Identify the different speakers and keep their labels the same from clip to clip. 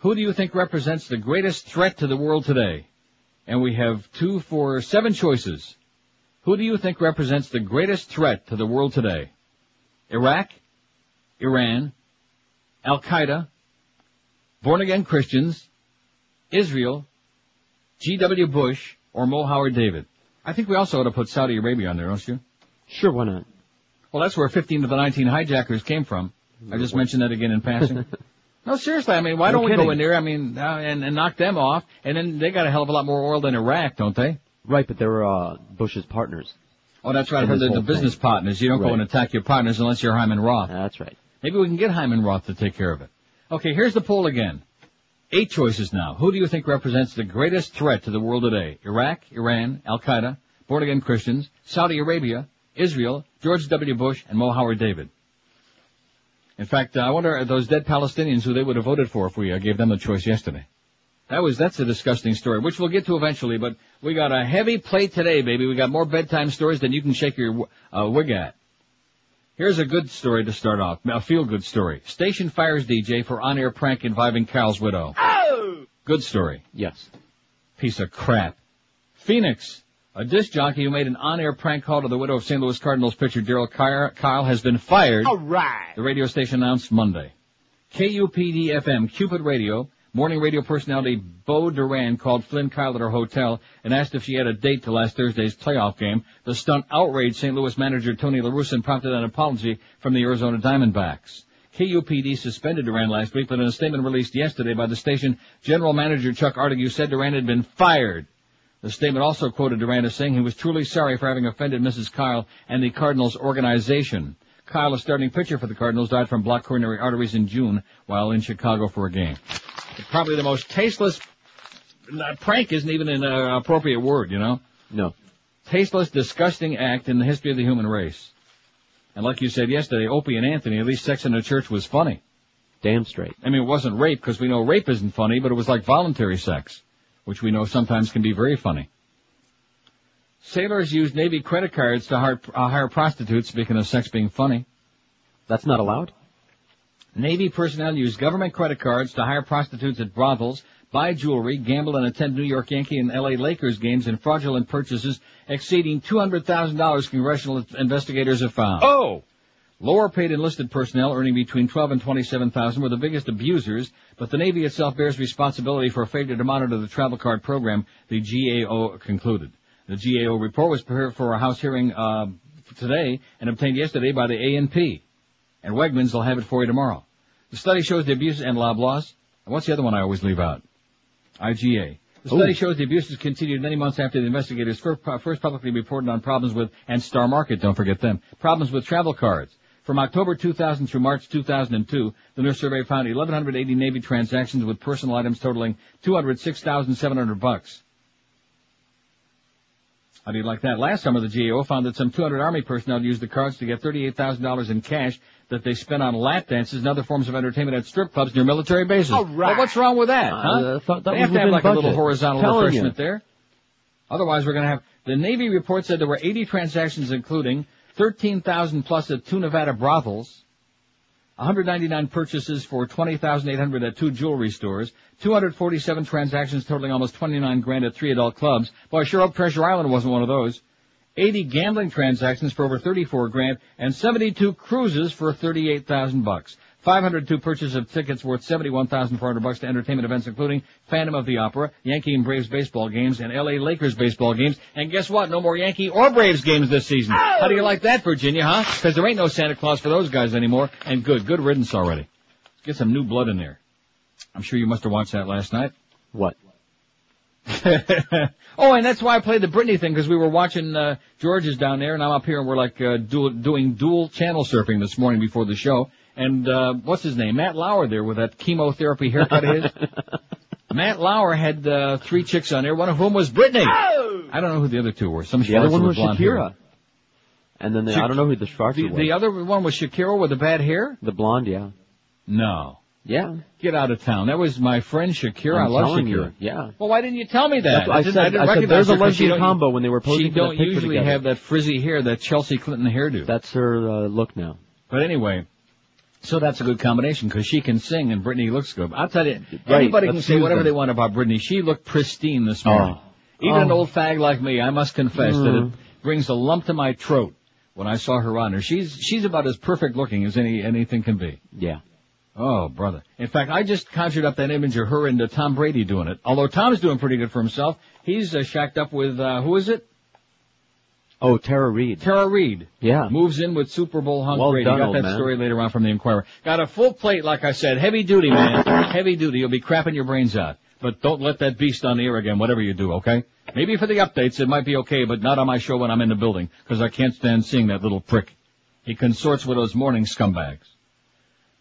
Speaker 1: Who do you think represents the greatest threat to the world today? And we have two for seven choices. Who do you think represents the greatest threat to the world today? Iraq, Iran, Al-Qaeda, born again Christians, Israel, G.W. Bush, or Mo Howard David. I think we also ought to put Saudi Arabia on there, don't you?
Speaker 2: Sure, why not?
Speaker 1: Well, that's where 15 of the 19 hijackers came from. I just mentioned that again in passing. no, seriously, I mean, why
Speaker 2: No
Speaker 1: don't we go in there, I mean, uh, and, and knock them off, and then they got a hell of a lot more oil than Iraq, don't they?
Speaker 2: Right, but they're uh, Bush's partners.
Speaker 1: Oh, that's right, I
Speaker 2: In
Speaker 1: heard
Speaker 2: this
Speaker 1: they're the
Speaker 2: whole
Speaker 1: business
Speaker 2: thing.
Speaker 1: partners. You don't go and attack your partners unless you're Hyman Roth.
Speaker 2: That's right.
Speaker 1: Maybe we can get Hyman Roth to take care of it. Okay, here's the poll again. Eight choices now. Who do you think represents the greatest threat to the world today? Iraq, Iran, Al-Qaeda, born again Christians, Saudi Arabia, Israel, George W. Bush, and Mo Howard David. In fact, uh, I wonder those dead Palestinians who they would have voted for if we uh, gave them the choice yesterday. That was, that's a disgusting story, which we'll get to eventually, but we got a heavy plate today, baby. We got more bedtime stories than you can shake your uh, wig at. Here's a good story to start off. A feel-good story. Station fires DJ for on-air prank involving Carl's widow. Oh! Good story.
Speaker 2: Yes.
Speaker 1: Piece of crap. Phoenix. A disc jockey who made an on-air prank call to the widow of St. Louis Cardinals pitcher Darryl Kile Kile has been fired.
Speaker 3: All right.
Speaker 1: The radio station announced Monday. KUPD FM, Cupid Radio, morning radio personality Bo Duran called Flynn Kile at her hotel and asked if she had a date to last Thursday's playoff game. The stunt outraged St. Louis manager Tony La Russa and prompted an apology from the Arizona Diamondbacks. KUPD suspended Duran last week, but in a statement released yesterday by the station, General Manager Chuck Artigue said Duran had been fired. The statement also quoted Duran as saying he was truly sorry for having offended Mrs. Kile and the Cardinals organization. Kile, a starting pitcher for the Cardinals, died from blocked coronary arteries in June while in Chicago for a game. Probably the most tasteless uh, prank isn't even an uh, appropriate word, you know?
Speaker 2: No.
Speaker 1: Tasteless, disgusting act in the history of the human race. And like you said yesterday, Opie and Anthony, at least sex in the church was funny.
Speaker 2: Damn straight.
Speaker 1: I mean, it wasn't rape because we know rape isn't funny, but it was like voluntary sex, which we know sometimes can be very funny. Sailors use Navy credit cards to hire, uh, hire prostitutes, speaking of sex being funny.
Speaker 2: That's not allowed?
Speaker 1: Navy personnel use government credit cards to hire prostitutes at brothels, buy jewelry, gamble and attend New York Yankee and LA Lakers games in fraudulent purchases exceeding $200,000 congressional investigators have found.
Speaker 3: Oh!
Speaker 1: Lower paid enlisted personnel earning between 12 and 27,000 were the biggest abusers, but the Navy itself bears responsibility for a failure to monitor the travel card program, the GAO concluded. The GAO report was prepared for a House hearing uh, today and obtained yesterday by the ANP. And Wegmans will have it for you tomorrow. The study shows the abuses and Loblaws. And what's the other one I always leave out? IGA. The study
Speaker 2: Ooh.
Speaker 1: shows the abuses continued many months after the investigators first, first publicly reported on problems with, and Star Market, don't forget them, problems with travel cards. From October 2000 through March 2002, the nurse survey found 1,180 Navy transactions with personal items totaling 206,700 bucks. How do you like that? Last summer, the GAO found that some 200 Army personnel used the cards to get $38,000 in cash that they spent on lap dances and other forms of entertainment at strip clubs near military bases.
Speaker 3: All right.
Speaker 1: Well, what's wrong with that,
Speaker 2: Uh,
Speaker 1: huh?
Speaker 2: Thought that
Speaker 1: they have to have like a little horizontal
Speaker 2: Telling
Speaker 1: refreshment
Speaker 2: you.
Speaker 1: there. Otherwise, we're going to have the Navy report said there were 80 transactions, including 13,000 plus at two Nevada brothels, 199 purchases for 20,800 at two jewelry stores, 247 transactions totaling almost 29 grand at three adult clubs. Boy, I sure hope Treasure Island wasn't one of those. 80 gambling transactions for over 34 grand, and 72 cruises for 38,000 bucks. 502 purchases of tickets worth 71,400 bucks to entertainment events including Phantom of the Opera, Yankee and Braves baseball games, and LA Lakers baseball games. And guess what? No more Yankee or Braves games this season. How do you like that, Virginia, huh? Because there ain't no Santa Claus for those guys anymore. And good, good riddance already. Get some new blood in there. I'm sure you must have watched that last night.
Speaker 2: What?
Speaker 1: oh, and that's why I played the Britney thing because we were watching uh, George's down there, and I'm up here, and we're like uh, dual, doing dual channel surfing this morning before the show. And uh, what's his name? Matt Lauer there with that chemotherapy haircut of his. Matt Lauer had uh, three chicks on there, one of whom was Britney. I don't know who the other two were. Some
Speaker 2: The other one was
Speaker 1: blonde hair.
Speaker 2: Shakira. And then the,
Speaker 1: Shak-
Speaker 2: I don't know who the Schwarzer
Speaker 1: The,
Speaker 2: was.
Speaker 1: the other one was Shakira with the bad hair.
Speaker 2: The blonde, yeah.
Speaker 1: No,
Speaker 2: Yeah.
Speaker 1: get out of town. That was my friend Shakira.
Speaker 2: I'm
Speaker 1: I love Shakira.
Speaker 2: you. Yeah.
Speaker 1: Well, why didn't you tell me that?
Speaker 2: That's what I
Speaker 1: didn't-
Speaker 2: said.
Speaker 1: didn't
Speaker 2: I said
Speaker 1: recognize
Speaker 2: there's a
Speaker 1: her 'cause she
Speaker 2: lesbian combo when they were posing
Speaker 1: She don't usually
Speaker 2: together.
Speaker 1: have that frizzy hair, that Chelsea Clinton hairdo.
Speaker 2: That's her uh, look now.
Speaker 1: But anyway, So that's a good combination because she can sing and Britney looks good. I'll tell you,
Speaker 2: Right,
Speaker 1: anybody can
Speaker 2: let's
Speaker 1: say whatever
Speaker 2: them.
Speaker 1: they want about Britney. She looked pristine this morning.
Speaker 2: Oh.
Speaker 1: Even an
Speaker 2: Oh.
Speaker 1: old fag like me, I must confess that
Speaker 2: Mm.
Speaker 1: it brings a lump to my throat when I saw her on her. She's she's about as perfect looking as any anything can be.
Speaker 2: Yeah.
Speaker 1: Oh, brother. In fact, I just conjured up that image of her and uh, Tom Brady doing it. Although Tom's doing pretty good for himself. He's uh, shacked up with, uh, who is it?
Speaker 2: Oh, Tara Reid.
Speaker 1: Tara Reid.
Speaker 2: Yeah.
Speaker 1: Moves in with Super Bowl hunk
Speaker 2: Well done,
Speaker 1: Got that
Speaker 2: man.
Speaker 1: story later on from the Inquirer. Got a full plate, like I said. Heavy duty, man. Heavy duty. You'll be crapping your brains out. But don't let that beast on the air again, whatever you do, okay? Maybe for the updates it might be okay, but not on my show when I'm in the building, because I can't stand seeing that little prick. He consorts with those morning scumbags.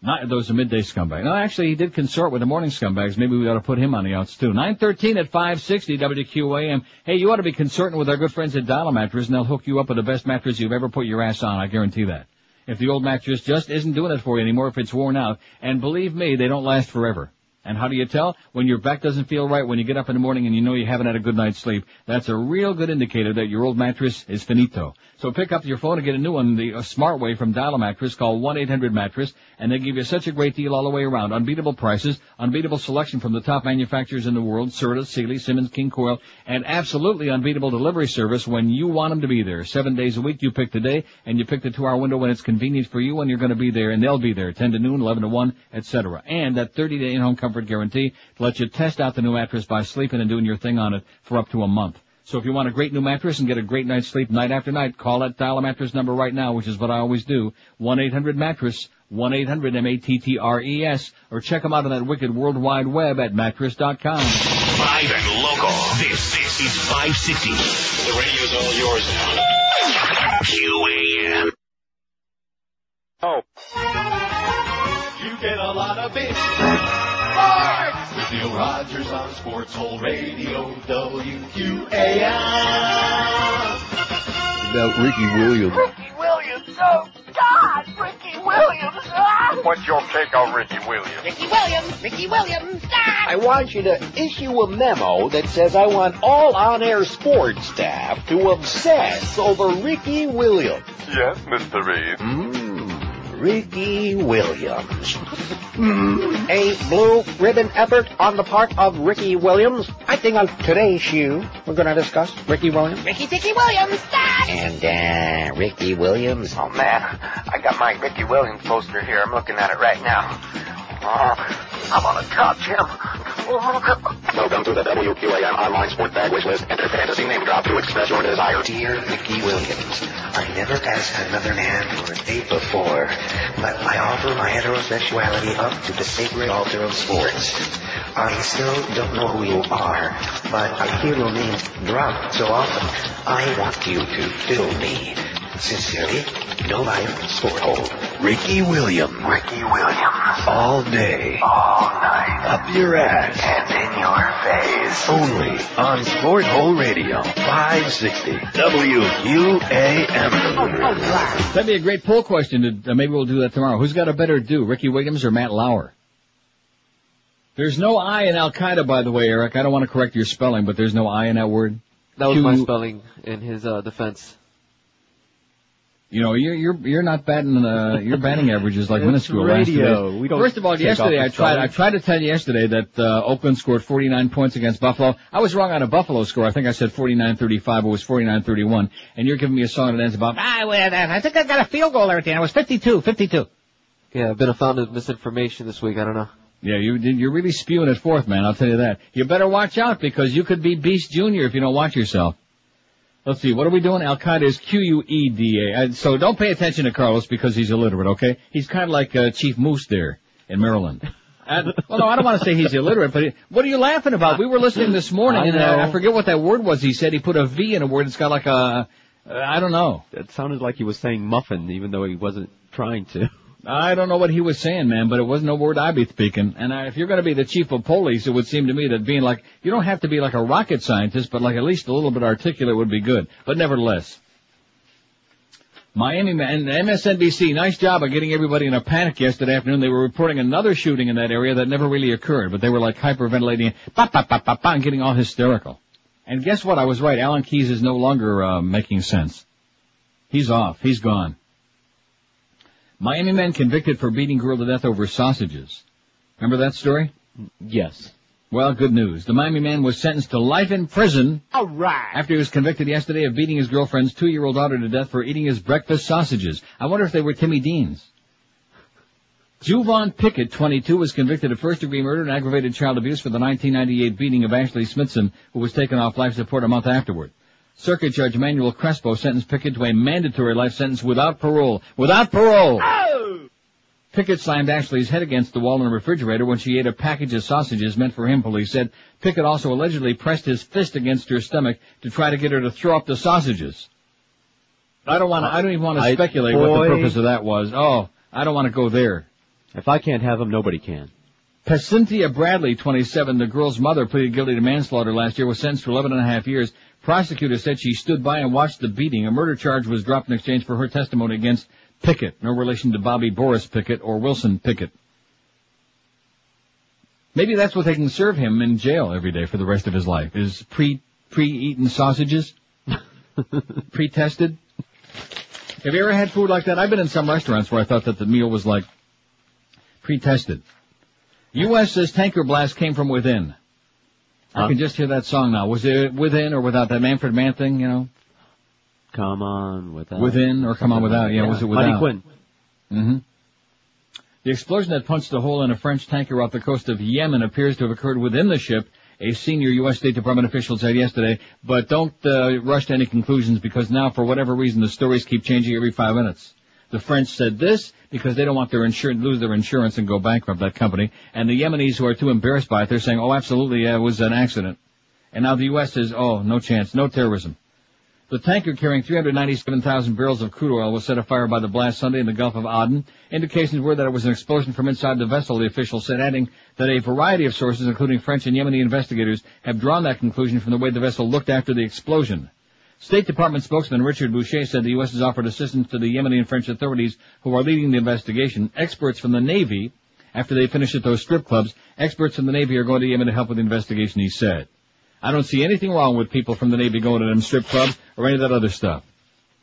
Speaker 1: Not those are midday scumbags. No, actually, he did consort with the morning scumbags. Maybe we ought to put him on the outs too. 913 at 560 WQAM. Hey, you ought to be consorting with our good friends at Dial a Mattress, and they'll hook you up with the best mattress you've ever put your ass on. I guarantee that. If the old mattress just isn't doing it for you anymore, if it's worn out, and believe me, they don't last forever. And how do you tell? When your back doesn't feel right, when you get up in the morning and you know you haven't had a good night's sleep, that's a real good indicator that your old mattress is finito. So pick up your phone and get a new one the smart way from Dial a Mattress. Call 1-800-Mattress and they give you such a great deal all the way around. Unbeatable prices, unbeatable selection from the top manufacturers in the world, Serta, Sealy, Simmons, King Coil, and absolutely unbeatable delivery service when you want them to be there. Seven days a week you pick the day and you pick the two hour window when it's convenient for you and you're going to be there and they'll be there 10 to noon, 11 to 1, etc. And that 30 day in-home comfort guarantee to let you test out the new mattress by sleeping and doing your thing on it for up to a month. So if you want a great new mattress and get a great night's sleep night after night, call that dial a mattress number right now, which is what I always do. 1-800-mattress, 1-800-M-A-T-T-R-E-S, E or check them out on that wicked world wide web at mattress.com.
Speaker 3: Live and local. This, this is 560. The radio's all yours now. QAM.
Speaker 4: Oh.
Speaker 5: You get a lot of it. Sports! With Neil Rogers on Sports Hole Radio, WQAM.
Speaker 6: About Ricky Williams.
Speaker 7: Ricky Williams, oh God, Ricky Williams. Ah!
Speaker 4: What's your take on Ricky Williams?
Speaker 7: Ricky Williams, Ricky Williams. Ah!
Speaker 6: I want you to issue a memo that says I want all on-air sports staff to obsess over Ricky Williams.
Speaker 4: Yes, Mr. Reed.
Speaker 6: Mmm, Ricky Williams. Mm, a blue ribbon effort on the part of Ricky Williams. I think on today's show we're going to discuss Ricky Williams.
Speaker 7: Ricky Dicky Williams. Ah!
Speaker 6: And, uh, Ricky Williams.
Speaker 8: Oh man, I got my Ricky Williams poster here. I'm looking at it right now. Oh, I want to touch him.
Speaker 3: Welcome to the WQAM online sport bag wish list. Enter fantasy name drop to express your desire.
Speaker 8: Dear Ricky Williams, I never asked another man for a date before, but I offer my heterosexuality up to the sacred altar of sports. I still don't know who you are, but I hear your name dropped so often. I want you to fill me. Sincerely, no life sport hole.
Speaker 3: Ricky Williams.
Speaker 8: Ricky Williams.
Speaker 3: All day.
Speaker 8: All night.
Speaker 3: Up your ass.
Speaker 8: And in your face.
Speaker 3: Only on Sport Hole Radio. 560 WQAM.
Speaker 1: That'd be a great poll question. To, uh, maybe we'll do that tomorrow. Who's got a better do, Ricky Williams or Matt Lauer? There's no I in Al Qaeda, by the way, Eric. I don't want to correct your spelling, but there's no I in that word.
Speaker 2: That was my spelling in his uh, defense.
Speaker 1: You know, you're you're you're not batting uh, your batting averages like
Speaker 2: It's
Speaker 1: minuscule
Speaker 2: radio.
Speaker 1: last
Speaker 2: We don't
Speaker 1: First of all, yesterday I tried. I tried to tell you yesterday that uh, Oakland scored 49 points against Buffalo. I was wrong on a Buffalo score. I think I said 49-35, it was 49-31. And you're giving me a song that ends about ah, well, I think I got a field goal there at the end. It was 52, 52.
Speaker 2: Yeah, I've been a fountain of misinformation this week. I don't know.
Speaker 1: Yeah, you you're really spewing it forth, man. I'll tell you that. You better watch out because you could be Beast Junior if you don't watch yourself. Let's see, what are we doing? Al Qaeda is Q-U-E-D-A. Uh, So don't pay attention to Carlos because he's illiterate, okay? He's kind of like uh, Chief Moose there in Maryland. And, well, no, I don't want to say he's illiterate, but he, what are you laughing about? We were listening this morning,
Speaker 2: I
Speaker 1: and uh. I forget what that word was. He said he put a V in a word. It's got like a, uh, I don't know.
Speaker 2: It sounded like he was saying muffin, even though he wasn't trying to.
Speaker 1: I don't know what he was saying, man, but it wasn't a word I'd be speaking. And uh, if you're going to be the chief of police, it would seem to me that being like, you don't have to be like a rocket scientist, but like at least a little bit articulate would be good. But nevertheless. Miami and MSNBC, nice job of getting everybody in a panic yesterday afternoon. They were reporting another shooting in that area that never really occurred, but they were like hyperventilating, ba ba ba ba ba, and getting all hysterical. And guess what? I was right. Alan Keyes is no longer uh, making sense. He's off. He's gone. Miami man convicted for beating girl to death over sausages. Remember that story?
Speaker 2: Yes.
Speaker 1: Well, good news. The Miami man was sentenced to life in prison
Speaker 7: All right.
Speaker 1: after he was convicted yesterday of beating his girlfriend's two-year-old daughter to death for eating his breakfast sausages. I wonder if they were Jimmy Dean's. Juvon Pickett, 22, was convicted of first-degree murder and aggravated child abuse for the 1998 beating of Ashley Smithson, who was taken off life support a month afterward. Circuit Judge Manuel Crespo sentenced Pickett to a mandatory life sentence without parole. Without parole!
Speaker 7: Oh!
Speaker 1: Pickett slammed Ashley's head against the wall in the refrigerator when she ate a package of sausages meant for him, police said. Pickett also allegedly pressed his fist against her stomach to try to get her to throw up the sausages. I don't want to, I don't even want to
Speaker 2: I-
Speaker 1: speculate what the purpose of that was. Oh, I don't want to go there.
Speaker 2: If I can't have them, nobody can.
Speaker 1: Pacinthia Bradley, 27, the girl's mother, pleaded guilty to manslaughter last year, was sentenced to 11 and a half years. Prosecutors said she stood by and watched the beating. A murder charge was dropped in exchange for her testimony against Pickett, no relation to Bobby Boris Pickett or Wilson Pickett. Maybe that's what they can serve him in jail every day for the rest of his life, is pre, pre-eaten sausages? Pre-tested? Have you ever had food like that? I've been in some restaurants where I thought that the meal was like pre-tested. U.S. says tanker blast came from within. I can just hear that song now. Was it within or without that Manfred Mann thing, you know?
Speaker 2: Come on without.
Speaker 1: Within or come on without? Yeah, was it without?
Speaker 2: Quinn.
Speaker 1: hmm The explosion that punched a hole in a French tanker off the coast of Yemen appears to have occurred within the ship, a senior U.S. State Department official said yesterday. But don't uh, rush to any conclusions because now, for whatever reason, the stories keep changing every five minutes. The French said this because they don't want their insurance, lose their insurance and go bankrupt, that company. And the Yemenis who are too embarrassed by it, they're saying, oh, absolutely, yeah, it was an accident. And now the U.S. says, oh, no chance, no terrorism. The tanker carrying 397,000 barrels of crude oil was set afire by the blast Sunday in the Gulf of Aden. Indications were that it was an explosion from inside the vessel, the official said, adding that a variety of sources, including French and Yemeni investigators, have drawn that conclusion from the way the vessel looked after the explosion. State Department spokesman Richard Boucher said the U.S. has offered assistance to the Yemeni and French authorities who are leading the investigation. Experts from the Navy, after they finish at those strip clubs, experts from the Navy are going to Yemen to help with the investigation, he said. I don't see anything wrong with people from the Navy going to them strip clubs or any of that other stuff.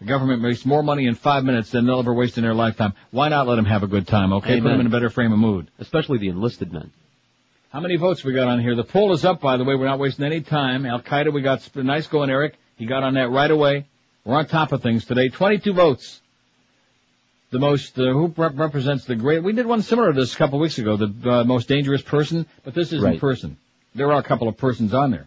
Speaker 1: The government makes more money in five minutes than they'll ever waste in their lifetime. Why not let them have a good time, okay? Put them in a better frame of mood.
Speaker 2: Especially the enlisted men.
Speaker 1: How many votes we got on here? The poll is up, by the way. We're not wasting any time. Al Qaeda, we got nice going, Eric. He got on that right away. We're on top of things today. 22 votes. The most, uh, who rep- represents the great, we did one similar to this a couple of weeks ago, the uh, most dangerous person, but this isn't
Speaker 2: Right.
Speaker 1: person. There are a couple of persons on there.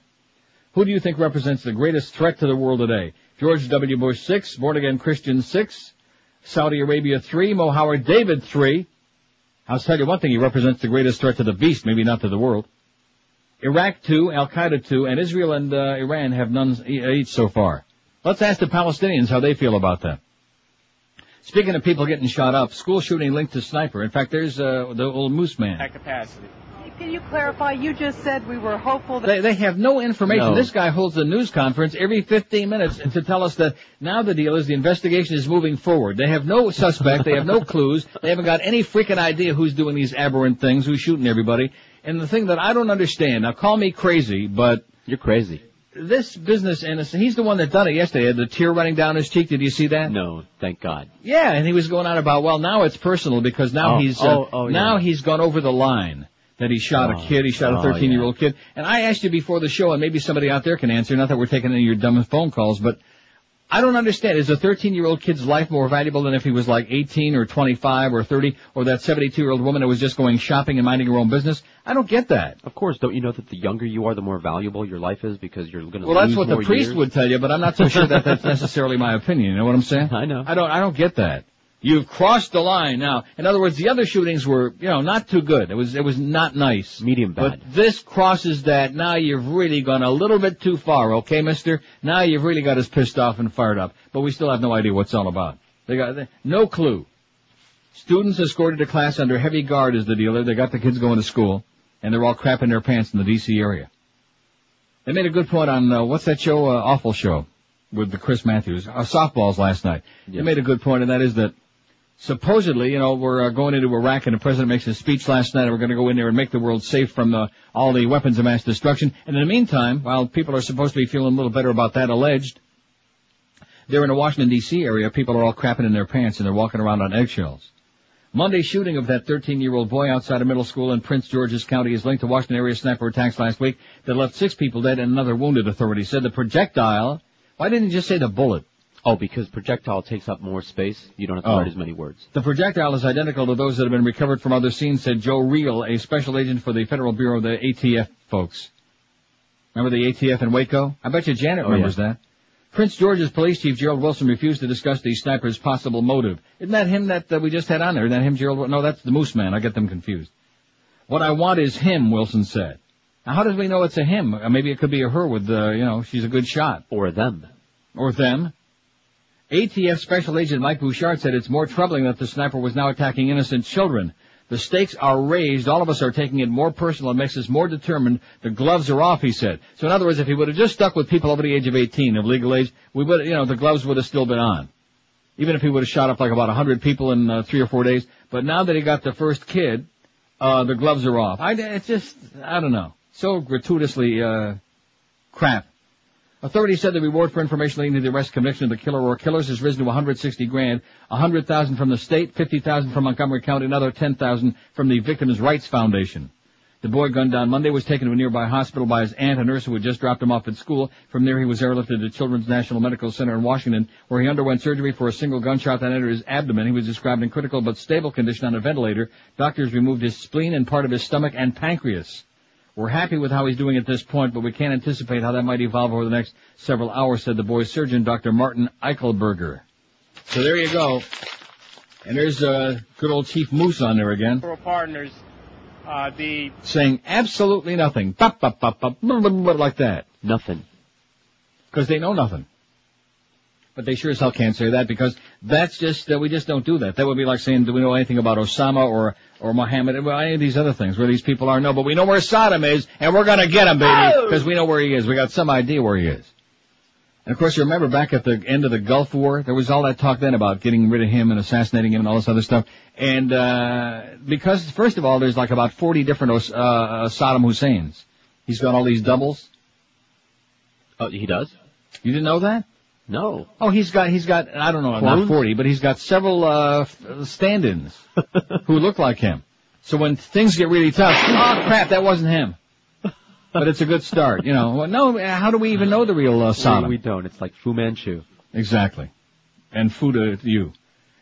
Speaker 1: Who do you think represents the greatest threat to the world today? George W. Bush 6, born again Christian 6, Saudi Arabia 3, Mo Howard David 3. I'll tell you one thing, he represents the greatest threat to the beast, maybe not to the world. Iraq 2, Al Qaeda 2, and Israel and uh, Iran have none each so far. Let's ask the Palestinians how they feel about that. Speaking of people getting shot up, school shooting linked to sniper. In fact, there's uh, the old moose man.
Speaker 4: At capacity.
Speaker 9: Can you clarify? You just said we were hopeful that.
Speaker 1: They, they have no information.
Speaker 2: No.
Speaker 1: This guy holds a news conference every 15 minutes to tell us that now the deal is the investigation is moving forward. They have no suspect. They have no clues. They haven't got any freaking idea who's doing these aberrant things, who's shooting everybody. And the thing that I don't understand, now call me crazy, but
Speaker 2: You're crazy.
Speaker 1: this business, and he's the one that done it yesterday, had the tear running down his cheek. Did you see that?
Speaker 2: No, thank God.
Speaker 1: Yeah, and he was going on about, well, now it's personal because now
Speaker 2: Oh,
Speaker 1: he's, uh,
Speaker 2: oh, oh, yeah.
Speaker 1: now he's gone over the line. That he shot
Speaker 2: Oh,
Speaker 1: a kid, he shot a
Speaker 2: oh,
Speaker 1: 13 year old kid. And I asked you before the show, and maybe somebody out there can answer, not that we're taking any of your dumb phone calls, but I don't understand. Is a 13 year old kid's life more valuable than if he was like 18 or 25 or 30 or that 72 year old woman that was just going shopping and minding her own business? I don't get that.
Speaker 2: Of course, don't you know that the younger you are, the more valuable your life is because you're going to?
Speaker 1: Well, that's what the priest
Speaker 2: years?
Speaker 1: would tell you, but I'm not so sure that that's necessarily my opinion. You know what I'm saying?
Speaker 2: I know.
Speaker 1: I don't. I don't get that. You've crossed the line now. In other words, the other shootings were, you know, not too good. It was, it was not nice.
Speaker 2: Medium bad.
Speaker 1: But this crosses that. Now you've really gone a little bit too far, okay, mister? Now you've really got us pissed off and fired up. But we still have no idea what's all about. They got, they, no clue. Students escorted to class under heavy guard is the dealer. They got the kids going to school. And they're all crapping their pants in the DC area. They made a good point on, uh, what's that show, uh, Awful Show? With the Chris Matthews, uh, softballs last night. They made a good point, and that is that supposedly, you know, we're uh, going into Iraq and the president makes a speech last night and we're going to go in there and make the world safe from uh, all the weapons of mass destruction. And in the meantime, while people are supposed to be feeling a little better about that alleged, they're in the Washington D.C. area, people are all crapping in their pants and they're walking around on eggshells. Monday shooting of that 13-year-old boy outside a middle school in Prince George's County is linked to Washington area sniper attacks last week that left six people dead and another wounded, authorities said. The projectile, why didn't you just say the bullet?
Speaker 2: Oh, because projectile takes up more space. You don't have to
Speaker 1: Oh.
Speaker 2: write as many words.
Speaker 1: The projectile is identical to those that have been recovered from other scenes, said Joe Reel, a special agent for the Federal Bureau of the ATF folks. Remember the ATF in Waco? I bet you Janet
Speaker 2: Oh,
Speaker 1: remembers
Speaker 2: yeah.
Speaker 1: that. Prince George's Police Chief Gerald Wilson refused to discuss the sniper's possible motive. Isn't that him that uh, we just had on there? Isn't that him, Gerald? No, that's the Moose Man. I get them confused. What I want is him, Wilson said. Now, how does we know it's a him? Uh, maybe it could be a her with, uh, you know, she's a good shot.
Speaker 2: Or them.
Speaker 1: Or them. ATF Special Agent Mike Bouchard said it's more troubling that the sniper was now attacking innocent children. The stakes are raised. All of us are taking it more personal. It makes us more determined. The gloves are off, he said. So in other words, if he would have just stuck with people over the age of 18, of legal age, we would, you know, the gloves would have still been on. Even if he would have shot up like about 100 people in uh, three or four days. But now that he got the first kid, uh, the gloves are off. I, it's just, I don't know. So gratuitously, uh, crap. Authorities said the reward for information leading to the arrest conviction of the killer or killers has risen to 160 grand, 100,000 from the state, 50,000 from Montgomery County, another 10,000 from the Victims' Rights Foundation. The boy gunned down Monday was taken to a nearby hospital by his aunt, a nurse who had just dropped him off at school. From there he was airlifted to Children's National Medical Center in Washington, where he underwent surgery for a single gunshot that entered his abdomen. He was described in critical but stable condition on a ventilator. Doctors removed his spleen and part of his stomach and pancreas. We're happy with how he's doing at this point, but we can't anticipate how that might evolve over the next several hours, said the boy's surgeon, Dr. Martin Eichelberger. So there you go. And there's uh, good old Chief Moose on there again,
Speaker 10: partners, uh, the
Speaker 1: saying absolutely nothing. Bop, bop, bop, bop, blah, blah, blah, like that.
Speaker 2: Nothing.
Speaker 1: Because they know nothing. But they sure as hell can't say that because that's just, uh, we just don't do that. That would be like saying, do we know anything about Osama or, or Mohammed, or any of these other things where these people are? No, but we know where Saddam is and we're gonna get him, baby, because we know where he is. We got some idea where he is. And of course, you remember back at the end of the Gulf War, there was all that talk then about getting rid of him and assassinating him and all this other stuff. And, uh, because first of all, there's like about 40 different, Os- uh, Saddam Husseins. He's got all these doubles.
Speaker 2: Oh, he does?
Speaker 1: You didn't know that?
Speaker 2: No.
Speaker 1: Oh, he's got, he's got, I don't know, not
Speaker 2: Clones?
Speaker 1: 40, but he's got several, uh, stand-ins who look like him. So when things get really tough, oh crap, that wasn't him. But it's a good start, you know. Well, no, how do we even know the real uh, Saddam?
Speaker 2: We, we don't. It's like Fu Manchu.
Speaker 1: Exactly. And food to you.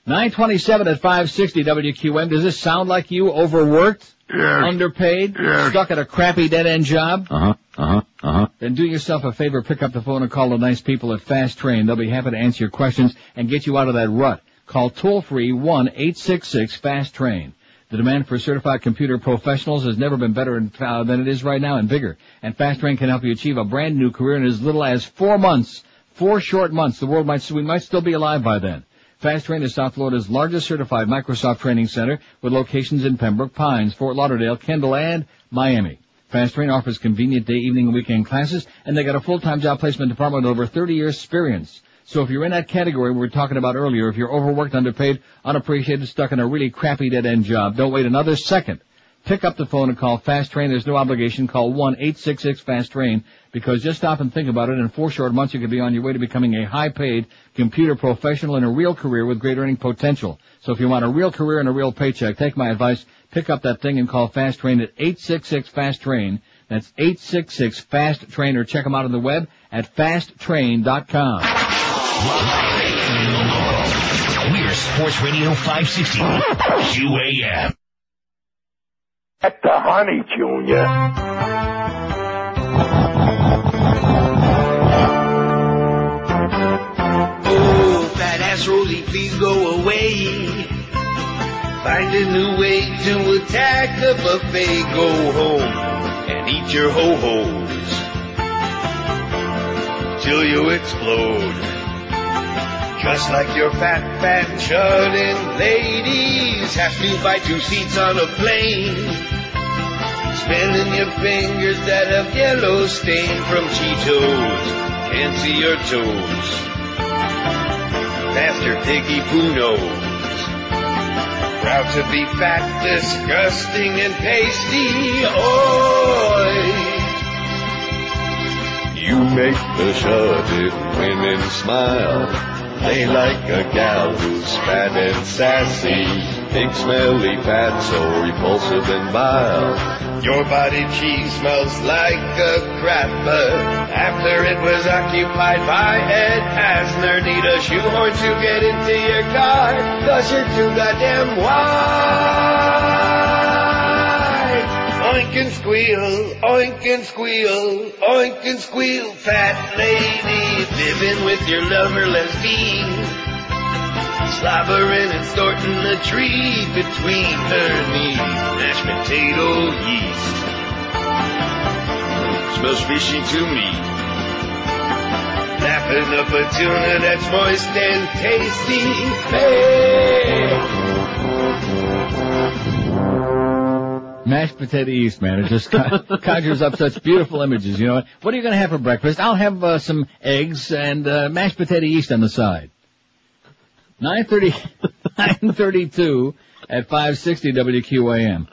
Speaker 1: 927 at 560 WQM. Does this sound like you? Overworked? Underpaid? Stuck at a crappy dead-end job?
Speaker 2: Uh-huh, uh-huh, uh-huh.
Speaker 1: Then do yourself a favor, pick up the phone and call the nice people at Fast Train. They'll be happy to answer your questions and get you out of that rut. Call toll free 1-866-FAST-TRAIN. The demand for certified computer professionals has never been better uh, than it is right now and bigger. And Fast Train can help you achieve a brand new career in as little as four months. Four short months. The world might, we might still be alive by then. Fast Train is South Florida's largest certified Microsoft training center with locations in Pembroke Pines, Fort Lauderdale, Kendall, and Miami. Fast Train offers convenient day, evening, and weekend classes, and they got a full-time job placement department with over 30 years experience. So if you're in that category we were talking about earlier, if you're overworked, underpaid, unappreciated, stuck in a really crappy dead-end job, don't wait another second. Pick up the phone and call Fast Train. There's no obligation. Call 1-866-FAST-TRAIN because just stop and think about it. In four short months, you could be on your way to becoming a high-paid computer professional in a real career with great earning potential. So if you want a real career and a real paycheck, take my advice. Pick up that thing and call Fast Train at 866-FAST-TRAIN. That's 866-FAST-TRAIN or check them out on the web at fasttrain.com.
Speaker 11: We're Sports Radio 560 QAM.
Speaker 4: At the honey, Junior.
Speaker 12: Oh, fat ass Rosie, please go away. Find a new way to attack the buffet. Go home and eat your ho-hos till you explode. Just like your fat, fat shut-in ladies have to buy two seats on a plane. Spinning your fingers that have yellow stain from Cheetos. Can't see your toes. Master Piggy knows. Proud to be fat, disgusting, and pasty. Oi! You make the shut-in women smile. They like a gal who's fat and sassy. Big smelly fat so repulsive and vile. Your body cheese smells like a crapper. After it was occupied by Ed Asner, need a shoehorn to get into your car. Cause you're too goddamn wide. Oink and squeal, oink and squeal, oink and squeal, fat lady, living with your lover lesbian. Slobbering and snorting a tree between her knees. Mashed potato yeast. Smells fishy to me. Lapping up a tuna that's moist and tasty. Hey!
Speaker 1: Mashed potato yeast, man. It just conjures up such beautiful images. You know what? What are you going to have for breakfast? I'll have uh, some eggs and uh, mashed potato yeast on the side. 930, 932 at 560 WQAM.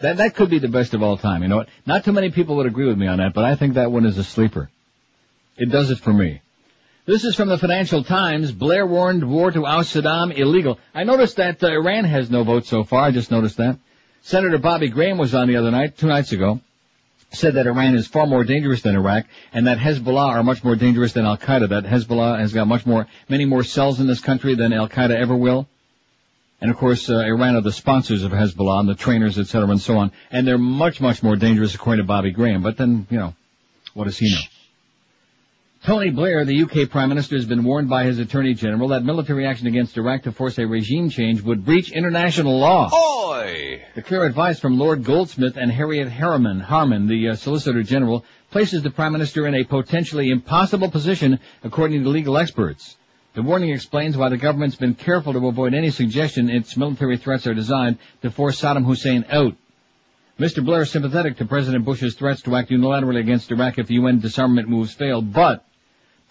Speaker 1: That, that could be the best of all time. You know what? Not too many people would agree with me on that, but I think that one is a sleeper. It does it for me. This is from the Financial Times. Blair warned war to oust Saddam illegal. I noticed that uh, Iran has no vote so far. I just noticed that. Senator Bobby Graham was on the other night, two nights ago, said that Iran is far more dangerous than Iraq and that Hezbollah are much more dangerous than Al Qaeda. That Hezbollah has got much more, many more cells in this country than Al Qaeda ever will. And of course, uh, Iran are the sponsors of Hezbollah and the trainers, etc., and so on. And they're much, much more dangerous according to Bobby Graham. But then, you know, what does he know? Tony Blair, the UK Prime Minister, has been warned by his Attorney General that military action against Iraq to force a regime change would breach international law.
Speaker 13: Oi!
Speaker 1: The clear advice from Lord Goldsmith and Harriet Harriman, Harman, the uh, Solicitor General, places the Prime Minister in a potentially impossible position, according to legal experts. The warning explains why the government's been careful to avoid any suggestion its military threats are designed to force Saddam Hussein out. Mr. Blair is sympathetic to President Bush's threats to act unilaterally against Iraq if the UN disarmament moves fail, but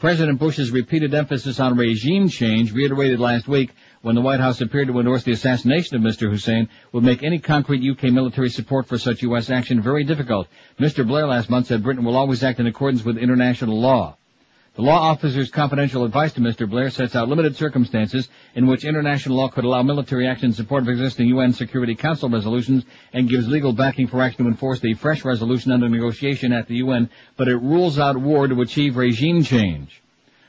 Speaker 1: President Bush's repeated emphasis on regime change, reiterated last week when the White House appeared to endorse the assassination of Mr. Hussein, would make any concrete UK military support for such U.S. action very difficult. Mr. Blair last month said Britain will always act in accordance with international law. The law officer's confidential advice to Mr. Blair sets out limited circumstances in which international law could allow military action in support of existing UN Security Council resolutions and gives legal backing for action to enforce the fresh resolution under negotiation at the UN, but it rules out war to achieve regime change.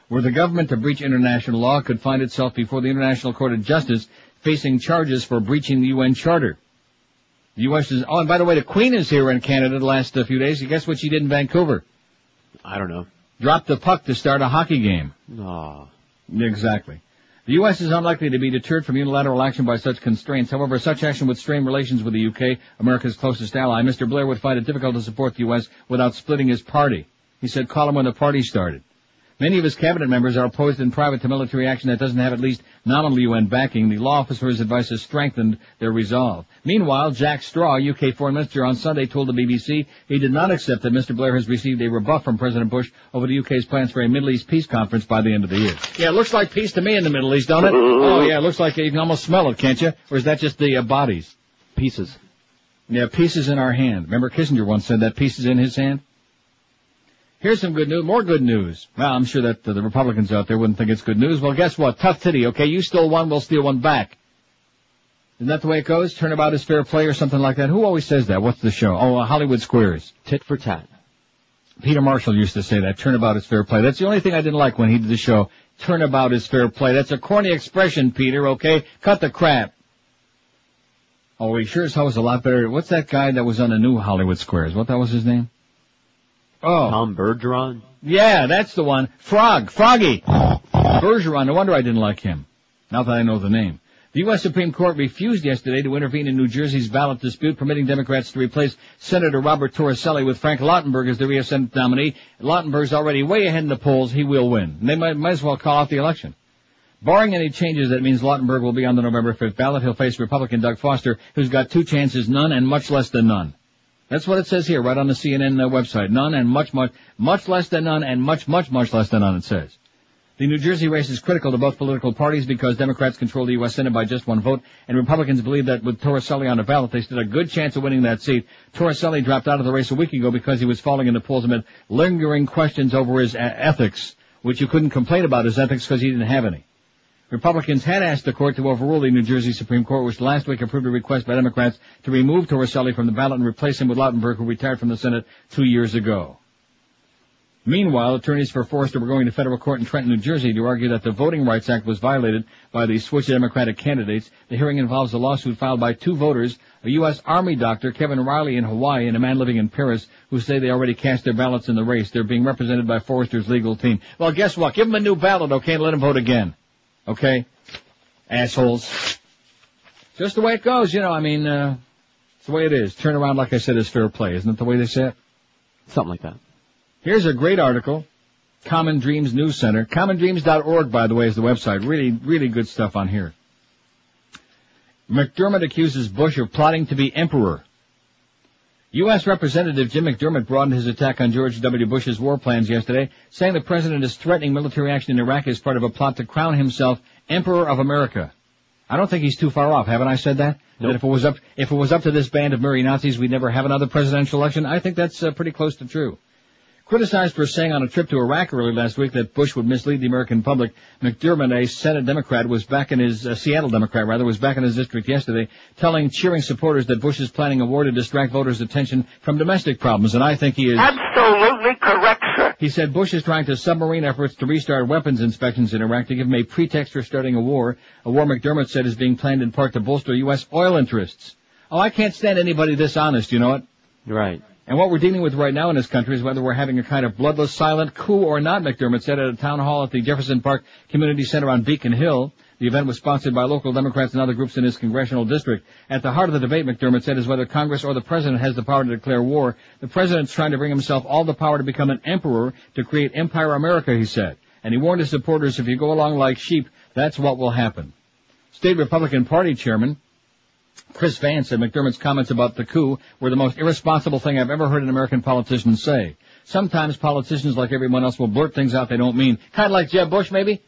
Speaker 1: Were the government to breach international law, could find itself before the International Court of Justice facing charges for breaching the UN Charter. The U.S. is, oh, and by the way, the Queen is here in Canada the last uh, few days. Guess what she did in Vancouver?
Speaker 2: I don't know.
Speaker 1: Dropped the puck to start a hockey game.
Speaker 2: Aw.
Speaker 1: Exactly. The U.S. is unlikely to be deterred from unilateral action by such constraints. However, such action would strain relations with the U.K., America's closest ally. Mr. Blair would find it difficult to support the U.S. without splitting his party. He said, call him when the party started. Many of his cabinet members are opposed in private to military action that doesn't have at least nominal UN backing. The law officer's advice has strengthened their resolve. Meanwhile, Jack Straw, UK Foreign Minister, on Sunday told the BBC he did not accept that Mr. Blair has received a rebuff from President Bush over the UK's plans for a Middle East peace conference by the end of the year. Yeah, it looks like peace to me in the Middle East, don't it? Oh yeah, it looks like you can almost smell it, can't you? Or is that just the uh, bodies?
Speaker 2: Pieces.
Speaker 1: Yeah, pieces in our hand. Remember Kissinger once said that pieces in his hand? Here's some good news, more good news. Well, I'm sure that uh, the Republicans out there wouldn't think it's good news. Well, guess what? Tough titty, okay? You stole one, we'll steal one back. Isn't that the way it goes? Turnabout is fair play or something like that? Who always says that? What's the show? Oh, uh, Hollywood Squares.
Speaker 2: Tit for tat.
Speaker 1: Peter Marshall used to say that. Turnabout is fair play. That's the only thing I didn't like when he did the show. Turnabout is fair play. That's a corny expression, Peter, okay? Cut the crap. Oh, he sure as hell was a lot better. What's that guy that was on the new Hollywood Squares? What that was his name? Oh.
Speaker 2: Tom Bergeron?
Speaker 1: Yeah, that's the one. Frog. Froggy. Bergeron. No wonder I didn't like him. Now that I know the name. The U.S. Supreme Court refused yesterday to intervene in New Jersey's ballot dispute permitting Democrats to replace Senator Robert Torricelli with Frank Lautenberg as the U.S. Senate nominee. Lautenberg's already way ahead in the polls. He will win. They might, might as well call off the election. Barring any changes, that means Lautenberg will be on the November 5th ballot. He'll face Republican Doug Forrester, who's got two chances, none and much less than none. That's what it says here, right on the CNN uh, website. None and much, much, much less than none and much, much, much less than none, it says. The New Jersey race is critical to both political parties because Democrats control the U.S. Senate by just one vote, and Republicans believe that with Torricelli on the ballot, they stood a good chance of winning that seat. Torricelli dropped out of the race a week ago because he was falling in the polls amid lingering questions over his uh, ethics, which you couldn't complain about his ethics because he didn't have any. Republicans had asked the court to overrule the New Jersey Supreme Court, which last week approved a request by Democrats to remove Torricelli from the ballot and replace him with Lautenberg, who retired from the Senate two years ago. Meanwhile, attorneys for Forrester were going to federal court in Trenton, New Jersey to argue that the Voting Rights Act was violated by the switch of Democratic candidates. The hearing involves a lawsuit filed by two voters, a U.S. Army doctor, Kevin Riley in Hawaii, and a man living in Paris, who say they already cast their ballots in the race. They're being represented by Forrester's legal team. Well, guess what? Give them a new ballot, okay, and let them vote again. Okay? Assholes. Just the way it goes, you know, I mean, uh, it's the way it is. Turn around, like I said, is fair play. Isn't it the way they say it?
Speaker 2: Something like that.
Speaker 1: Here's a great article. Common Dreams News Center. CommonDreams.org, by the way, is the website. Really, really good stuff on here. McDermott accuses Bush of plotting to be emperor. U.S. Representative Jim McDermott broadened his attack on George W. Bush's war plans yesterday, saying the president is threatening military action in Iraq as part of a plot to crown himself Emperor of America. I don't think he's too far off. Haven't I said that?
Speaker 2: Nope.
Speaker 1: That if it was up, if it was up to this band of merry Nazis, we'd never have another presidential election. I think that's uh, pretty close to true. Criticized for saying on a trip to Iraq early last week that Bush would mislead the American public, McDermott, a Senate Democrat, was back in his, uh, Seattle Democrat rather, was back in his district yesterday, telling cheering supporters that Bush is planning a war to distract voters' attention from domestic problems, and I think he is.
Speaker 4: Absolutely correct, sir.
Speaker 1: He said Bush is trying to submarine efforts to restart weapons inspections in Iraq to give him a pretext for starting a war, a war McDermott said is being planned in part to bolster U.S. oil interests. Oh, I can't stand anybody this honest, you know what?
Speaker 2: Right.
Speaker 1: And what we're dealing with right now in this country is whether we're having a kind of bloodless, silent coup or not, McDermott said at a town hall at the Jefferson Park Community Center on Beacon Hill. The event was sponsored by local Democrats and other groups in his congressional district. At the heart of the debate, McDermott said, is whether Congress or the President has the power to declare war. The President's trying to bring himself all the power to become an emperor to create Empire America, he said. And he warned his supporters, if you go along like sheep, that's what will happen. State Republican Party Chairman Chris Vance said McDermott's comments about the coup were the most irresponsible thing I've ever heard an American politician say. Sometimes politicians, like everyone else, will blurt things out they don't mean. Kind of like Jeb Bush, maybe?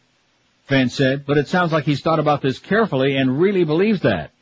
Speaker 1: Vance said, but it sounds like he's thought about this carefully and really believes that.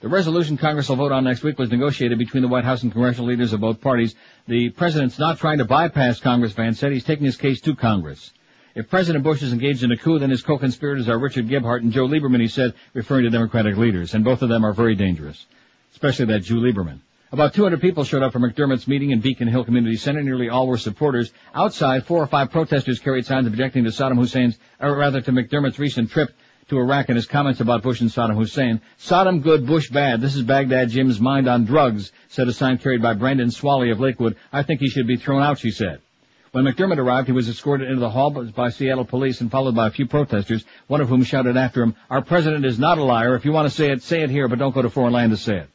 Speaker 1: The resolution Congress will vote on next week was negotiated between the White House and congressional leaders of both parties. The president's not trying to bypass Congress, Vance said. He's taking his case to Congress. If President Bush is engaged in a coup, then his co-conspirators are Richard Gephardt and Joe Lieberman, he said, referring to Democratic leaders, and both of them are very dangerous. Especially that Joe Lieberman. About 200 people showed up for McDermott's meeting in Beacon Hill Community Center. Nearly all were supporters. Outside, four or five protesters carried signs objecting to Saddam Hussein's, or rather to McDermott's recent trip to Iraq and his comments about Bush and Saddam Hussein. Saddam good, Bush bad. This is Baghdad Jim's mind on drugs, said a sign carried by Brandon Swally of Lakewood. I think he should be thrown out, she said. When McDermott arrived, he was escorted into the hall by Seattle police and followed by a few protesters, one of whom shouted after him, our president is not a liar. If you want to say it, say it here, but don't go to foreign land to say it.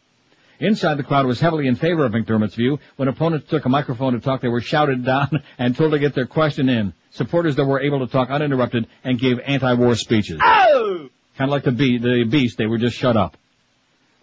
Speaker 1: Inside, the crowd was heavily in favor of McDermott's view. When opponents took a microphone to talk, they were shouted down and told to get their question in. Supporters that were able to talk uninterrupted and gave anti-war speeches.
Speaker 4: Oh!
Speaker 1: Kind of like the, bee, the beast, they were just shut up.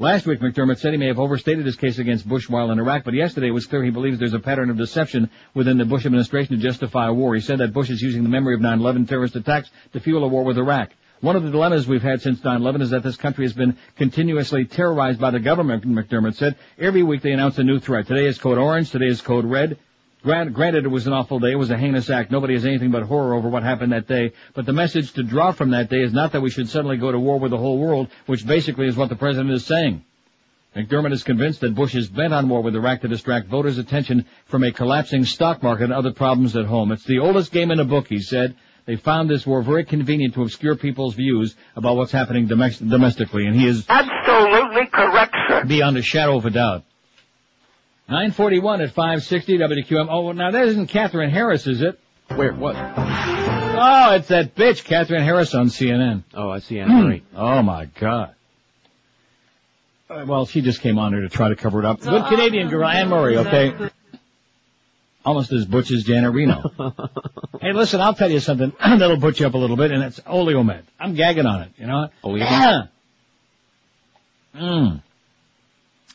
Speaker 1: Last week, McDermott said he may have overstated his case against Bush while in Iraq, but yesterday it was clear he believes there's a pattern of deception within the Bush administration to justify a war. He said that Bush is using the memory of 9-11 terrorist attacks to fuel a war with Iraq. One of the dilemmas we've had since 9-11 is that this country has been continuously terrorized by the government, McDermott said. Every week they announce a new threat. Today is code orange, today is code red. Granted, it was an awful day. It was a heinous act. Nobody has anything but horror over what happened that day. But the message to draw from that day is not that we should suddenly go to war with the whole world, which basically is what the president is saying. McDermott is convinced that Bush is bent on war with Iraq to distract voters' attention from a collapsing stock market and other problems at home. It's the oldest game in the book, he said. They found this war very convenient to obscure people's views about what's happening domestically, and he is
Speaker 4: absolutely correct, sir.
Speaker 1: Beyond a shadow of a doubt. 941 at 560 WQM. Oh, now that isn't Katherine Harris, is it?
Speaker 2: Where? What?
Speaker 1: Oh, it's that bitch, Katherine Harris on CNN.
Speaker 2: Oh, I see Anne Murray.
Speaker 1: oh my God. Uh, well, she just came on here to try to cover it up. Good Canadian girl, Anne Murray, okay? Almost as butch as Janet Reno. hey, listen, I'll tell you something that'll put you up a little bit, and it's Oleomed. I'm gagging on it, you know?
Speaker 2: Oleomed?
Speaker 1: Mmm.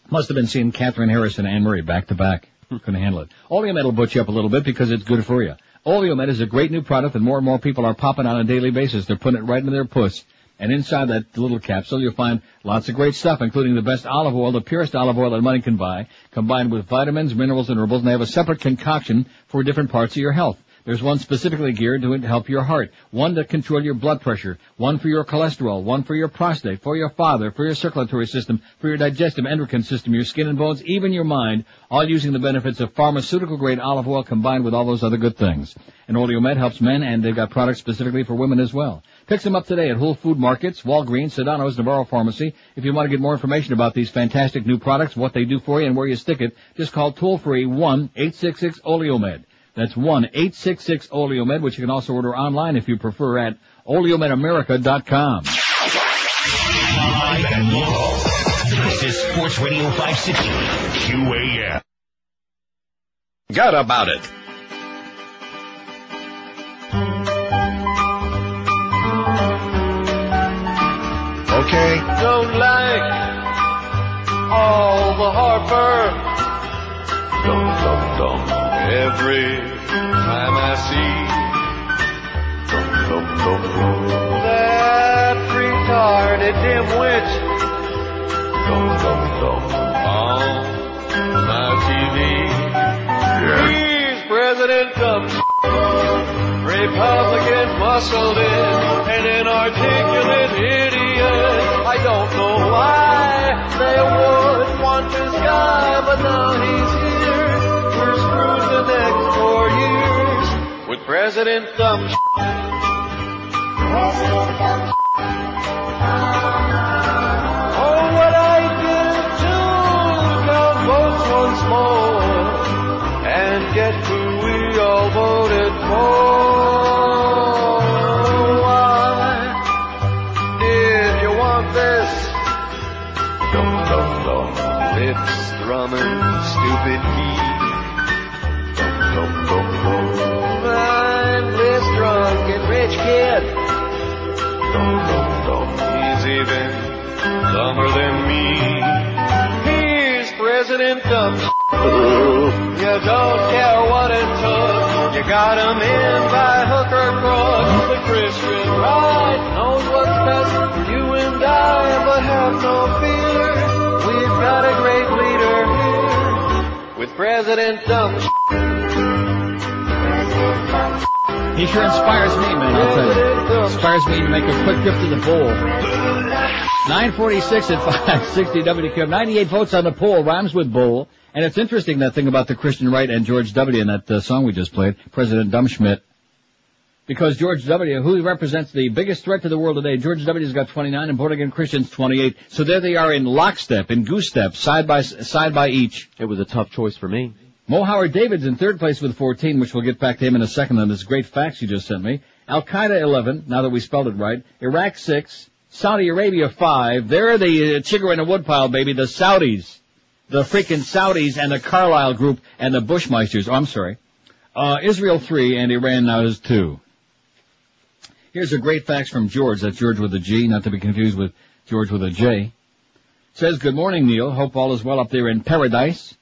Speaker 1: Must have been seeing Katherine Harris and Anne Murray back to back. Hmm. Couldn't handle it. Oleomed will put you up a little bit because it's good for you. Oleomed is a great new product and more and more people are popping on a daily basis. They're putting it right into their puss. And inside that little capsule, you'll find lots of great stuff, including the best olive oil, the purest olive oil that money can buy, combined with vitamins, minerals, and herbals, and they have a separate concoction for different parts of your health. There's one specifically geared to help your heart, one to control your blood pressure, one for your cholesterol, one for your prostate, for your father, for your circulatory system, for your digestive endocrine system, your skin and bones, even your mind, all using the benefits of pharmaceutical grade olive oil combined with all those other good things. And Oleomed helps men and they've got products specifically for women as well. Pick them up today at Whole Food Markets, Walgreens, Sedano's, Navarro Pharmacy. If you want to get more information about these fantastic new products, what they do for you and where you stick it, just call toll free 1-866-OLEOMED. That's 1-866-OLEOMED, which you can also order online if you prefer at oleomedamerica.com.
Speaker 11: Live and local. This is Sports Radio 560 QAM.
Speaker 14: Got about it.
Speaker 15: Okay. Don't like all the Harper. Dum dum dum. Every time I see. That retarded dimwit. Dum dum dum. On my TV. He's President Dumb. Republican muscled in, an inarticulate idiot. I don't know why they would want this guy, but now he's years with President Dumb. Oh, what I to count votes once more and get who we all voted for. Why did you want this? Lips drumming, stupid key. Dum dum dum, he's even dumber than me. He's President Dumb. You don't care what it took. You got him in by hook or crook. The Christian right knows what's best for you and I, but have no fear. We've got a great leader here with President Dumb.
Speaker 1: He sure inspires me, man, I'll tell you. Inspires me to make a quick trip to the poll. 946 at 560 WQM. 98 votes on the poll. Rhymes with bowl. And it's interesting that thing about the Christian right and George W. in that uh, song we just played, President Dumbschmidt. Because George W., who represents the biggest threat to the world today, George W.'s got 29 and born again Christians 28. So there they are in lockstep, in goose step, side by, side by each.
Speaker 2: It was a tough choice for me.
Speaker 1: Mo Howard David's in third place with 14, which we'll get back to him in a second on this great facts you just sent me. Al Qaeda 11, now that we spelled it right. Iraq 6. Saudi Arabia 5. They're the uh, chigger in the woodpile, baby. The Saudis. The freaking Saudis and the Carlyle Group and the Bushmeisters. Oh, I'm sorry. Uh, Israel 3 and Iran now is 2. Here's a great facts from George. That's George with a G, not to be confused with George with a J. Says, good morning, Neil. Hope all is well up there in paradise.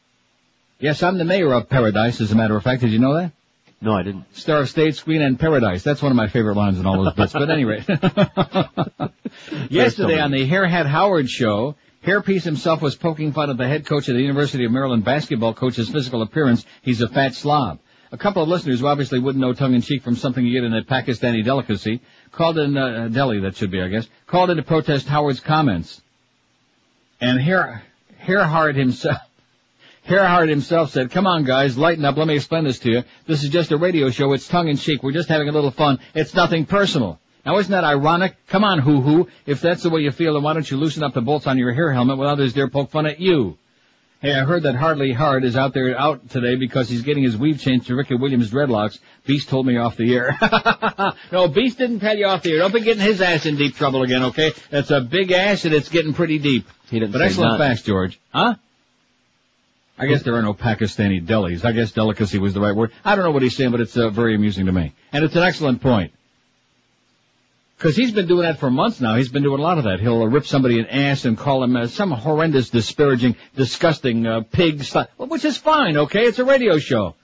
Speaker 1: Yes, I'm the mayor of paradise, as a matter of fact. Did you know that?
Speaker 2: No, I didn't.
Speaker 1: Star of State, Screen, and Paradise. That's one of my favorite lines in all those bits. But anyway. Yesterday on the Hairhead Howard show, Hairpiece himself was poking fun at the head coach of the University of Maryland basketball coach's physical appearance. He's a fat slob. A couple of listeners who obviously wouldn't know tongue-in-cheek from something you get in a Pakistani delicacy called in, uh, deli, that should be, I guess, called in to protest Howard's comments. And Hair, Hairhard himself, Hairhard himself said, come on guys, lighten up, let me explain this to you. This is just a radio show, it's tongue-in-cheek, we're just having a little fun, it's nothing personal. Now isn't that ironic? Come on, hoo-hoo, if that's the way you feel, then why don't you loosen up the bolts on your hair helmet when others dare poke fun at you? Hey, I heard that Hardly Hard is out there out today because he's getting his weave changed to Ricky Williams dreadlocks. Beast told me off the air. no, Beast didn't tell you off the air. Don't be getting his ass in deep trouble again, okay? That's a big ass and it's getting pretty deep.
Speaker 2: He didn't
Speaker 1: But excellent facts, George. Huh? I guess there are no Pakistani delis. I guess delicacy was the right word. I don't know what he's saying, but it's uh, very amusing to me. And it's an excellent point. Because he's been doing that for months now. He's been doing a lot of that. He'll uh, rip somebody an ass and call him uh, some horrendous, disparaging, disgusting uh, pig, slut, which is fine, okay? It's a radio show.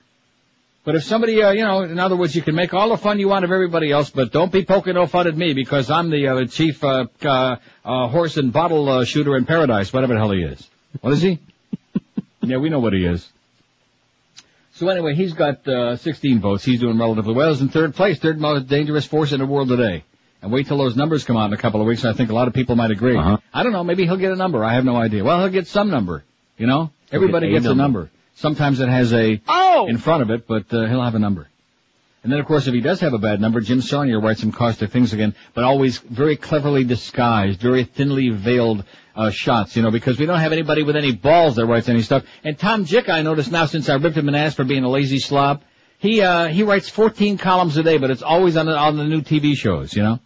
Speaker 1: But if somebody, uh, you know, in other words, you can make all the fun you want of everybody else, but don't be poking no fun at me because I'm the uh, chief uh, uh, uh, horse and bottle uh, shooter in paradise, whatever the hell he is. What is he? Yeah, we know what he is. So anyway, he's got uh, 16 votes. He's doing relatively well. He's in third place, third most dangerous force in the world today. And wait till those numbers come out in a couple of weeks. I think a lot of people might agree.
Speaker 2: Uh-huh.
Speaker 1: I don't know. Maybe he'll get a number. I have no idea. Well, he'll get some number. You know,
Speaker 2: He'll
Speaker 1: everybody
Speaker 2: get a
Speaker 1: gets a
Speaker 2: number.
Speaker 1: number. Sometimes it has a
Speaker 10: Oh!
Speaker 1: in front of it, but uh, he'll have a number. And then, of course, if he does have a bad number, Jim Saunier writes some caustic things again, but always very cleverly disguised, very thinly veiled uh, shots, you know, because we don't have anybody with any balls that writes any stuff. And Tom Jicha, I noticed now, since I ripped him an ass for being a lazy slob, he uh, he writes 14 columns a day, but it's always on the, on the new TV shows, you know.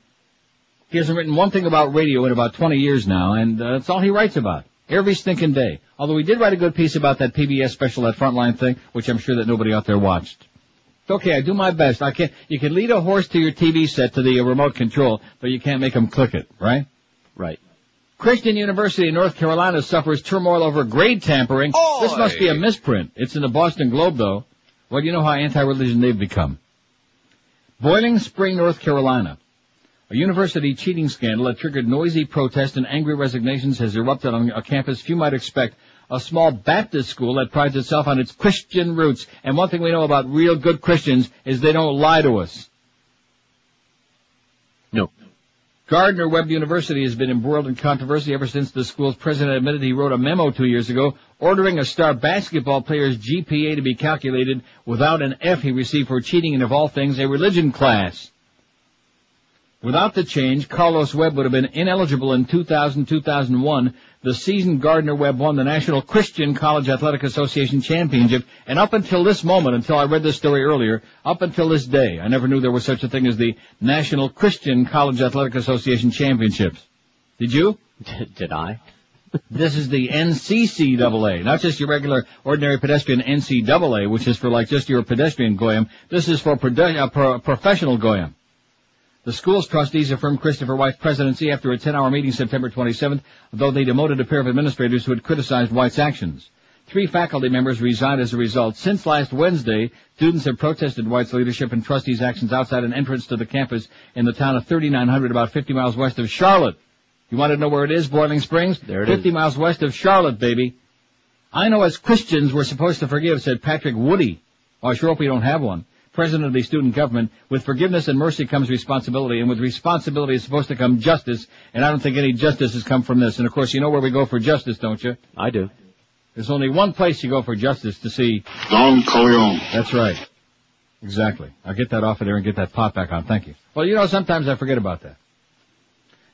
Speaker 1: He hasn't written one thing about radio in about 20 years now, and uh, that's all he writes about. Every stinking day. Although he did write a good piece about that PBS special, that frontline thing, which I'm sure that nobody out there watched. Okay, I do my best. I can you can lead a horse to your TV set to the remote control, but you can't make him click it, right?
Speaker 2: Right.
Speaker 1: Christian University in North Carolina suffers turmoil over grade tampering. This must be a misprint. It's in the Boston Globe, though. Well, you know how anti-religion they've become. Boiling Spring, North Carolina. A university cheating scandal that triggered noisy protest and angry resignations has erupted on a campus few might expect. A small Baptist school that prides itself on its Christian roots. And one thing we know about real good Christians is they don't lie to us.
Speaker 2: No.
Speaker 1: Gardner Webb University has been embroiled in controversy ever since the school's president admitted he wrote a memo two years ago ordering a star basketball player's GPA to be calculated without an F he received for cheating in, of all things, a religion class. Without the change, Carlos Webb would have been ineligible in 2000-2001. The season Gardner Webb won the National Christian College Athletic Association Championship, and up until this moment, until I read this story earlier, up until this day, I never knew there was such a thing as the National Christian College Athletic Association Championships. Did you?
Speaker 2: Did I?
Speaker 1: This is the NCCAA, not just your regular ordinary pedestrian NCAA, which is for like just your pedestrian goyim. This is for produ- uh, pro- professional goyim. The school's trustees affirmed Christopher White's presidency after a 10-hour meeting September 27th, though they demoted a pair of administrators who had criticized White's actions. Three faculty members resigned as a result. Since last Wednesday, students have protested White's leadership and trustees' actions outside an entrance to the campus in the town of 3900, about 50 miles west of Charlotte. You want to know where it is, Boiling Springs?
Speaker 2: There it
Speaker 1: 50
Speaker 2: is.
Speaker 1: miles west of Charlotte, baby. I know as Christians we're supposed to forgive, said Patrick Woody. Oh, I sure hope we don't have one. President of the student government. With forgiveness and mercy comes responsibility, and with responsibility is supposed to come justice, and I don't think any justice has come from this. And of course, you know where we go for justice, don't you?
Speaker 2: I do.
Speaker 1: There's only one place you go for justice to see.
Speaker 16: Don Corleone.
Speaker 1: That's right. Exactly. I'll get that off of there and get that pot back on. Thank you. Well, you know, sometimes I forget about that.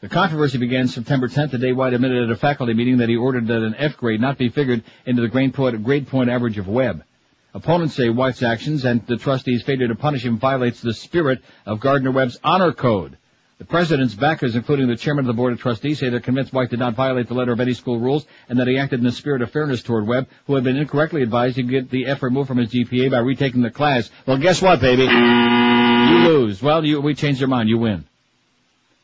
Speaker 1: The controversy began September 10th, the day White admitted at a faculty meeting that he ordered that an F grade not be figured into the grade point, grade point average of Webb. Opponents say White's actions and the trustees' failure to punish him violates the spirit of Gardner Webb's honor code. The president's backers, including the chairman of the board of trustees, say they're convinced White did not violate the letter of any school rules and that he acted in the spirit of fairness toward Webb, who had been incorrectly advised to get the F removed from his GPA by retaking the class. Well, guess what, baby? You lose. Well, you, we changed your mind. You win.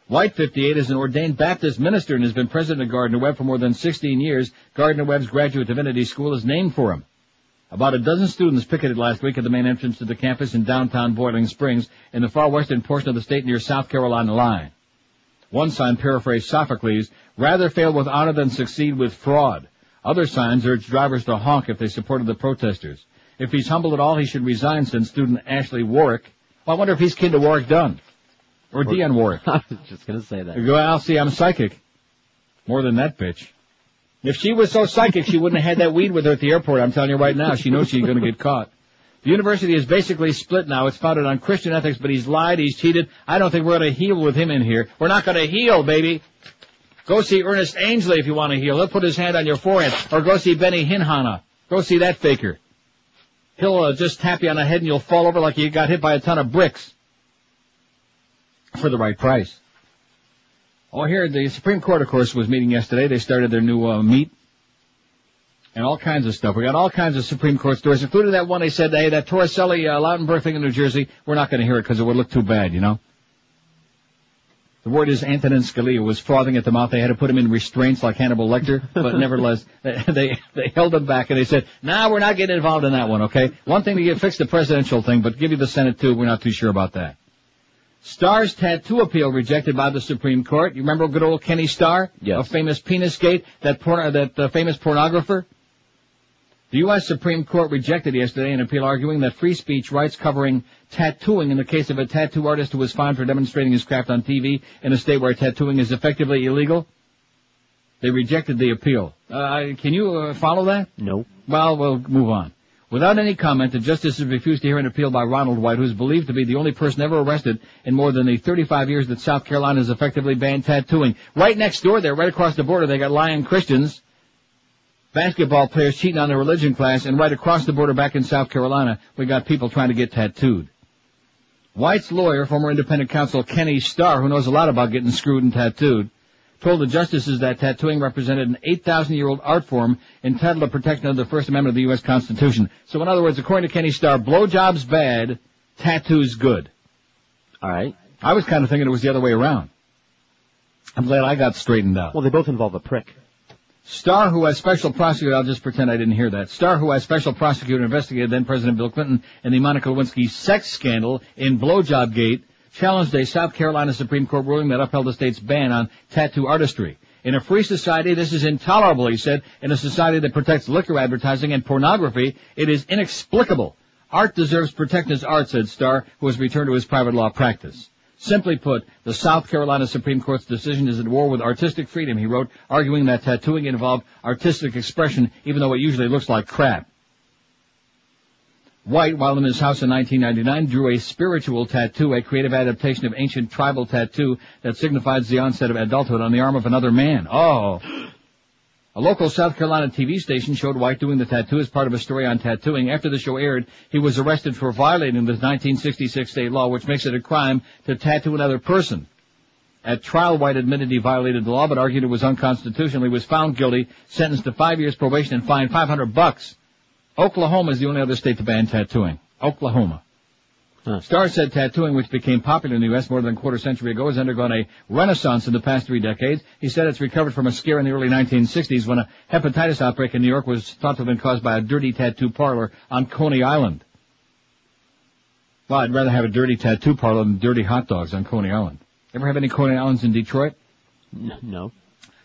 Speaker 1: White, 58, is an ordained Baptist minister and has been president of Gardner Webb for more than 16 years. Gardner Webb's graduate divinity school is named for him. About a dozen students picketed last week at the main entrance to the campus in downtown Boiling Springs in the far western portion of the state near South Carolina line. One sign paraphrased Sophocles, rather fail with honor than succeed with fraud. Other signs urged drivers to honk if they supported the protesters. If he's humble at all, he should resign, said student Ashley Warwick. Well, I wonder if he's kin to Warrick Dunn. Or Dionne Warwick.
Speaker 2: I was just gonna say that.
Speaker 1: Well, see, I'm psychic. More than that bitch. If she was so psychic, she wouldn't have had that weed with her at the airport. I'm telling you right now. She knows she's going to get caught. The university is basically split now. It's founded on Christian ethics, but he's lied, he's cheated. I don't think we're going to heal with him in here. We're not going to heal, baby. Go see Ernest Angley if you want to heal. He'll put his hand on your forehead. Or go see Benny Hinhana. Go see that faker. He'll uh, just tap you on the head and you'll fall over like you got hit by a ton of bricks. For the right price. Oh, here, the Supreme Court, of course, was meeting yesterday. They started their new uh, meet. And all kinds of stuff. We got all kinds of Supreme Court stories, including that one they said, hey, that Torricelli, uh, Lautenberg thing in New Jersey, we're not going to hear it because it would look too bad, you know? The word is Antonin Scalia was frothing at the mouth. They had to put him in restraints like Hannibal Lecter, but nevertheless, they, they, they held him back and they said, nah, we're not getting involved in that one, okay? One thing to get fix the presidential thing, but give you the Senate too, we're not too sure about that. Starr's tattoo appeal rejected by the Supreme Court. You remember good old Kenny Starr?
Speaker 2: Yes.
Speaker 1: A famous penis gate, that porn, that uh, famous pornographer? The U.S. Supreme Court rejected yesterday an appeal arguing that free speech rights covering tattooing in the case of a tattoo artist who was fined for demonstrating his craft on TV in a state where tattooing is effectively illegal. They rejected the appeal. Uh, can you uh, follow that?
Speaker 2: No.
Speaker 1: Well, we'll move on. Without any comment, the justices refused to hear an appeal by Ronald White, who is believed to be the only person ever arrested in more than the 35 years that South Carolina has effectively banned tattooing. Right next door there, right across the border, they got Lion Christians, basketball players cheating on their religion class, and right across the border back in South Carolina, we got people trying to get tattooed. White's lawyer, former independent counsel Kenny Starr, who knows a lot about getting screwed and tattooed, told the justices that tattooing represented an 8,000 year old art form entitled to protection under the First Amendment of the U.S. Constitution. So in other words, according to Kenny Starr, blowjobs bad, tattoos good.
Speaker 2: Alright.
Speaker 1: I was kind of thinking it was the other way around. I'm glad I got straightened out.
Speaker 2: Well, they both involve a prick.
Speaker 1: Starr, who has special prosecutor, I'll just pretend I didn't hear that. Starr, who has special prosecutor investigated then President Bill Clinton in the Monica Lewinsky sex scandal in Blowjob Gate, challenged a South Carolina Supreme Court ruling that upheld the state's ban on tattoo artistry. In a free society, this is intolerable, he said. In a society that protects liquor advertising and pornography, it is inexplicable. Art deserves protection as art, said Starr, who has returned to his private law practice. Simply put, the South Carolina Supreme Court's decision is at war with artistic freedom, he wrote, arguing that tattooing involved artistic expression, even though it usually looks like crap. White, while in his house in 1999, drew a spiritual tattoo, a creative adaptation of ancient tribal tattoo that signifies the onset of adulthood on the arm of another man. Oh. A local South Carolina TV station showed White doing the tattoo as part of a story on tattooing. After the show aired, he was arrested for violating the 1966 state law, which makes it a crime to tattoo another person. At trial, White admitted he violated the law, but argued it was unconstitutional. He was found guilty, sentenced to five years probation, and fined 500 bucks. Oklahoma is the only other state to ban tattooing. Oklahoma.
Speaker 2: Huh.
Speaker 1: Starr said tattooing, which became popular in the U.S. more than a quarter century ago, has undergone a renaissance in the past three decades. He said it's recovered from a scare in the early 1960s when a hepatitis outbreak in New York was thought to have been caused by a dirty tattoo parlor on Coney Island. Well, I'd rather have a dirty tattoo parlor than dirty hot dogs on Coney Island. Ever have any Coney Islands in Detroit?
Speaker 2: No.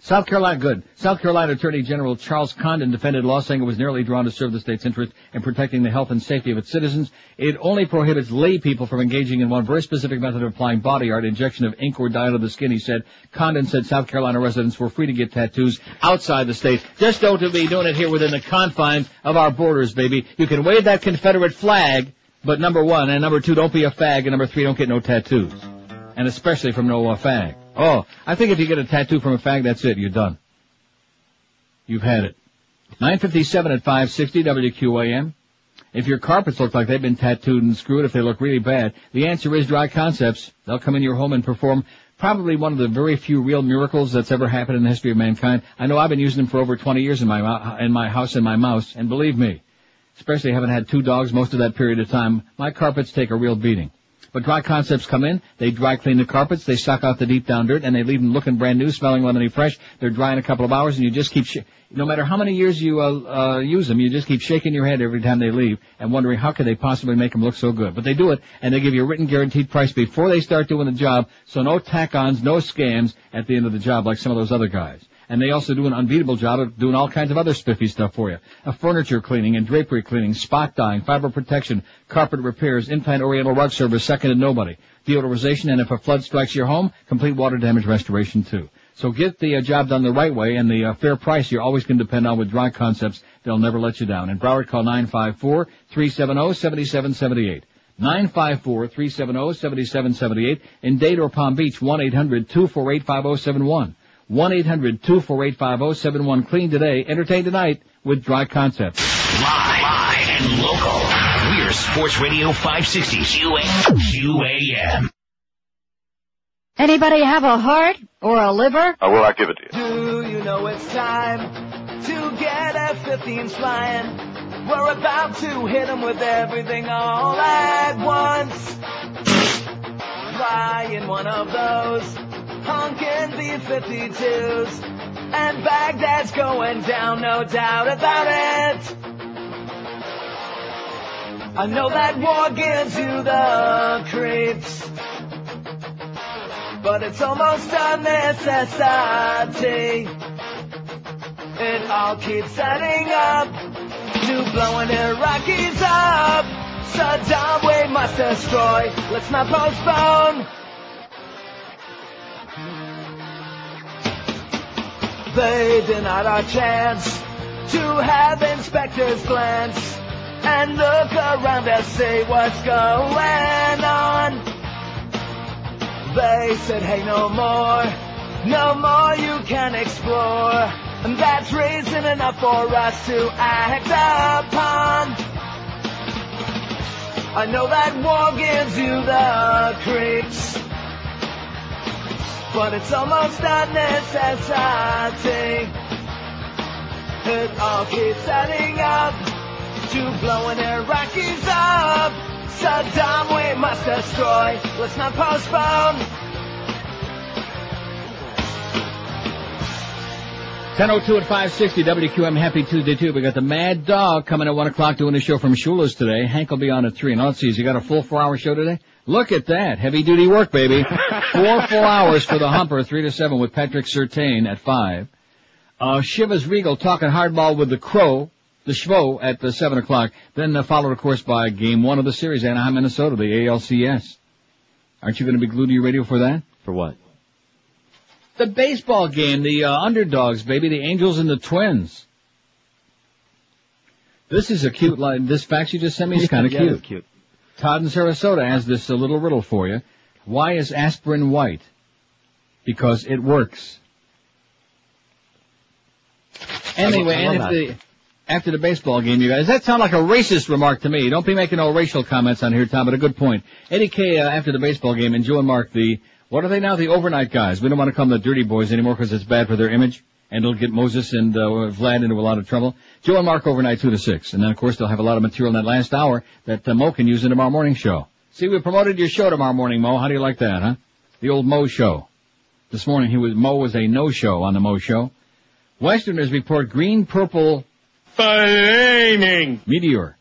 Speaker 1: South Carolina, good. South Carolina Attorney General Charles Condon defended law saying it was nearly drawn to serve the state's interest in protecting the health and safety of its citizens. It only prohibits lay people from engaging in one very specific method of applying body art, injection of ink or dye into the skin, he said. Condon said South Carolina residents were free to get tattoos outside the state. Just don't be doing it here within the confines of our borders, baby. You can wave that Confederate flag, but number one, and number two, don't be a fag, and number three, don't get no tattoos. And especially from no uh, fag. Oh, I think if you get a tattoo from a fag, that's it. You're done. You've had it. 957 at 560 WQAM. If your carpets look like they've been tattooed and screwed, if they look really bad, the answer is Dry Concepts. They'll come in your home and perform probably one of the very few real miracles that's ever happened in the history of mankind. I know I've been using them for over 20 years in my uh, in my house and my mouse, and believe me, especially having had two dogs most of that period of time, my carpets take a real beating. But dry concepts come in, they dry clean the carpets, they suck out the deep down dirt, and they leave them looking brand new, smelling lemony fresh. They're dry in a couple of hours, and you just keep, sh- no matter how many years you uh, uh, use them, you just keep shaking your head every time they leave and wondering how could they possibly make them look so good. But they do it, and they give you a written guaranteed price before they start doing the job, so no tack-ons, no scams at the end of the job like some of those other guys. And they also do an unbeatable job of doing all kinds of other spiffy stuff for you. A furniture cleaning and drapery cleaning, spot dyeing, fiber protection, carpet repairs, in-plant oriental rug service, second to nobody. Deodorization, and if a flood strikes your home, complete water damage restoration too. So get the uh, job done the right way and the uh, fair price you're always going to depend on with Dry Concepts. They'll never let you down. In Broward, call 954-370-7778. 954-370-7778. In Dade or Palm Beach, 1-800-248-5071. 1-800-248-5071. Clean today. Entertain tonight with Dry Concepts.
Speaker 11: Live, live and local. We're Sports Radio 560 QAM.
Speaker 16: Anybody have a heart or a liver?
Speaker 3: I will not give it to you.
Speaker 17: Do you know it's time to get F-15s flying? We're about to hit them with everything all at once. Fly in one of those honkin' B-52s. And Baghdad's going down, no doubt about it. I know that war gives you the creeps. But it's almost a necessity. It all keeps setting up. to blowing Iraqis up. Saddam we must destroy. Let's not postpone. They denied our chance to have inspectors glance and look around and see what's going on. They said, hey, no more, no more you can explore. And that's reason enough for us to act upon. I know that war gives you the creeps, but it's almost a necessity. It all keeps adding up to blowing Iraqis up. Saddam we must destroy. Let's not postpone.
Speaker 1: 1002 at 560 WQM. Happy Tuesday too. We got the Mad Dog coming at 1 o'clock doing a show from Shula's today. Hank will be on at 3. And let's see, has he got a full four hour show today? Look at that. Heavy duty work, baby. Four full hours for the humper, 3 to 7 with Patrick Sertain at 5. Uh, Shiva's Regal talking hardball with the Crow, the Schvo at the 7 o'clock. Then uh, followed, of course, by game one of the series, Anaheim, Minnesota, the ALCS. Aren't you going to be glued to your radio for that?
Speaker 2: For what?
Speaker 1: The baseball game, the uh, underdogs, baby, the Angels and the Twins. This is a cute line. This fax you just sent me is kind of
Speaker 2: Yeah,
Speaker 1: cute.
Speaker 2: cute.
Speaker 1: Todd in Sarasota has this uh, little riddle for you. Why is aspirin white? Because it works. Anyway, and if the, after the baseball game, you guys, that sound like a racist remark to me. Don't be making no racial comments on here, Tom, but a good point. Eddie K, uh, after the baseball game, and Joe and Mark, the, what are they now? The overnight guys. We don't want to call them the dirty boys anymore because it's bad for their image. And it'll get Moses and uh, Vlad into a lot of trouble. Joe and Mark overnight 2 to 6. And then, of course, they'll have a lot of material in that last hour that uh, Mo can use in tomorrow morning show. See, we promoted your show tomorrow morning, Mo. How do you like that, huh? The old Mo show. This morning, he was Mo was a no-show on the Mo show. Westerners report green purple flaming meteor.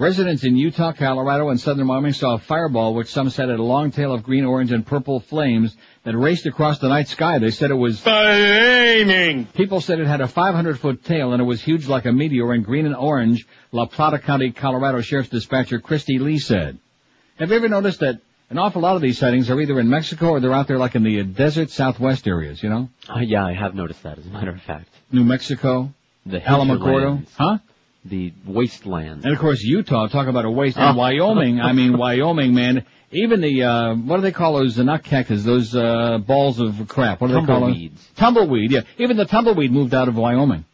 Speaker 1: Residents in Utah, Colorado, and southern Wyoming saw a fireball which some said had a long tail of green, orange, and purple flames that raced across the night sky. They said it was flaming. People said it had a 500 foot tail and it was huge like a meteor in green and orange, La Plata County, Colorado Sheriff's Dispatcher Christy Lee said. Have you ever noticed that an awful lot of these sightings are either in Mexico or they're out there like in the desert southwest areas, you know?
Speaker 2: Uh, yeah, I have noticed that, as a matter of fact.
Speaker 1: New Mexico,
Speaker 2: The
Speaker 1: Alamogordo,
Speaker 2: hinterlands,
Speaker 1: huh?
Speaker 2: The wasteland.
Speaker 1: And of course Utah, talk about a waste. And Wyoming, I mean Wyoming, man. Even the, uh, what do they call those, uh, not cactus, those, uh, balls of crap. What do they call them?
Speaker 2: Tumbleweeds.
Speaker 1: Tumbleweed, yeah. Even the tumbleweed moved out of Wyoming.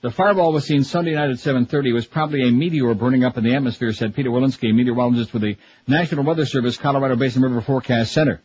Speaker 1: The fireball was seen Sunday night at 7.30. It was probably a meteor burning up in the atmosphere, said Peter Walensky, meteorologist with the National Weather Service Colorado Basin River Forecast Center.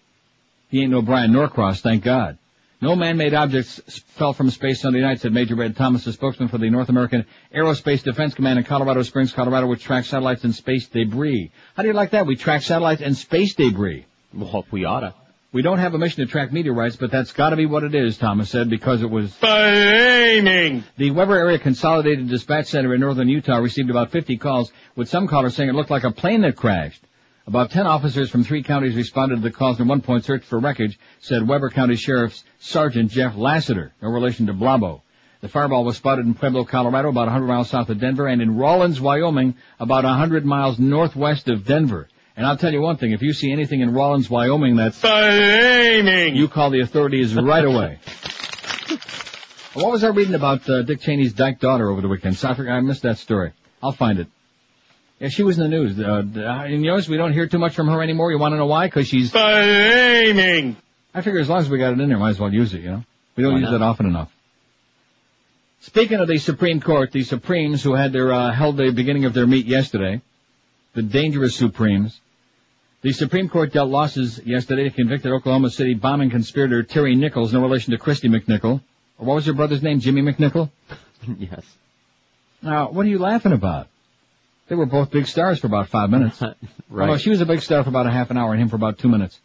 Speaker 1: He ain't no Bryan Norcross, thank God. No man-made objects fell from space Sunday night, said Major Red Thomas, a spokesman for the North American Aerospace Defense Command in Colorado Springs, Colorado, which tracks satellites and space debris. How do you like that? We track satellites and space debris.
Speaker 2: Well, we oughta.
Speaker 1: We don't have a mission to track meteorites, but that's gotta be what it is, Thomas said, because it was flaming. The Weber Area Consolidated Dispatch Center in northern Utah received about 50 calls, with some callers saying it looked like a plane that crashed. About 10 officers from three counties responded to the calls and one point searched for wreckage, said Weber County Sheriff's Sergeant Jeff Lassiter, no relation to Blabo. The fireball was spotted in Pueblo, Colorado, about 100 miles south of Denver, and in Rawlins, Wyoming, about 100 miles northwest of Denver. And I'll tell you one thing, if you see anything in Rawlins, Wyoming that's flaming, you call the authorities right away. what was I reading about uh, Dick Cheney's dyke daughter over the weekend? So I I missed that story. I'll find it. Yeah, she was in the news. Uh, and you notice we don't hear too much from her anymore. You want to know why? Because she's flaming. I figure as long as we got it in there, might as well use it, you know? We don't
Speaker 2: Why
Speaker 1: use
Speaker 2: not?
Speaker 1: it often enough. Speaking of the Supreme Court, the Supremes who had their, uh, held the beginning of their meet yesterday, the dangerous Supremes, the Supreme Court dealt losses yesterday to convicted Oklahoma City bombing conspirator Terry Nichols, no relation to Kristy McNichol. Or what was your brother's name? Jimmy McNichol?
Speaker 2: yes.
Speaker 1: Now, what are you laughing about? They were both big stars for about five minutes.
Speaker 2: Right.
Speaker 1: Well, she was a big star for about a half an hour and him for about two minutes.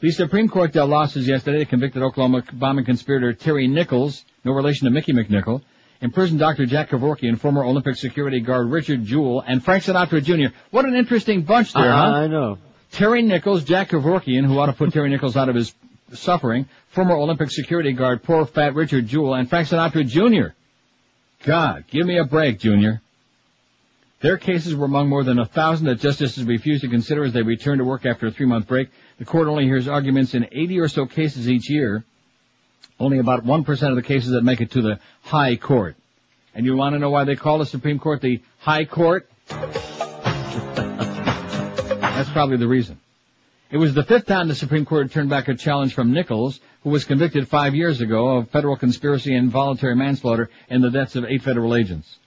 Speaker 1: The Supreme Court dealt losses yesterday to convicted Oklahoma bombing conspirator Terry Nichols, no relation to Mickey McNichol, imprisoned Dr. Jack Kevorkian, former Olympic security guard Richard Jewell, and Frank Sinatra Jr. What an interesting bunch there,
Speaker 2: Uh,
Speaker 1: huh?
Speaker 2: I know.
Speaker 1: Terry Nichols, Jack Kevorkian, who ought to put Terry Nichols out of his suffering, former Olympic security guard, poor fat Richard Jewell, and Frank Sinatra Jr. God, give me a break, Junior. Their cases were among more than a thousand that justices refused to consider as they returned to work after a three-month break. The court only hears arguments in 80 or so cases each year. Only about 1% of the cases that make it to the High Court. And you want to know why they call the Supreme Court the High Court? That's probably the reason. It was the fifth time the Supreme Court turned back a challenge from Nichols, who was convicted five years ago of federal conspiracy and voluntary manslaughter in the deaths of eight federal agents.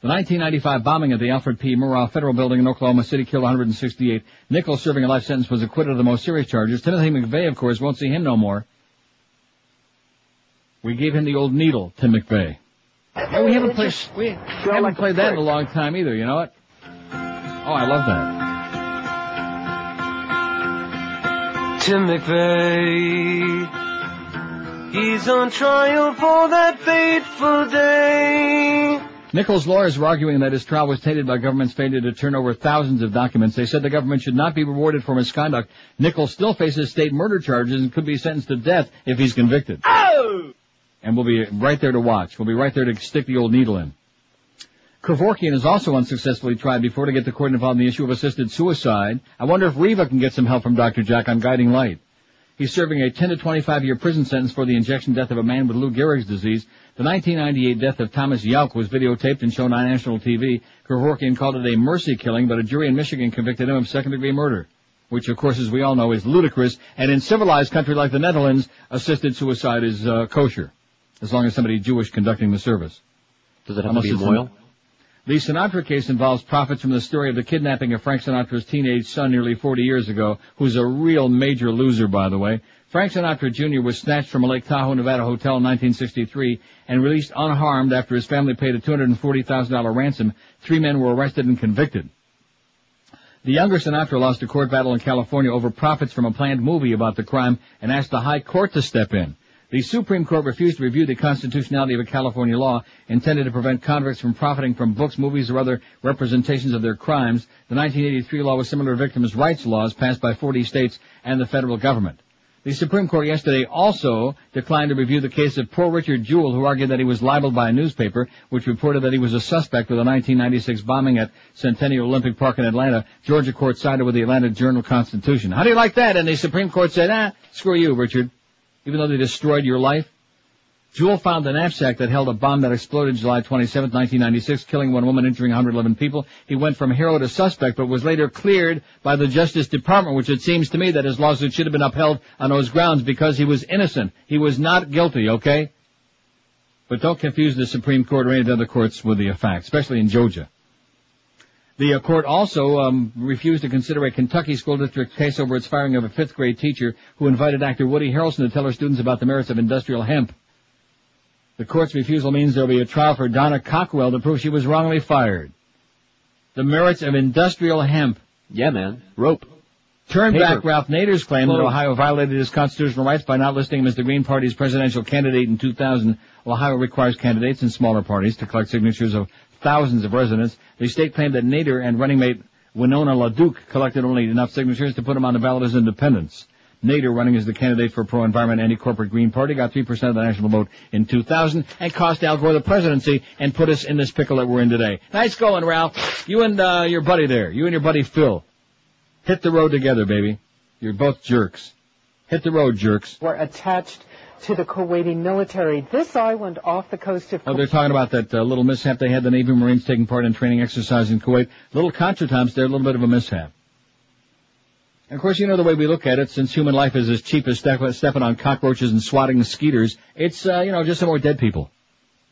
Speaker 1: The 1995 bombing at the Alfred P. Murrah Federal Building in Oklahoma City killed 168. Nichols, serving a life sentence, was acquitted of the most serious charges. Timothy McVeigh, of course, won't see him no more. We gave him the old needle, Tim McVeigh. Yeah, we haven't played, we haven't played that in a long time either, you know what? Oh, I love that.
Speaker 17: Tim McVeigh. He's on trial for that fateful day.
Speaker 1: Nichols' lawyers were arguing that his trial was tainted by government's failure to turn over thousands of documents. They said the government should not be rewarded for misconduct. Nichols still faces state murder charges and could be sentenced to death if he's convicted.
Speaker 17: Oh!
Speaker 1: And we'll be right there to watch. We'll be right there to stick the old needle in. Kevorkian is also unsuccessfully tried before to get the court involved in the issue of assisted suicide. I wonder if Reva can get some help from Dr. Jack on guiding light. He's serving a 10 to 25 year prison sentence for the injection death of a man with Lou Gehrig's disease. The 1998 death of Thomas Youk was videotaped and shown on national TV. Kevorkian called it a mercy killing, but a jury in Michigan convicted him of second degree murder. Which, of course, as we all know, is ludicrous. And in civilized country like the Netherlands, assisted suicide is uh, kosher, as long as somebody Jewish conducting the service.
Speaker 2: Does it have
Speaker 1: Unless
Speaker 2: to be loyal?
Speaker 1: The Sinatra case involves profits from the story of the kidnapping of Frank Sinatra's teenage son nearly 40 years ago, who's a real major loser, by the way. Frank Sinatra Jr. was snatched from a Lake Tahoe, Nevada hotel in 1963 and released unharmed after his family paid a $240,000 ransom. Three men were arrested and convicted. The younger Sinatra lost a court battle in California over profits from a planned movie about the crime and asked the High Court to step in. The Supreme Court refused to review the constitutionality of a California law intended to prevent convicts from profiting from books, movies, or other representations of their crimes. The 1983 law was similar to victims' rights laws passed by 40 states and the federal government. The Supreme Court yesterday also declined to review the case of poor Richard Jewell, who argued that he was libeled by a newspaper, which reported that he was a suspect with the 1996 bombing at Centennial Olympic Park in Atlanta. Georgia court sided with the Atlanta Journal-Constitution. How do you like that? And the Supreme Court said, ah, screw you, Richard. Even though they destroyed your life. Jewell found a knapsack that held a bomb that exploded July 27, 1996, killing one woman, injuring 111 people. He went from hero to suspect, but was later cleared by the Justice Department, which it seems to me that his lawsuit should have been upheld on those grounds because he was innocent. He was not guilty, okay? But don't confuse the Supreme Court or any of the other courts with the facts, especially in Georgia. The uh, court also um, refused to consider a Kentucky school district case over its firing of a fifth grade teacher who invited actor Woody Harrelson to tell her students about the merits of industrial hemp. The court's refusal means there will be a trial for Donna Cockrel to prove she was wrongly fired. The merits of industrial hemp.
Speaker 2: Yeah, man. Rope.
Speaker 1: Turn
Speaker 2: Paper.
Speaker 1: back Ralph Nader's claim that Ohio violated his constitutional rights by not listing him as the Green Party's presidential candidate in 2000. Ohio requires candidates in smaller parties to collect signatures of thousands of residents. The state claimed that Nader and running mate Winona LaDuke collected only enough signatures to put him on the ballot as independents. Nader, running as the candidate for pro-environment anti-corporate Green Party, got 3% of the national vote in 2000 and cost Al Gore the presidency and put us in this pickle that we're in today. Nice going, Ralph. You and uh, your buddy there, you and your buddy Phil, hit the road together, baby. You're both jerks. Hit the road, jerks.
Speaker 18: We're attached to the Kuwaiti military. This island off the coast of Kuwait.
Speaker 1: Oh, they're talking about that uh, little mishap they had, the Navy Marines taking part in training exercise in Kuwait. Little contretemps there, a little bit of a mishap. And of course, you know the way we look at it, since human life is as cheap as step- stepping on cockroaches and swatting skeeters, it's, uh, you know, just some more dead people.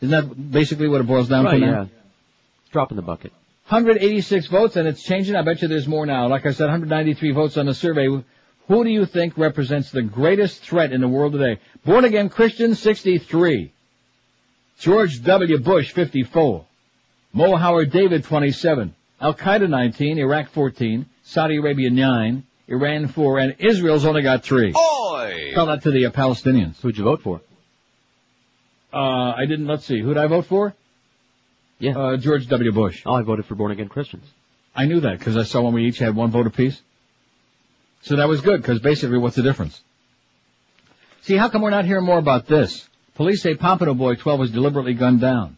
Speaker 1: Isn't that basically what it boils down
Speaker 2: Right,
Speaker 1: to now?
Speaker 2: yeah. Drop in the bucket.
Speaker 1: 186 votes, and it's changing. I bet you there's more now. Like I said, 193 votes on the survey. Who do you think represents the greatest threat in the world today? Born again Christian, 63. George W. Bush, 54. Mo Howard David, 27. Al Qaeda, 19. Iraq, 14. Saudi Arabia, 9. Iran, 4. And Israel's only got 3.
Speaker 13: Oi!
Speaker 1: Tell that to the uh, Palestinians.
Speaker 2: Who'd you vote for?
Speaker 1: Uh, I didn't, let's see. Who'd I vote for?
Speaker 2: Yeah.
Speaker 1: Uh, George W. Bush.
Speaker 2: Oh, I voted for born again Christians.
Speaker 1: I knew that because I saw when we each had one vote apiece. So that was good because basically what's the difference? See, how come we're not hearing more about this? Police say Pompano Boy 12 was deliberately gunned down.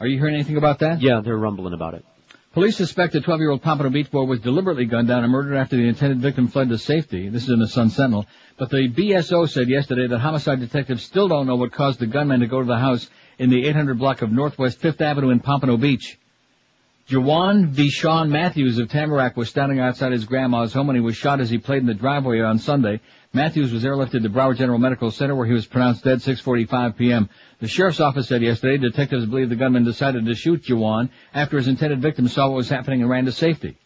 Speaker 1: Are you hearing anything about that?
Speaker 2: Yeah, they're rumbling about it.
Speaker 1: Police suspect a 12-year-old Pompano Beach boy was deliberately gunned down and murdered after the intended victim fled to safety. This is in the Sun Sentinel. But the BSO said yesterday that homicide detectives still don't know what caused the gunman to go to the house in the 800 block of Northwest 5th Avenue in Pompano Beach. Jawan Vishon Matthews of Tamarac was standing outside his grandma's home when he was shot as he played in the driveway on Sunday. Matthews was airlifted to Broward General Medical Center where he was pronounced dead 6:45 p.m. The sheriff's office said yesterday detectives believe the gunman decided to shoot Jawan after his intended victim saw what was happening and ran to safety.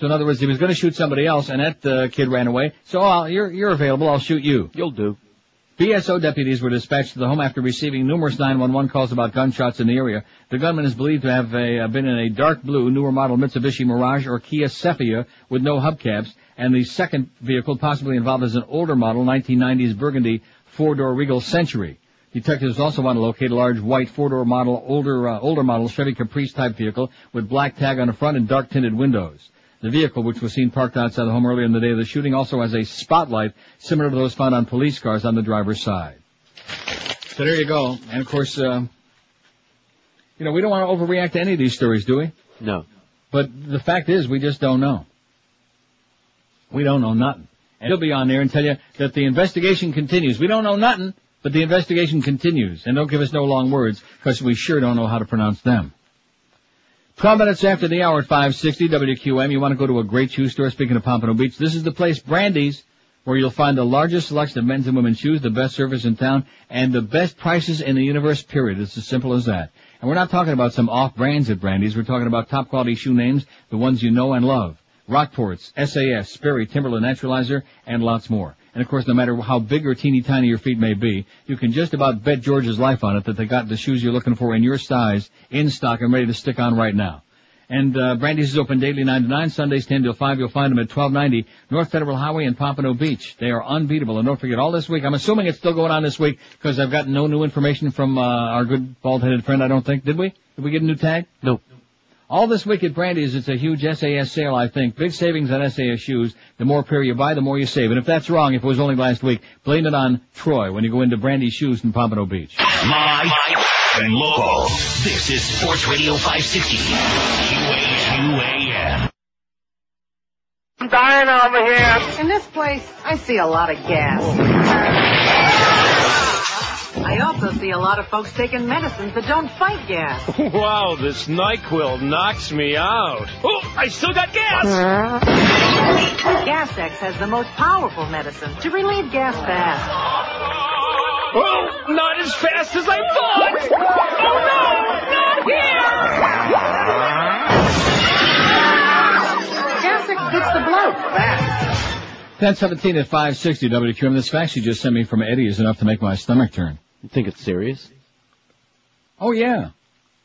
Speaker 1: So in other words, he was going to shoot somebody else, and that uh, kid ran away. So I'll, you're you're available. I'll shoot you.
Speaker 2: You'll do.
Speaker 1: BSO deputies were dispatched to the home after receiving numerous 911 calls about gunshots in the area. The gunman is believed to have a, uh, been in a dark blue, newer model Mitsubishi Mirage or Kia Sephia with no hubcaps, and the second vehicle possibly involved is an older model, 1990s Burgundy four-door Regal Century. Detectives also want to locate a large white four-door model, older uh, older model Chevy Caprice type vehicle with black tag on the front and dark tinted windows. The vehicle, which was seen parked outside the home earlier in the day of the shooting, also has a spotlight similar to those found on police cars on the driver's side. So there you go. And of course, uh, you know, we don't want to overreact to any of these stories, do we?
Speaker 2: No.
Speaker 1: But the fact is, we just don't know. We don't know nothing. And he'll be on there and tell you that the investigation continues. We don't know nothing, but the investigation continues. And don't give us no long words, because we sure don't know how to pronounce them. 12 minutes after the hour at 560 WQM, you want to go to a great shoe store, speaking of Pompano Beach. This is the place, Brandy's, where you'll find the largest selection of men's and women's shoes, the best service in town, and the best prices in the universe, period. It's as simple as that. And we're not talking about some off brands at Brandy's. We're talking about top quality shoe names, the ones you know and love. Rockports, SAS, Sperry, Timberland, Naturalizer, and lots more. And of course, no matter how big or teeny tiny your feet may be, you can just about bet George's life on it that they got the shoes you're looking for in your size in stock and ready to stick on right now. And uh, Brandy's is open daily 9 to 9, Sundays 10 till 5. You'll find them at 1290 North Federal Highway in Pompano Beach. They are unbeatable. And don't forget, all this week, I'm assuming it's still going on this week because I've gotten no new information from uh, our good bald-headed friend, I don't think. Did we? Did we get a new tag?
Speaker 2: No.
Speaker 1: All this wicked at Brandy's, it's a huge SAS sale, I think. Big savings on SAS shoes. The more pair you buy, the more you save. And if that's wrong, if it was only last week, blame it on Troy when you go into Brandy's shoes in Pompano Beach.
Speaker 11: Live and local. This is Sports Radio 560. QAQAM.
Speaker 7: I'm dying over here.
Speaker 16: In this place, I see a lot of gas. I also see a lot of folks taking medicines that don't fight gas.
Speaker 19: Wow, this NyQuil knocks me out. Oh, I still got gas!
Speaker 16: Gas X has the most powerful medicine to relieve gas fast.
Speaker 19: Oh, not as fast as I thought! Oh no, not here!
Speaker 16: Gas X gets the bloat fast.
Speaker 1: 1017 at 560 WQM. This fax you just sent me from Eddie is enough to make my stomach turn.
Speaker 2: You think it's serious?
Speaker 1: Oh yeah.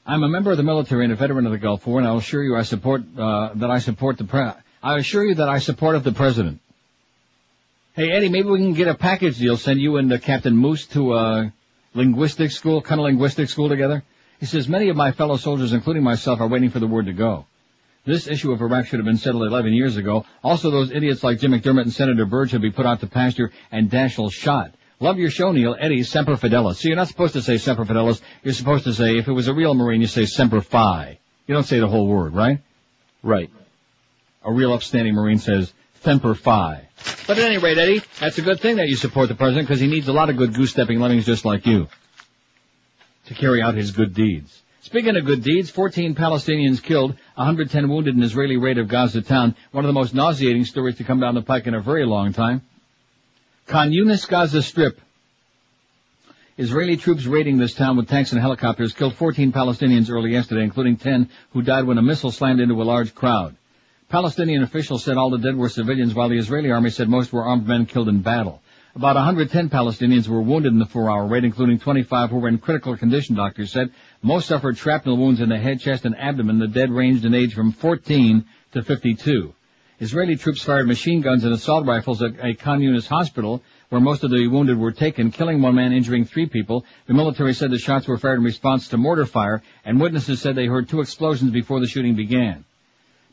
Speaker 1: I'm a member of the military and a veteran of the Gulf War, and I'll assure you I support, uh, that I support the pre- I assure you that I support of the president. Hey Eddie, maybe we can get a package deal, send you and uh, Captain Moose to, uh, linguistic school, kind of linguistics school together. He says, many of my fellow soldiers, including myself, are waiting for the word to go. This issue of Iraq should have been settled 11 years ago. Also, those idiots like Jim McDermott and Senator Byrd should be put out to pasture and Daschle shot. Love your show, Neil. Eddie, Semper Fidelis. So you're not supposed to say Semper Fidelis. You're supposed to say, if it was a real Marine, you say Semper Fi. You don't say the whole word, right?
Speaker 2: Right.
Speaker 1: A real upstanding Marine says Semper Fi. But at any rate, Eddie, that's a good thing that you support the president because he needs a lot of good goose-stepping lemmings just like you to carry out his good deeds. Speaking of good deeds, 14 Palestinians killed, 110 wounded in Israeli raid of Gaza town. One of the most nauseating stories to come down the pike in a very long time. Khan Yunis Gaza Strip. Israeli troops raiding this town with tanks and helicopters killed 14 Palestinians early yesterday, including 10 who died when a missile slammed into a large crowd. Palestinian officials said all the dead were civilians, while the Israeli army said most were armed men killed in battle. About 110 Palestinians were wounded in the four-hour raid, including 25 who were in critical condition, doctors said. Most suffered shrapnel wounds in the head, chest, and abdomen. The dead ranged in age from 14 to 52. Israeli troops fired machine guns and assault rifles at a communist hospital, where most of the wounded were taken, killing one man, injuring three people. The military said the shots were fired in response to mortar fire, and witnesses said they heard two explosions before the shooting began.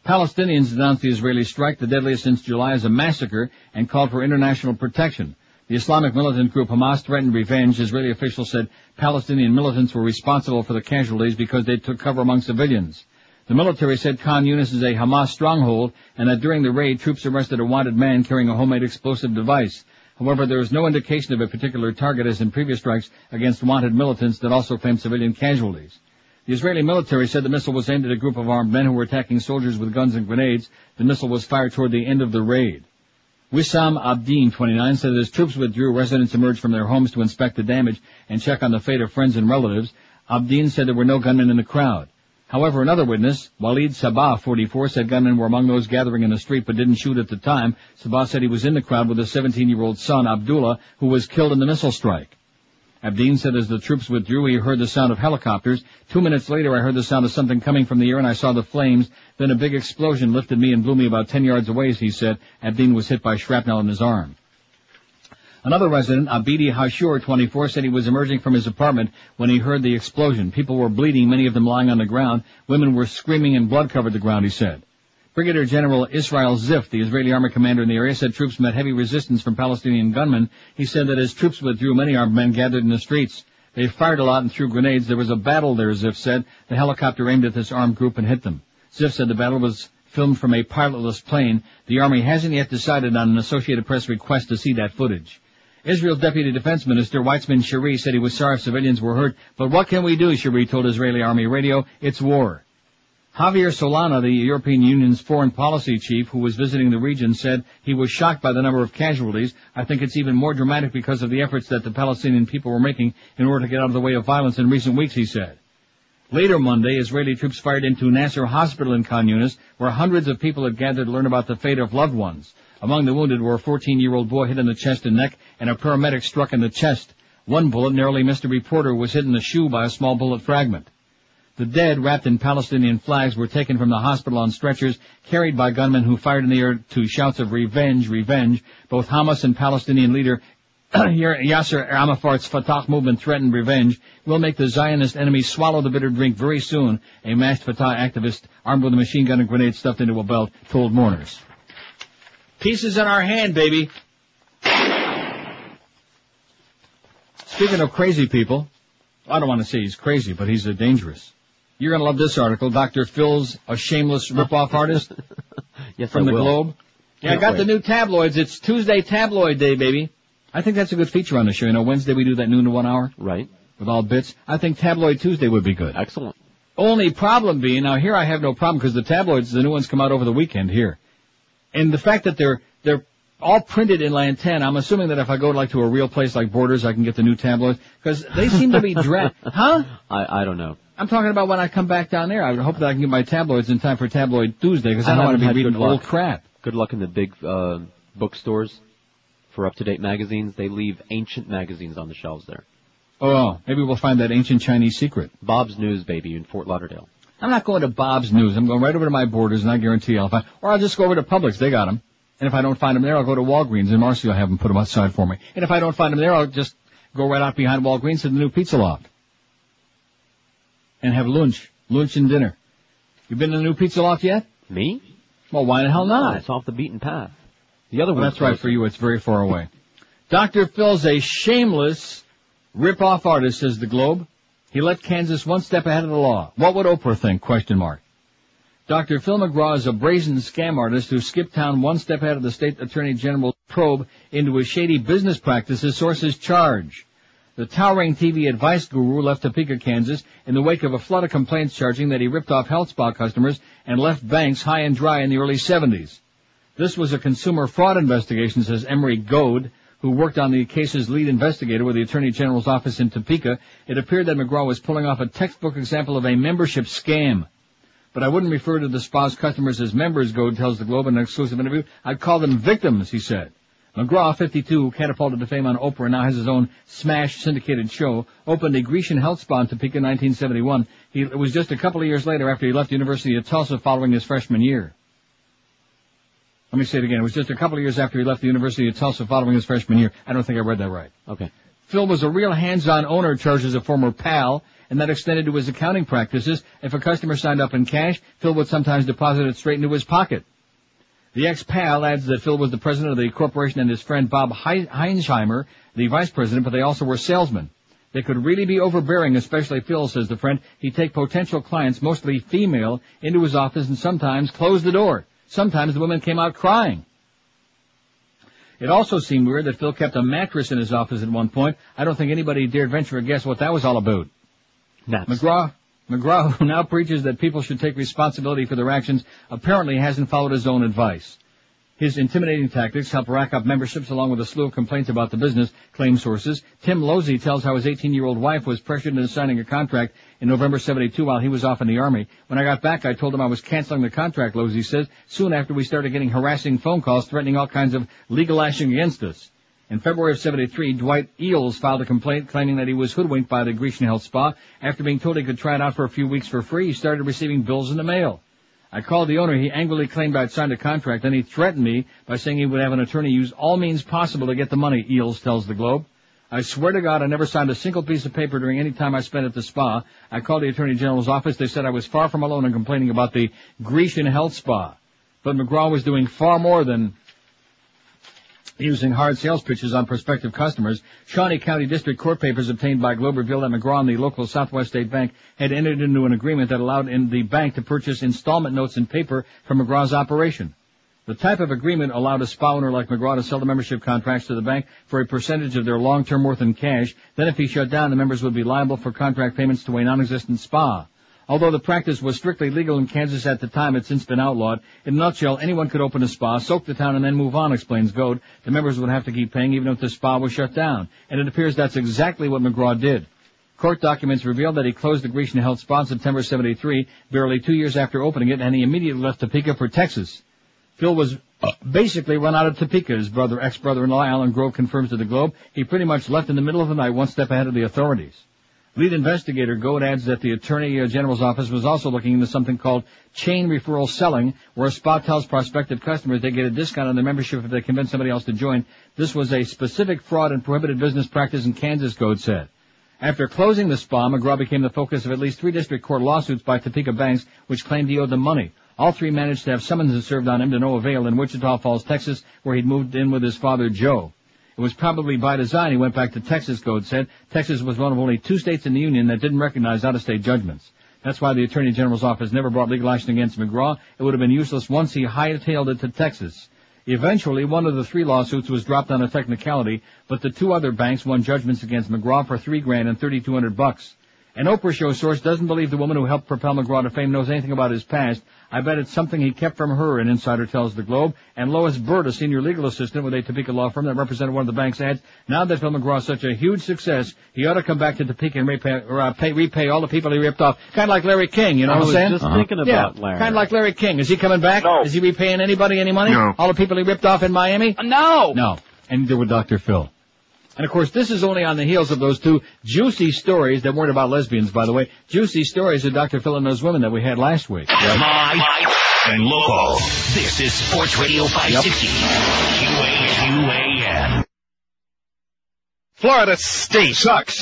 Speaker 1: Palestinians denounced the Israeli strike, the deadliest since July, as a massacre, and called for international protection. The Islamic militant group Hamas threatened revenge. Israeli officials said Palestinian militants were responsible for the casualties because they took cover among civilians. The military said Khan Yunis is a Hamas stronghold and that during the raid troops arrested a wanted man carrying a homemade explosive device. However, there is no indication of a particular target as in previous strikes against wanted militants that also claimed civilian casualties. The Israeli military said the missile was aimed at a group of armed men who were attacking soldiers with guns and grenades. The missile was fired toward the end of the raid. Wissam Abdin, 29, said as troops withdrew, residents emerged from their homes to inspect the damage and check on the fate of friends and relatives. Abdin said there were no gunmen in the crowd. However, another witness, Walid Sabah, 44, said gunmen were among those gathering in the street but didn't shoot at the time. Sabah said he was in the crowd with his 17-year-old son, Abdullah, who was killed in the missile strike. Abdeen said as the troops withdrew, he heard the sound of helicopters. Two minutes later, I heard the sound of something coming from the air and I saw the flames. Then a big explosion lifted me and blew me about 10 yards away, as he said. Abdeen was hit by shrapnel in his arm. Another resident, Abidi Hashur, 24, said he was emerging from his apartment when he heard the explosion. People were bleeding, many of them lying on the ground. Women were screaming and blood covered the ground, he said. Brigadier General Israel Ziff, the Israeli army commander in the area, said troops met heavy resistance from Palestinian gunmen. He said that as troops withdrew, many armed men gathered in the streets. They fired a lot and threw grenades. There was a battle there, Ziff said. The helicopter aimed at this armed group and hit them. Ziff said the battle was filmed from a pilotless plane. The army hasn't yet decided on an Associated Press request to see that footage. Israel's Deputy Defense Minister Weizman Shiry said he was sorry if civilians were hurt, but what can we do, Shiry told Israeli Army Radio, it's war. Javier Solana, the European Union's foreign policy chief who was visiting the region, said he was shocked by the number of casualties. I think it's even more dramatic because of the efforts that the Palestinian people were making in order to get out of the way of violence in recent weeks, he said. Later Monday, Israeli troops fired into Nasser Hospital in Khan Yunis, where hundreds of people had gathered to learn about the fate of loved ones. Among the wounded were a 14-year-old boy hit in the chest and neck, and a paramedic struck in the chest. One bullet narrowly missed a reporter was hit in the shoe by a small bullet fragment. The dead, wrapped in Palestinian flags, were taken from the hospital on stretchers, carried by gunmen who fired in the air to shouts of revenge, revenge. Both Hamas and Palestinian leader Yasser Arafat's Fatah movement threatened revenge. We'll make the Zionist enemy swallow the bitter drink very soon, a masked Fatah activist armed with a machine gun and grenade stuffed into a belt told mourners. Pieces in our hand, baby. Speaking of crazy people, I don't want to say he's crazy, but he's a dangerous. You're gonna love this article. Dr. Phil's a shameless rip-off artist
Speaker 2: yes,
Speaker 1: from
Speaker 2: I
Speaker 1: the
Speaker 2: will.
Speaker 1: Globe. Yeah, I
Speaker 2: Can't
Speaker 1: got
Speaker 2: wait.
Speaker 1: the new tabloids. It's Tuesday tabloid day, baby. I think that's a good feature on the show. You know, Wednesday we do that noon to one hour.
Speaker 2: Right.
Speaker 1: With all bits. I think tabloid Tuesday would be good.
Speaker 2: Excellent.
Speaker 1: Only problem being, now here I have no problem because the tabloids, the new ones come out over the weekend here. And the fact that they're, they're all printed in Lantana, I'm assuming that if I go like to a real place like Borders, I can get the new tabloids. Because they seem to be dra- huh?
Speaker 2: I, I don't know.
Speaker 1: I'm talking about when I come back down there. I would hope that I can get my tabloids in time for Tabloid Tuesday because I, don't want to be reading old crap.
Speaker 2: Good luck in the big uh, bookstores for up-to-date magazines. They leave ancient magazines on the shelves there.
Speaker 1: Oh, maybe we'll find that ancient Chinese secret.
Speaker 2: Bob's News, baby, in Fort Lauderdale.
Speaker 1: I'm not going to Bob's News. I'm going right over to my Borders, and I guarantee I'll find. Or I'll just go over to Publix. They got them. And if I don't find them there, I'll go to Walgreens, and Marcy will have them put them outside for me. And if I don't find them there, I'll just go right out behind Walgreens to the new Pizza Loft and have lunch, lunch and dinner. You been to the new Pizza Loft yet?
Speaker 2: Me?
Speaker 1: Well, why the hell not?
Speaker 2: It's off the beaten path. The other oh,
Speaker 1: Well,
Speaker 2: one's
Speaker 1: that's right for you. It's very far away. Dr. Phil's a shameless rip-off artist, says the Globe. He left Kansas one step ahead of the law. What would Oprah think? Question mark. Dr. Phil McGraw is a brazen scam artist who skipped town one step ahead of the state attorney general's probe into his shady business practices, sources charge. The towering TV advice guru left Topeka, Kansas in the wake of a flood of complaints charging that he ripped off health spa customers and left banks high and dry in the early 70s. This was a consumer fraud investigation, says Emery Goad, who worked on the case's lead investigator with the Attorney General's office in Topeka. It appeared that McGraw was pulling off a textbook example of a membership scam. But I wouldn't refer to the spa's customers as members, Goad tells the Globe in an exclusive interview. I'd call them victims, he said. McGraw, 52, who catapulted to fame on Oprah and now has his own smash syndicated show, opened a Grecian health spa in Topeka in 1971. He, it was just a couple of years later after he left the University of Tulsa following his freshman year. Let me say it again. It was just a couple of years after he left the University of Tulsa following his freshman year. I don't think I read that right.
Speaker 2: Okay.
Speaker 1: Phil was a real hands-on owner charged as a former pal, and that extended to his accounting practices. If a customer signed up in cash, Phil would sometimes deposit it straight into his pocket. The ex-pal adds that Phil was the president of the corporation and his friend Bob Hei- Heinsheimer, the vice president, but they also were salesmen. They could really be overbearing, especially Phil, says the friend. He'd take potential clients, mostly female, into his office and sometimes close the door. Sometimes the women came out crying. It also seemed weird that Phil kept a mattress in his office at one point. I don't think anybody dared venture a guess what that was all about. McGraw, McGraw, who now preaches that people should take responsibility for their actions, apparently hasn't followed his own advice. His intimidating tactics help rack up memberships along with a slew of complaints about the business, claim sources. Tim Losey tells how his 18-year-old wife was pressured into signing a contract in November 72 while he was off in the army. When I got back, I told him I was canceling the contract, Losey says, soon after we started getting harassing phone calls threatening all kinds of legal action against us. In February of 73, Dwight Eels filed a complaint claiming that he was hoodwinked by the Grecian Health Spa. After being told he could try it out for a few weeks for free, he started receiving bills in the mail. I called the owner. He angrily claimed I'd signed a contract. Then he threatened me by saying he would have an attorney use all means possible to get the money, Eels tells the Globe. I swear to God I never signed a single piece of paper during any time I spent at the spa. I called the Attorney General's office. They said I was far from alone in complaining about the Grecian Health Spa. But McGraw was doing far more than using hard sales pitches on prospective customers. Shawnee County District Court papers obtained by Globe revealed that McGraw and the local Southwest State Bank had entered into an agreement that allowed in the bank to purchase installment notes and paper from McGraw's operation. The type of agreement allowed a spa owner like McGraw to sell the membership contracts to the bank for a percentage of their long-term worth in cash. Then if he shut down, the members would be liable for contract payments to a non-existent spa. Although the practice was strictly legal in Kansas at the time, it's since been outlawed. In a nutshell, anyone could open a spa, soak the town, and then move on, explains Goad. The members would have to keep paying even if the spa was shut down. And it appears that's exactly what McGraw did. Court documents reveal that he closed the Grecian Health Spa in September 73, barely two years after opening it, and he immediately left Topeka for Texas. Phil was uh, basically run out of Topeka. His brother, ex-brother-in-law, Alan Grove, confirms to the Globe. He pretty much left in the middle of the night, one step ahead of the authorities. Lead investigator Goad adds that the Attorney General's office was also looking into something called chain referral selling, where a spa tells prospective customers they get a discount on their membership if they convince somebody else to join. This was a specific fraud and prohibited business practice in Kansas, Goad said. After closing the spa, McGraw became the focus of at least three district court lawsuits by Topeka banks, which claimed he owed them money. All three managed to have summonses served on him to no avail in Wichita Falls, Texas, where he'd moved in with his father, Joe. It was probably by design he went back to Texas, Goad said. Texas was one of only two states in the Union that didn't recognize out-of-state judgments. That's why the Attorney General's office never brought legal action against McGraw. It would have been useless once he hightailed it to Texas. Eventually, one of the three lawsuits was dropped on a technicality, but the two other banks won judgments against McGraw for three grand and thirty-two hundred bucks. An Oprah show source doesn't believe the woman who helped propel McGraw to fame knows anything about his past. I bet it's something he kept from her, an insider tells the Globe. And Lois Bird, a senior legal assistant with a Topeka law firm that represented one of the banks, adds, now that Phil McGraw is such a huge success, he ought to come back to Topeka and repay, or, uh, pay, repay all the people he ripped off. Kind of like Larry King, you know
Speaker 2: I
Speaker 1: what I'm
Speaker 2: was
Speaker 1: saying?
Speaker 2: just thinking about
Speaker 1: yeah,
Speaker 2: Larry.
Speaker 1: Kind of like Larry King. Is he coming back? No. Is he repaying anybody any money?
Speaker 20: No.
Speaker 1: All the people he ripped off in Miami?
Speaker 20: No.
Speaker 1: No. And neither would Dr. Phil. And of course, this is only on the heels of those two juicy stories that weren't about lesbians, by the way. Juicy stories of Dr. Phil and those women that we had last week.
Speaker 11: Live and local. This is Sports Radio 560. QAQAM.
Speaker 21: Florida State sucks.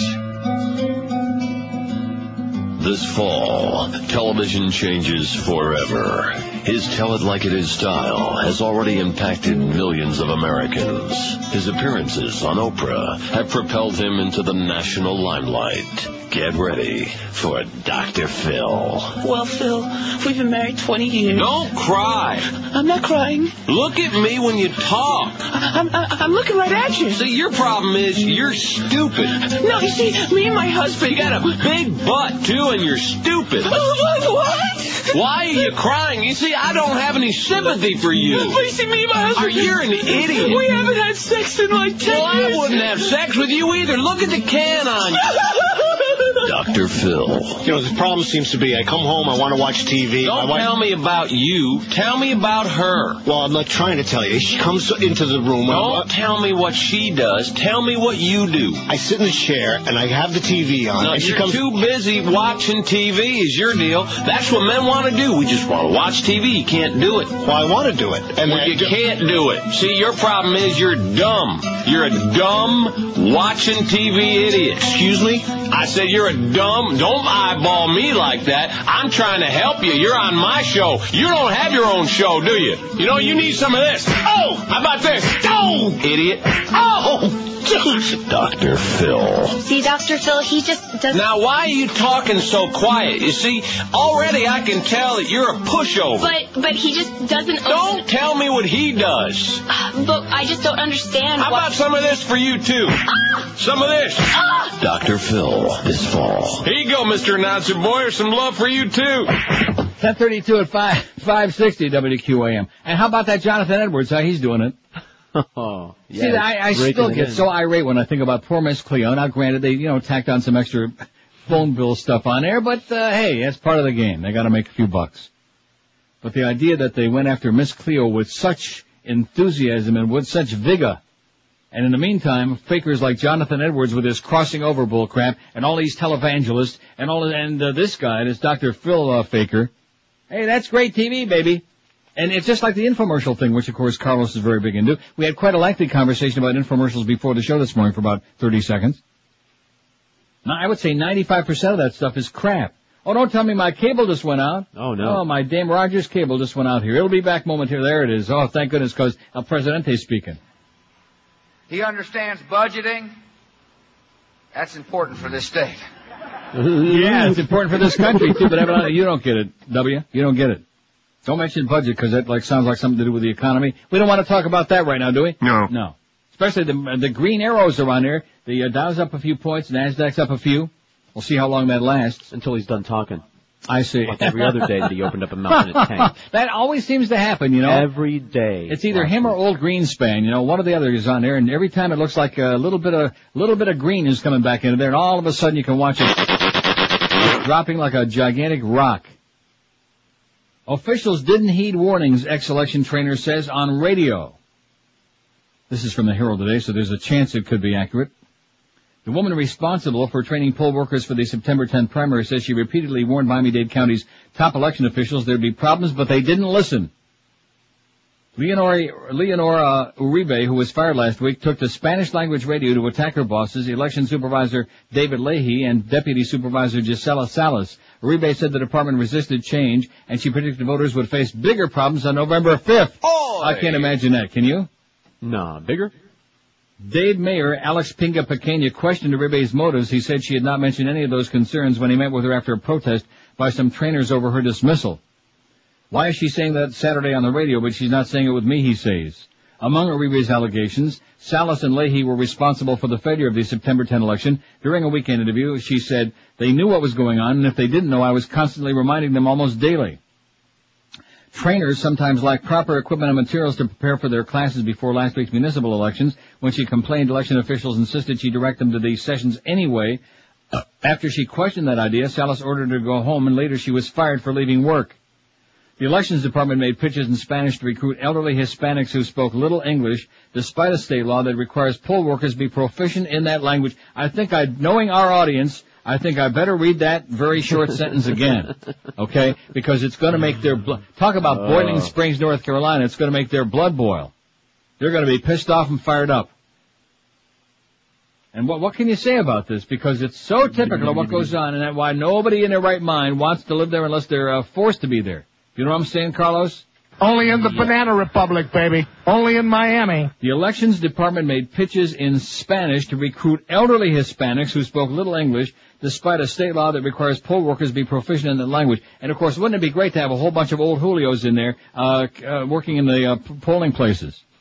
Speaker 14: This fall, television changes forever. His Tell It Like It Is style has already impacted millions of Americans. His appearances on Oprah have propelled him into the national limelight. Get ready for Dr. Phil.
Speaker 22: Well, Phil, we've been married 20 years.
Speaker 23: Don't cry.
Speaker 22: I'm not crying.
Speaker 23: Look at me when you talk.
Speaker 22: I'm, I'm, I'm looking right at you.
Speaker 23: See, your problem is you're stupid.
Speaker 22: No, you see, me and my husband.
Speaker 23: You got a big butt, too, and you're stupid.
Speaker 22: what?
Speaker 23: Why are you crying? You see, I don't have any sympathy for you.
Speaker 22: But you see, me and my husband.
Speaker 23: Are you an idiot?
Speaker 22: We haven't had sex in like 10
Speaker 23: well,
Speaker 22: years.
Speaker 23: I wouldn't have sex with you either. Look at the can on you.
Speaker 14: Dr. Phil.
Speaker 24: You know, the problem seems to be I come home, I want to watch TV.
Speaker 23: Don't
Speaker 24: wife-
Speaker 23: tell me about you. Tell me about her.
Speaker 24: Well, I'm not trying to tell you. She comes into the room.
Speaker 23: Don't tell me what she does. Tell me what you do.
Speaker 24: I sit in the chair and I have the TV on.
Speaker 23: No,
Speaker 24: and she
Speaker 23: you're
Speaker 24: comes.
Speaker 23: too busy watching TV is your deal. That's what men want to do. We just want to watch TV. You can't do it.
Speaker 24: Well, I want to do it. And
Speaker 23: Well,
Speaker 24: I
Speaker 23: you
Speaker 24: do-
Speaker 23: can't do it. See, your problem is you're dumb.
Speaker 19: You're a dumb, watching TV idiot. Excuse me? I said you're a dumb, don't eyeball me like that. I'm trying to help you. You're on my show. You don't have your own show, do you? You know, you need some of this. Oh, how about this? Oh, idiot. Oh, Dr. Phil.
Speaker 23: See, Dr. Phil, he just doesn't.
Speaker 19: Now, why are you talking so quiet? You see, already I can tell that you're a pushover.
Speaker 23: But but he just doesn't.
Speaker 19: Don't tell me what he does.
Speaker 23: But I just don't understand.
Speaker 19: How about some of this for you, too? Ah! Some of this. Ah!
Speaker 25: Dr. Phil this fall.
Speaker 19: Here you go, Mr. Announcer Boy. Here's some love for you, too.
Speaker 1: 1032 at 5, 560 WQAM. And how about that Jonathan Edwards? How he's doing it?
Speaker 2: Oh,
Speaker 1: See, I, I still get so irate when I think about poor Miss Cleo. Now, granted, they, you know, tacked on some extra phone bill stuff on there, but, uh, hey, that's part of the game. They gotta make a few bucks. But the idea that they went after Miss Cleo with such enthusiasm and with such vigor, and in the meantime, fakers like Jonathan Edwards with his crossing over bull crap, and all these televangelists, and all, and uh, this guy, this Dr. Phil uh, faker, hey, that's great TV, baby. And it's just like the infomercial thing, which of course Carlos is very big into. We had quite a lengthy conversation about infomercials before the show this morning for about 30 seconds. Now, I would say 95% of that stuff is crap. Oh, don't tell me my cable just went out.
Speaker 2: Oh, no.
Speaker 1: Oh, my Dame Rogers cable just went out here. It'll be back momentarily. There it is. Oh, thank goodness, because El Presidente's speaking.
Speaker 26: He understands budgeting. That's important for this state.
Speaker 1: yeah, it's important for this country too, but evidently you don't get it, W. You don't get it. Don't mention budget because that like sounds like something to do with the economy. We don't want to talk about that right now, do we?
Speaker 26: No.
Speaker 1: No. Especially the the green arrows are on there. The uh, Dow's up a few points, Nasdaq's up a few. We'll see how long that lasts.
Speaker 2: Until he's done talking.
Speaker 1: I see.
Speaker 2: Like every other day that he opened up a mouth in a tank.
Speaker 1: that always seems to happen, you know.
Speaker 2: Every day.
Speaker 1: It's either him or old Greenspan, you know, one or the other is on there, and every time it looks like a little bit of little bit of green is coming back into there, and all of a sudden you can watch it dropping like a gigantic rock. Officials didn't heed warnings, ex-election trainer says on radio. This is from the Herald today, so there's a chance it could be accurate. The woman responsible for training poll workers for the September 10th primary says she repeatedly warned Miami-Dade County's top election officials there'd be problems, but they didn't listen. Leonora, Leonora Uribe, who was fired last week, took to Spanish language radio to attack her bosses, election supervisor David Leahy and deputy supervisor Gisela Salas. Uribe said the department resisted change, and she predicted voters would face bigger problems on November 5th.
Speaker 26: Oh,
Speaker 1: I can't imagine that. Can you?
Speaker 2: Nah, bigger?
Speaker 1: Dade Mayor Alex Pinga Pequena questioned Uribe's motives. He said she had not mentioned any of those concerns when he met with her after a protest by some trainers over her dismissal. Why is she saying that Saturday on the radio, but she's not saying it with me, he says. Among Uribe's allegations, Salas and Leahy were responsible for the failure of the September 10 election. During a weekend interview, she said, they knew what was going on, and if they didn't know, I was constantly reminding them almost daily. Trainers sometimes lack proper equipment and materials to prepare for their classes before last week's municipal elections. When she complained, election officials insisted she direct them to these sessions anyway. After she questioned that idea, Salas ordered her to go home, and later she was fired for leaving work. The elections department made pitches in Spanish to recruit elderly Hispanics who spoke little English, despite a state law that requires poll workers be proficient in that language. I think I, knowing our audience, I think I better read that very short sentence again. Okay? Because it's gonna make their blood, talk about boiling springs, North Carolina, it's gonna make their blood boil. They're gonna be pissed off and fired up. And what, what can you say about this? Because it's so typical of what goes on and that why nobody in their right mind wants to live there unless they're uh, forced to be there. You know what I'm saying, Carlos?
Speaker 20: Only in the Banana Republic, baby. Only in Miami.
Speaker 1: The elections department made pitches in Spanish to recruit elderly Hispanics who spoke little English, despite a state law that requires poll workers be proficient in the language. And of course, wouldn't it be great to have a whole bunch of old Julios in there, uh, uh working in the uh, polling places?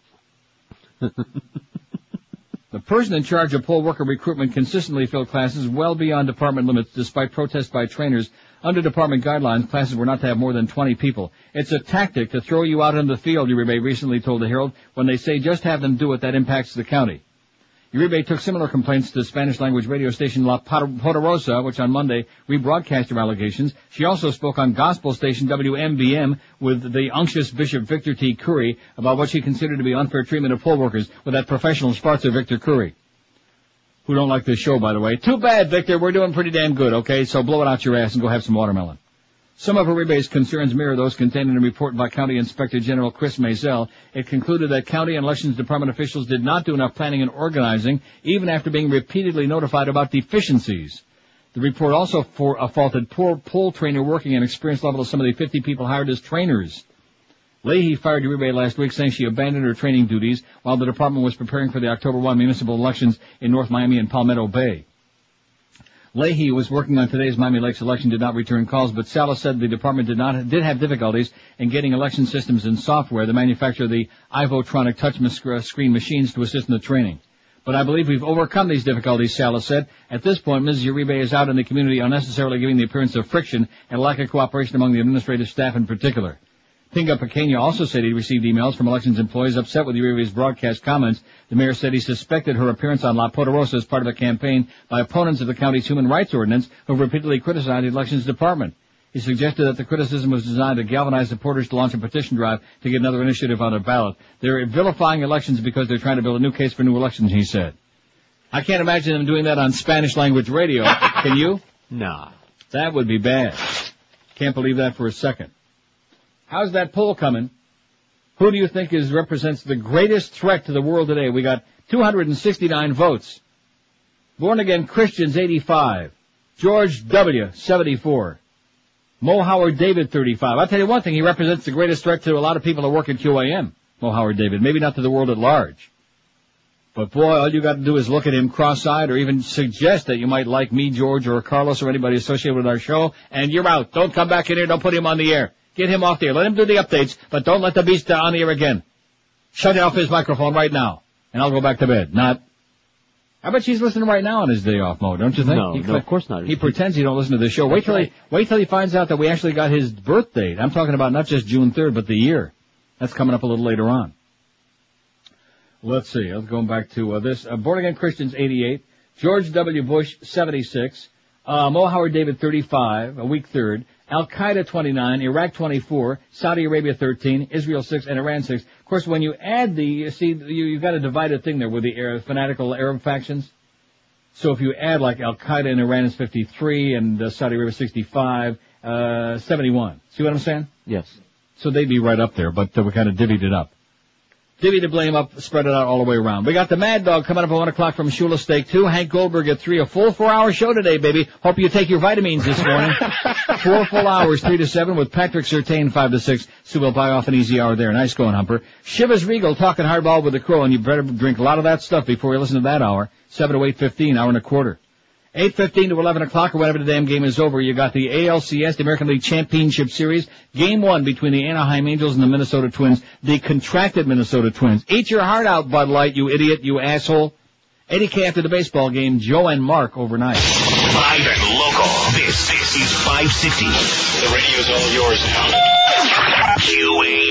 Speaker 1: The person in charge of poll worker recruitment consistently filled classes well beyond department limits despite protests by trainers. Under department guidelines, classes were not to have more than 20 people. It's a tactic to throw you out in the field, Uribe recently told the Herald. When they say just have them do it, that impacts the county. Uribe took similar complaints to Spanish language radio station La Poderosa, which on Monday rebroadcast her allegations. She also spoke on gospel station WMBM with the unctuous Bishop Victor T. Curry about what she considered to be unfair treatment of poll workers with that professional Sparta Victor Curry. Who don't like this show, by the way. Too bad, Victor. We're doing pretty damn good, okay? So blow it out your ass and go have some watermelon. Some of Uribe's concerns mirror those contained in a report by County Inspector General Chris Mazel. It concluded that county and elections department officials did not do enough planning and organizing, even after being repeatedly notified about deficiencies. The report also for, uh, faulted poor poll trainer working and experience level of some of the 50 people hired as trainers. Leahy fired Uribe last week saying she abandoned her training duties while the department was preparing for the October 1 municipal elections in North Miami and Palmetto Bay. Leahy, was working on today's Miami Lakes election, did not return calls, but Salas said the department did not did have difficulties in getting election systems and software, the manufacturer of the iVotronic touch screen machines to assist in the training. But I believe we've overcome these difficulties, Salas said. At this point, Mrs. Uribe is out in the community unnecessarily giving the appearance of friction and lack of cooperation among the administrative staff in particular. Pinga Pequena also said he received emails from elections employees upset with Uribe's broadcast comments. The mayor said he suspected her appearance on La Poderosa as part of a campaign by opponents of the county's human rights ordinance who repeatedly criticized the elections department. He suggested that the criticism was designed to galvanize supporters to launch a petition drive to get another initiative on a ballot. They're vilifying elections because they're trying to build a new case for new elections, he said. I can't imagine them doing that on Spanish language radio. Can you?
Speaker 2: Nah.
Speaker 1: That would be bad. Can't believe that for a second. How's that poll coming? Who do you think is represents the greatest threat to the world today? We got 269 votes. Born again Christians 85. George W 74. Mo Howard David 35. I'll tell you one thing, he represents the greatest threat to a lot of people that work at QAM. Mo Howard David. Maybe not to the world at large. But boy, all you got to do is look at him cross-eyed or even suggest that you might like me, George, or Carlos, or anybody associated with our show, and you're out. Don't come back in here. Don't put him on the air. Get him off the air. Let him do the updates, but don't let the beast on the air again. Shut off his microphone right now, and I'll go back to bed. Not. I bet she's listening right now on his day off mode, don't you think?
Speaker 2: No,
Speaker 1: he,
Speaker 2: no, of course not.
Speaker 1: He pretends he don't listen to the show. Wait till he, wait till he finds out that we actually got his birth date. I'm talking about not just June 3rd, but the year. That's coming up a little later on. Let's see. Let's go back to uh, this. Uh, Born Again Christians 88, George W. Bush 76, uh, Mo Howard David 35, a week third, Al Qaeda 29, Iraq 24, Saudi Arabia 13, Israel 6, and Iran 6. Of course, when you add the, you see, you, you've got a divided thing there with the Arab, fanatical Arab factions. So if you add like Al Qaeda in Iran is 53 and uh, Saudi Arabia 65, uh, 71. See what I'm saying?
Speaker 2: Yes.
Speaker 1: So they'd be right up there, but uh, we kind of divvied it up. Divvy to blame up, spread it out all the way around. We got the Mad Dog coming up at 1 o'clock from Shula Steak 2. Hank Goldberg at 3. A full four hour show today, baby. Hope you take your vitamins this morning. four full hours, 3 to 7 with Patrick Sertain, 5 to 6. So we'll buy off an easy hour there. Nice going, Humper. Chivas Regal talking hardball with the crow, and you better drink a lot of that stuff before you listen to that hour. 7 to 8.15, hour and a quarter. 8.15 to 11 o'clock or whenever the damn game is over, you got the ALCS, the American League Championship Series, game one between the Anaheim Angels and the Minnesota Twins, the contracted Minnesota Twins. Eat your heart out, Bud Light, you idiot, you asshole. Eddie K after the baseball game, Joe and Mark overnight.
Speaker 11: Live and local. This, this is 560. The radio's all yours now. QAM.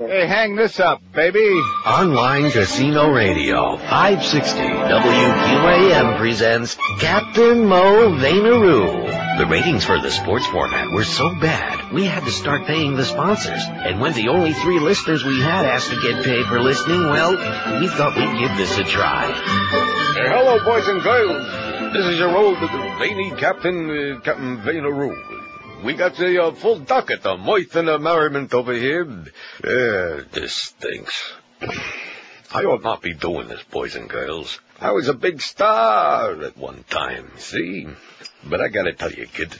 Speaker 24: Hey, hang this up, baby.
Speaker 6: Online Casino Radio, 560 WQAM presents Captain Mo Vainaru. The ratings for the sports format were so bad, we had to start paying the sponsors. And when the only three listeners we had asked to get paid for listening, well, we thought we'd give this a try.
Speaker 14: Hey, hello, boys and girls. This is your old veiny Captain, uh, Captain Vainaru. We got the uh, full docket, the mirth and merriment over here. Uh, this stinks. I ought not be doing this, boys and girls. I was a big star at one time, see? But I gotta tell you, kid,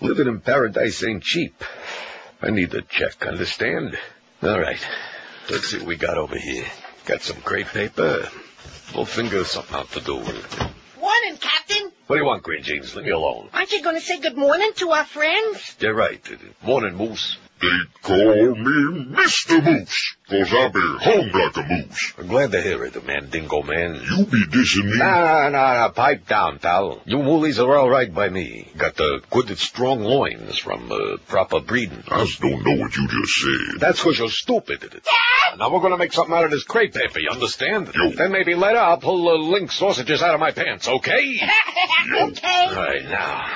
Speaker 14: living in paradise ain't cheap. I need a check, understand? All right. Let's see what we got over here. Got some crepe paper. We'll figure something out to do.
Speaker 27: Morning, Captain.
Speaker 14: What do you want, Green Jeans? Leave me alone.
Speaker 27: Aren't you going to say good morning to our friends?
Speaker 14: You're right. Morning, Moose.
Speaker 3: They call me Mr. Moose, cause I be home like a moose.
Speaker 14: I'm glad to hear it, man, Dingo Man.
Speaker 3: You be dissing me?
Speaker 14: Nah, nah, nah, pipe down, pal. You moolies are all right by me. Got the good, strong loins from uh, proper breeding.
Speaker 3: I just don't know what you just said.
Speaker 14: That's 'cause you're stupid. Now we're gonna make something out of this crepe paper, you understand?
Speaker 3: Yo.
Speaker 14: Then maybe later I'll pull the link sausages out of my pants, okay?
Speaker 27: okay.
Speaker 14: Right now,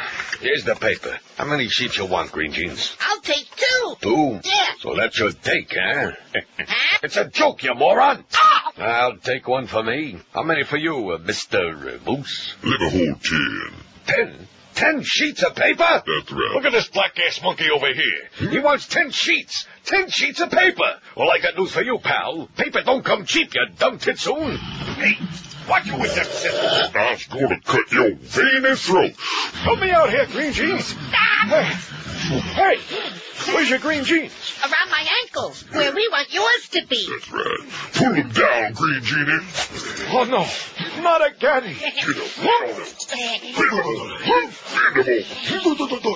Speaker 14: here's the paper. How many sheets you want, Green Jeans?
Speaker 27: I'll take two.
Speaker 14: Two?
Speaker 27: Yeah.
Speaker 14: So that's your take, huh? it's a joke, you moron.
Speaker 27: Ah!
Speaker 14: I'll take one for me. How many for you, uh, Mr. Moose?
Speaker 3: Let me hold ten.
Speaker 14: Ten? ten sheets of paper?
Speaker 3: That's right.
Speaker 14: Look at this black ass monkey over here. He wants ten sheets. Ten sheets of paper. Well, I got news for you, pal. Paper don't come cheap, you dumb titsoon. Hey, watch you with them scissors.
Speaker 3: I was gonna cut your veiny throat.
Speaker 14: Help me out here, green jeans. Hey, hey, where's your green jeans?
Speaker 28: Around my ankles, where we want yours to be.
Speaker 3: That's right. Pull him down, Green Genie.
Speaker 14: Oh, no, not again.
Speaker 3: Get up, run on him. Mandible.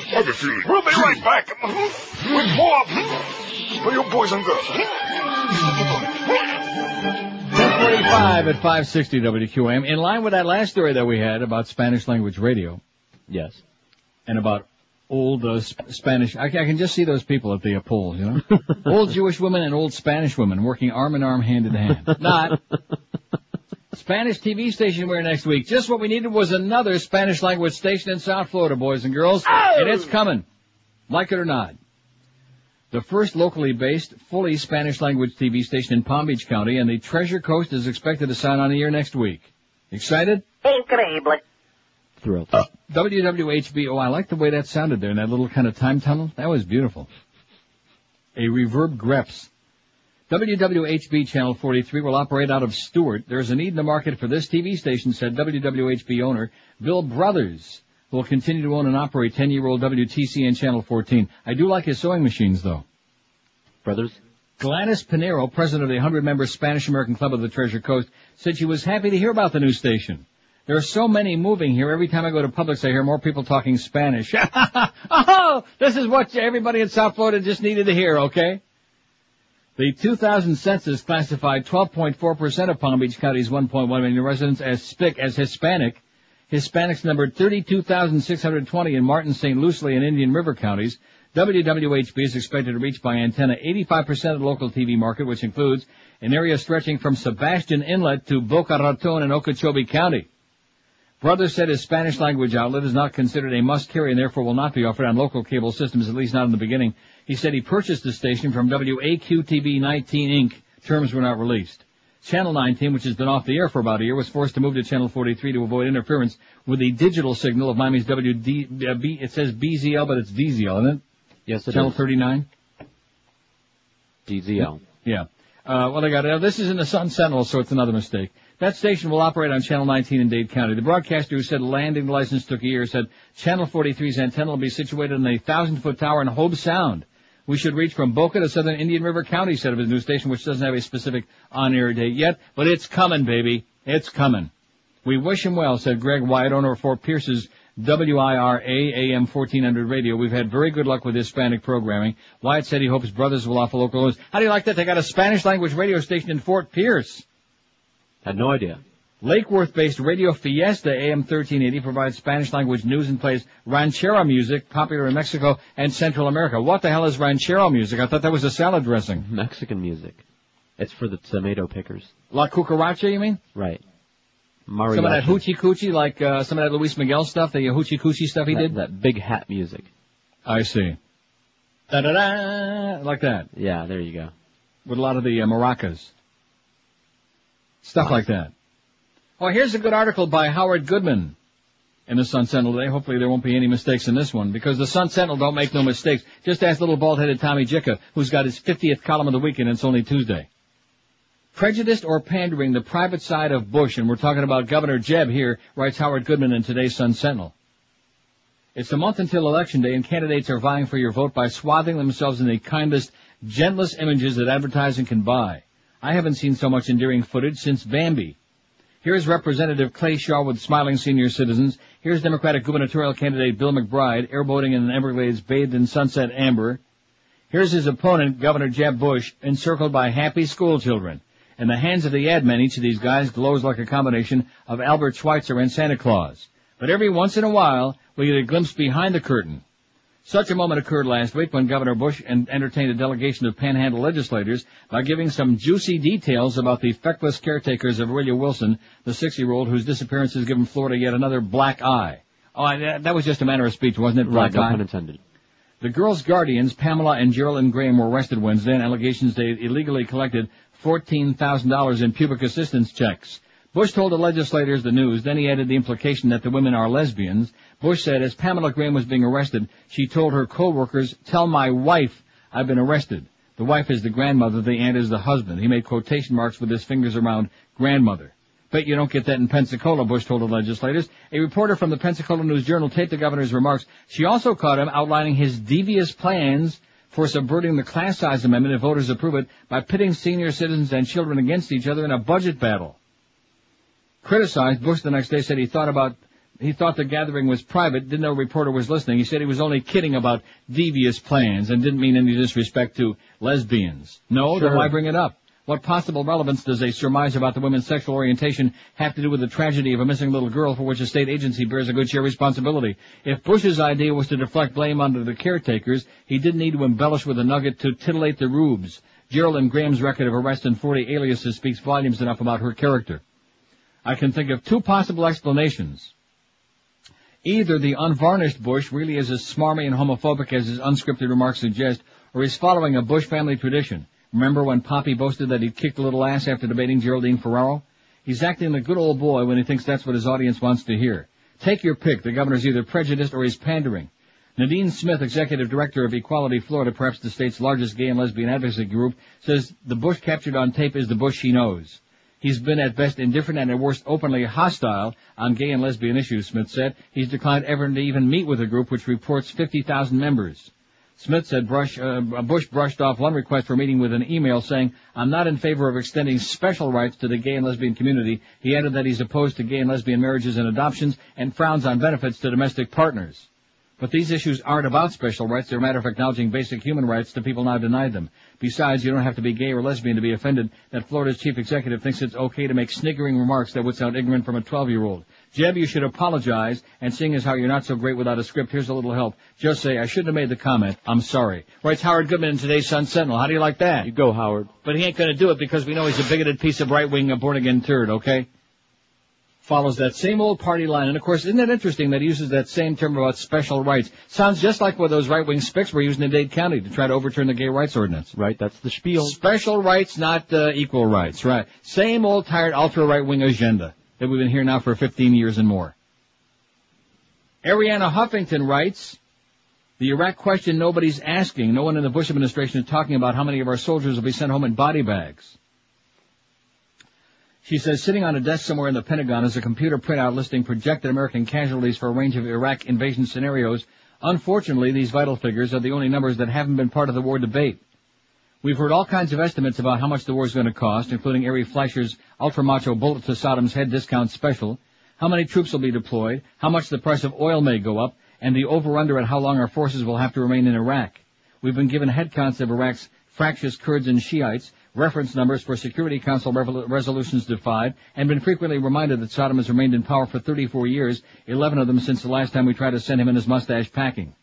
Speaker 3: Have a feeling.
Speaker 14: We'll be right back with more for you boys and girls.
Speaker 1: 1045 at 560 WQAM. In line with that last story that we had about Spanish language radio.
Speaker 2: Yes.
Speaker 1: And about old uh, Sp- Spanish. I, can- I can just see those people at the uh, polls, you know? old Jewish women and old Spanish women working arm in arm, hand in hand. Not. Spanish TV station we're next week. Just what we needed was another Spanish language station in South Florida, boys and girls. And it's coming. Like it or not. The first locally based, fully Spanish language TV station in Palm Beach County and the Treasure Coast is expected to sign on the air next week. Excited?
Speaker 28: Increíble.
Speaker 2: Thrilled.
Speaker 1: Uh, WWHB. Oh, I like the way that sounded there in that little kind of time tunnel. That was beautiful. A reverb greps. WWHB Channel 43 will operate out of Stuart. There's a need in the market for this TV station, said WWHB owner Bill Brothers, who will continue to own and operate 10-year-old WTCN Channel 14. I do like his sewing machines, though.
Speaker 2: Brothers?
Speaker 1: Gladys Pinero, president of the 100-member Spanish-American Club of the Treasure Coast, said she was happy to hear about the new station. There are so many moving here. Every time I go to Publix, I hear more people talking Spanish. oh, this is what everybody in South Florida just needed to hear, okay? The 2000 census classified 12.4% of Palm Beach County's 1.1 million residents as SPIC, as Hispanic. Hispanics numbered 32,620 in Martin, St. Lucie, and Indian River counties. WWHB is expected to reach by antenna 85% of the local TV market, which includes an area stretching from Sebastian Inlet to Boca Raton in Okeechobee County. Brother said his Spanish language outlet is not considered a must carry and therefore will not be offered on local cable systems, at least not in the beginning. He said he purchased the station from WAQTV 19 Inc. Terms were not released. Channel 19, which has been off the air for about a year, was forced to move to Channel 43 to avoid interference with the digital signal of Miami's WD, uh, B, it says BZL, but it's DZL, isn't it?
Speaker 2: Yes, it
Speaker 1: Channel
Speaker 2: is.
Speaker 1: 39?
Speaker 2: DZL.
Speaker 1: Yeah. Uh, well, I got it. Uh, This is in the Sun Sentinel, so it's another mistake. That station will operate on Channel 19 in Dade County. The broadcaster who said landing license took a year said Channel 43's antenna will be situated in a thousand foot tower in Hobe Sound. We should reach from Boca to southern Indian River County, said of his new station, which doesn't have a specific on-air date yet, but it's coming, baby. It's coming. We wish him well, said Greg Wyatt, owner of Fort Pierce's WIRA AM 1400 radio. We've had very good luck with Hispanic programming. Wyatt said he hopes brothers will offer local news. How do you like that? They got a Spanish language radio station in Fort Pierce.
Speaker 2: Had no idea.
Speaker 1: Lake Worth-based Radio Fiesta AM 1380 provides Spanish language news and plays ranchero music, popular in Mexico and Central America. What the hell is ranchero music? I thought that was a salad dressing.
Speaker 2: Mexican music. It's for the tomato pickers.
Speaker 1: La Cucaracha, you mean?
Speaker 2: Right. Mariachi.
Speaker 1: Some of that hoochie coochie, like uh, some of that Luis Miguel stuff, the hoochie coochie stuff he
Speaker 2: that,
Speaker 1: did.
Speaker 2: That big hat music.
Speaker 1: I see. Da da da, like that,
Speaker 2: Yeah, there you go.
Speaker 1: with a lot of the uh, maracas, stuff like that. Oh, here's a good article by Howard Goodman in the Sun Sentinel today. Hopefully there won't be any mistakes in this one because the Sun Sentinel don't make no mistakes. Just ask little bald-headed Tommy Jicha, who's got his 50th column of the week and it's only Tuesday. Prejudiced or pandering the private side of Bush, and we're talking about Governor Jeb here, writes Howard Goodman in today's Sun Sentinel. It's a month until election day and candidates are vying for your vote by swathing themselves in the kindest, gentlest images that advertising can buy. I haven't seen so much endearing footage since Bambi. Here's Representative Clay Shaw with smiling senior citizens. Here's Democratic gubernatorial candidate Bill McBride airboating in the Everglades bathed in sunset amber. Here's his opponent, Governor Jeb Bush, encircled by happy school children. In the hands of the ad men, each of these guys glows like a combination of Albert Schweitzer and Santa Claus. But every once in a while, we get a glimpse behind the curtain. Such a moment occurred last week when Governor Bush entertained a delegation of panhandle legislators by giving some juicy details about the feckless caretakers of Aurelia Wilson, the six-year-old whose disappearance has given Florida yet another black eye. Oh, that that was just a manner of speech, wasn't it?
Speaker 2: Right,
Speaker 1: Black
Speaker 2: no
Speaker 1: eye.
Speaker 2: pun intended.
Speaker 1: The girls' guardians, Pamela and Geraldine Graham, were arrested Wednesday on allegations they illegally collected $14,000 in pubic assistance checks. Bush told the legislators the news, then he added the implication that the women are lesbians. Bush said as Pamela Graham was being arrested, she told her co-workers, tell my wife I've been arrested. The wife is the grandmother, the aunt is the husband. He made quotation marks with his fingers around grandmother. Bet you don't get that in Pensacola, Bush told the legislators. A reporter from the Pensacola News Journal taped the governor's remarks. She also caught him outlining his devious plans for subverting the class size amendment if voters approve it by pitting senior citizens and children against each other in a budget battle. Criticized, Bush the next day said he thought about he thought the gathering was private, didn't know a reporter was listening. He said he was only kidding about devious plans and didn't mean any disrespect to lesbians. No,
Speaker 2: Sure.
Speaker 1: then why bring it up? What possible relevance does a surmise about the women's sexual orientation have to do with the tragedy of a missing little girl for which a state agency bears a good share of responsibility? If Bush's idea was to deflect blame onto the caretakers, he didn't need to embellish with a nugget to titillate the rubes. Geraldine Graham's record of arrest and 40 aliases speaks volumes enough about her character. I can think of two possible explanations. Either the unvarnished Bush really is as smarmy and homophobic as his unscripted remarks suggest, or he's following a Bush family tradition. Remember when Poppy boasted that he'd kicked a little ass after debating Geraldine Ferraro? He's acting a good old boy when he thinks that's what his audience wants to hear. Take your pick. The governor's either prejudiced or he's pandering. Nadine Smith, executive director of Equality Florida, perhaps the state's largest gay and lesbian advocacy group, says the Bush captured on tape is the Bush she knows. He's been at best indifferent and at worst openly hostile on gay and lesbian issues, Smith said. He's declined ever to even meet with a group which reports 50,000 members. Smith said Brush, uh, Bush brushed off one request for meeting with an email saying, I'm not in favor of extending special rights to the gay and lesbian community. He added that he's opposed to gay and lesbian marriages and adoptions and frowns on benefits to domestic partners. But these issues aren't about special rights. They're a matter of acknowledging basic human rights to people now denied them. Besides, you don't have to be gay or lesbian to be offended that Florida's chief executive thinks it's okay to make sniggering remarks that would sound ignorant from a 12-year-old. Jeb, you should apologize, and seeing as how you're not so great without a script, here's a little help. Just say, I shouldn't have made the comment. I'm sorry. Writes Howard Goodman in today's Sun Sentinel. How do you like that?
Speaker 2: You go, Howard.
Speaker 1: But he ain't gonna do it because we know he's a bigoted piece of right-wing uh, born-again turd, okay? Follows that same old party line. And of course, isn't it interesting that he uses that same term about special rights? Sounds just like what those right-wing spics were using in Dade County to try to overturn the gay rights ordinance.
Speaker 2: Right, that's the spiel.
Speaker 1: Special rights, not uh, equal rights, right. Same old tired ultra-right-wing agenda that we've been here now for 15 years and more. Arianna Huffington writes, the Iraq question nobody's asking. No one in the Bush administration is talking about how many of our soldiers will be sent home in body bags. She says sitting on a desk somewhere in the Pentagon is a computer printout listing projected American casualties for a range of Iraq invasion scenarios. Unfortunately, these vital figures are the only numbers that haven't been part of the war debate. We've heard all kinds of estimates about how much the war is going to cost, including Ari Fleischer's ultra macho bullet to Saddam's head discount special, how many troops will be deployed, how much the price of oil may go up, and the over-under at how long our forces will have to remain in Iraq. We've been given headcounts of Iraq's fractious Kurds and Shiites, reference numbers for Security Council resolutions defied, and been frequently reminded that Saddam has remained in power for 34 years, 11 of them since the last time we tried to send him and his mustache packing.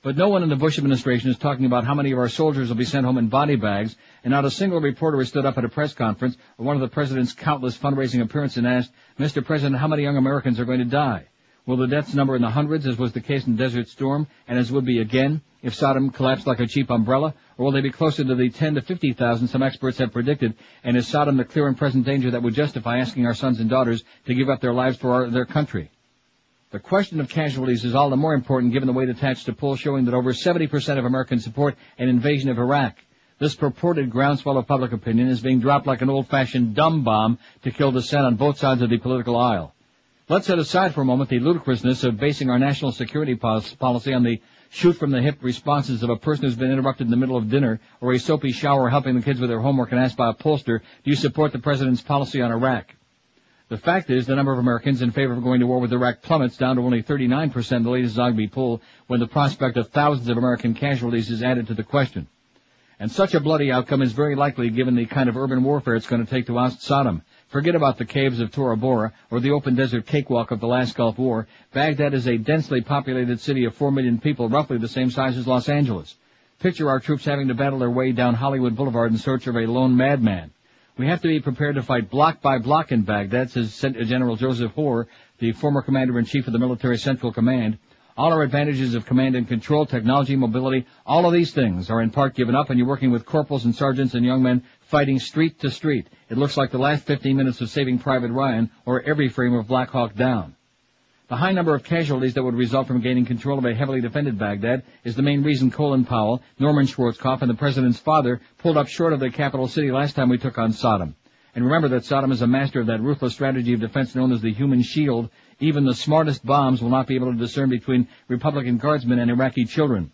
Speaker 1: But no one in the Bush administration is talking about how many of our soldiers will be sent home in body bags, and not a single reporter has stood up at a press conference or one of the president's countless fundraising appearances and asked, Mr. President, how many young Americans are going to die? Will the deaths number in the hundreds, as was the case in Desert Storm, and as would be again if Saddam collapsed like a cheap umbrella, or will they be closer to the 10 to 50,000 some experts have predicted, and is Saddam the clear and present danger that would justify asking our sons and daughters to give up their lives for our, their country? The question of casualties is all the more important given the weight attached to polls showing that over 70% of Americans support an invasion of Iraq. This purported groundswell of public opinion is being dropped like an old-fashioned dumb bomb to kill dissent on both sides of the political aisle. Let's set aside for a moment the ludicrousness of basing our national security policy on the shoot-from-the-hip responses of a person who's been interrupted in the middle of dinner or a soapy shower helping the kids with their homework and asked by a pollster, do you support the president's policy on Iraq? The fact is the number of Americans in favor of going to war with Iraq plummets down to only 39% the latest Zogby poll when the prospect of thousands of American casualties is added to the question. And such a bloody outcome is very likely given the kind of urban warfare it's going to take to oust Saddam. Forget about the caves of Tora Bora or the open desert cakewalk of the last Gulf War. Baghdad is a densely populated city of 4 million people, roughly the same size as Los Angeles. Picture our troops having to battle their way down Hollywood Boulevard in search of a lone madman. We have to be prepared to fight block by block in Baghdad, says Gen- Joseph Hoar, the former commander-in-chief of the Military Central Command. All our advantages of command and control, technology, mobility, all of these things are in part given up and you're working with corporals and sergeants and young men fighting street to street. It looks like the last 15 minutes of Saving Private Ryan or every frame of Black Hawk Down. The high number of casualties that would result from gaining control of a heavily defended Baghdad is the main reason Colin Powell, Norman Schwarzkopf, and the president's father pulled up short of the capital city last time we took on Saddam. And remember that Saddam is a master of that ruthless strategy of defense known as the human shield. Even the smartest bombs will not be able to discern between Republican guardsmen and Iraqi children.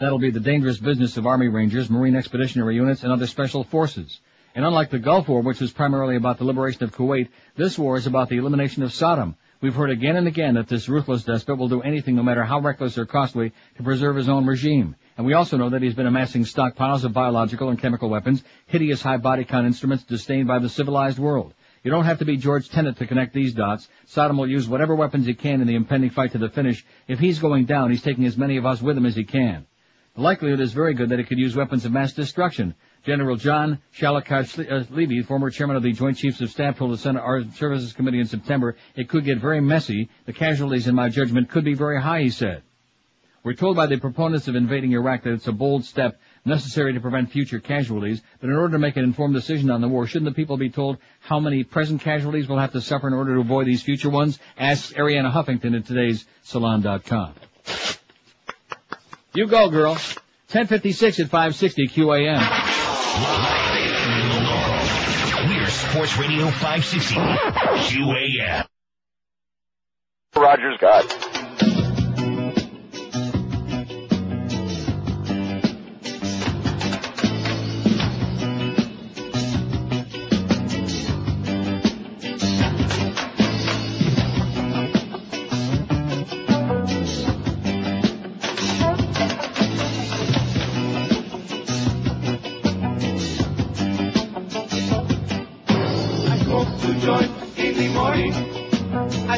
Speaker 1: That'll be the dangerous business of Army Rangers, Marine Expeditionary Units, and other special forces. And unlike the Gulf War, which was primarily about the liberation of Kuwait, this war is about the elimination of Saddam. We've heard again and again that this ruthless despot will do anything, no matter how reckless or costly, to preserve his own regime. And we also know that he's been amassing stockpiles of biological and chemical weapons, hideous high body count instruments disdained by the civilized world. You don't have to be George Tenet to connect these dots. Saddam will use whatever weapons he can in the impending fight to the finish. If he's going down, he's taking as many of us with him as he can. The likelihood is very good that it could use weapons of mass destruction. General John Levy, former chairman of the Joint Chiefs of Staff, told the Senate Armed Services Committee in September it could get very messy. The casualties, in my judgment, could be very high, he said. We're told by the proponents of invading Iraq that it's a bold step necessary to prevent future casualties, but in order to make an informed decision on the war, shouldn't the people be told how many present casualties will have to suffer in order to avoid these future ones? Asks Arianna Huffington in today's Salon.com. You go, girl. 1056 at 560 QAM.
Speaker 11: We're Sports Radio 560 QAM.
Speaker 3: Rogers got.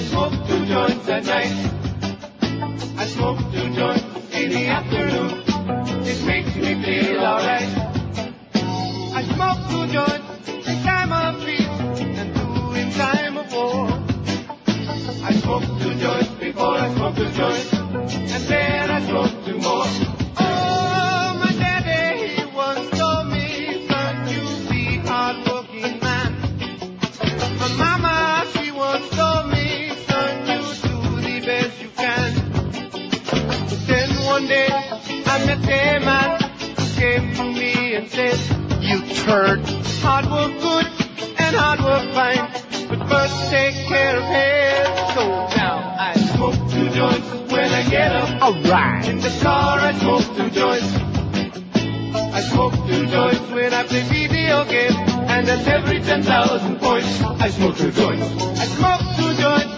Speaker 12: Smoke two joints at night. I smoke two joints in the afternoon. It makes me feel alright. I smoke two joints in time of peace and two in time of war. I smoke two joints before I smoke two joints, Turd, hard work good and hard work fine, but first take care of health. So now I smoke two joints when I get up. Alright. In the car, I smoke two joints. I smoke two joints when I play video games, and that's every 10,000 points. I smoke two joints. I smoke two joints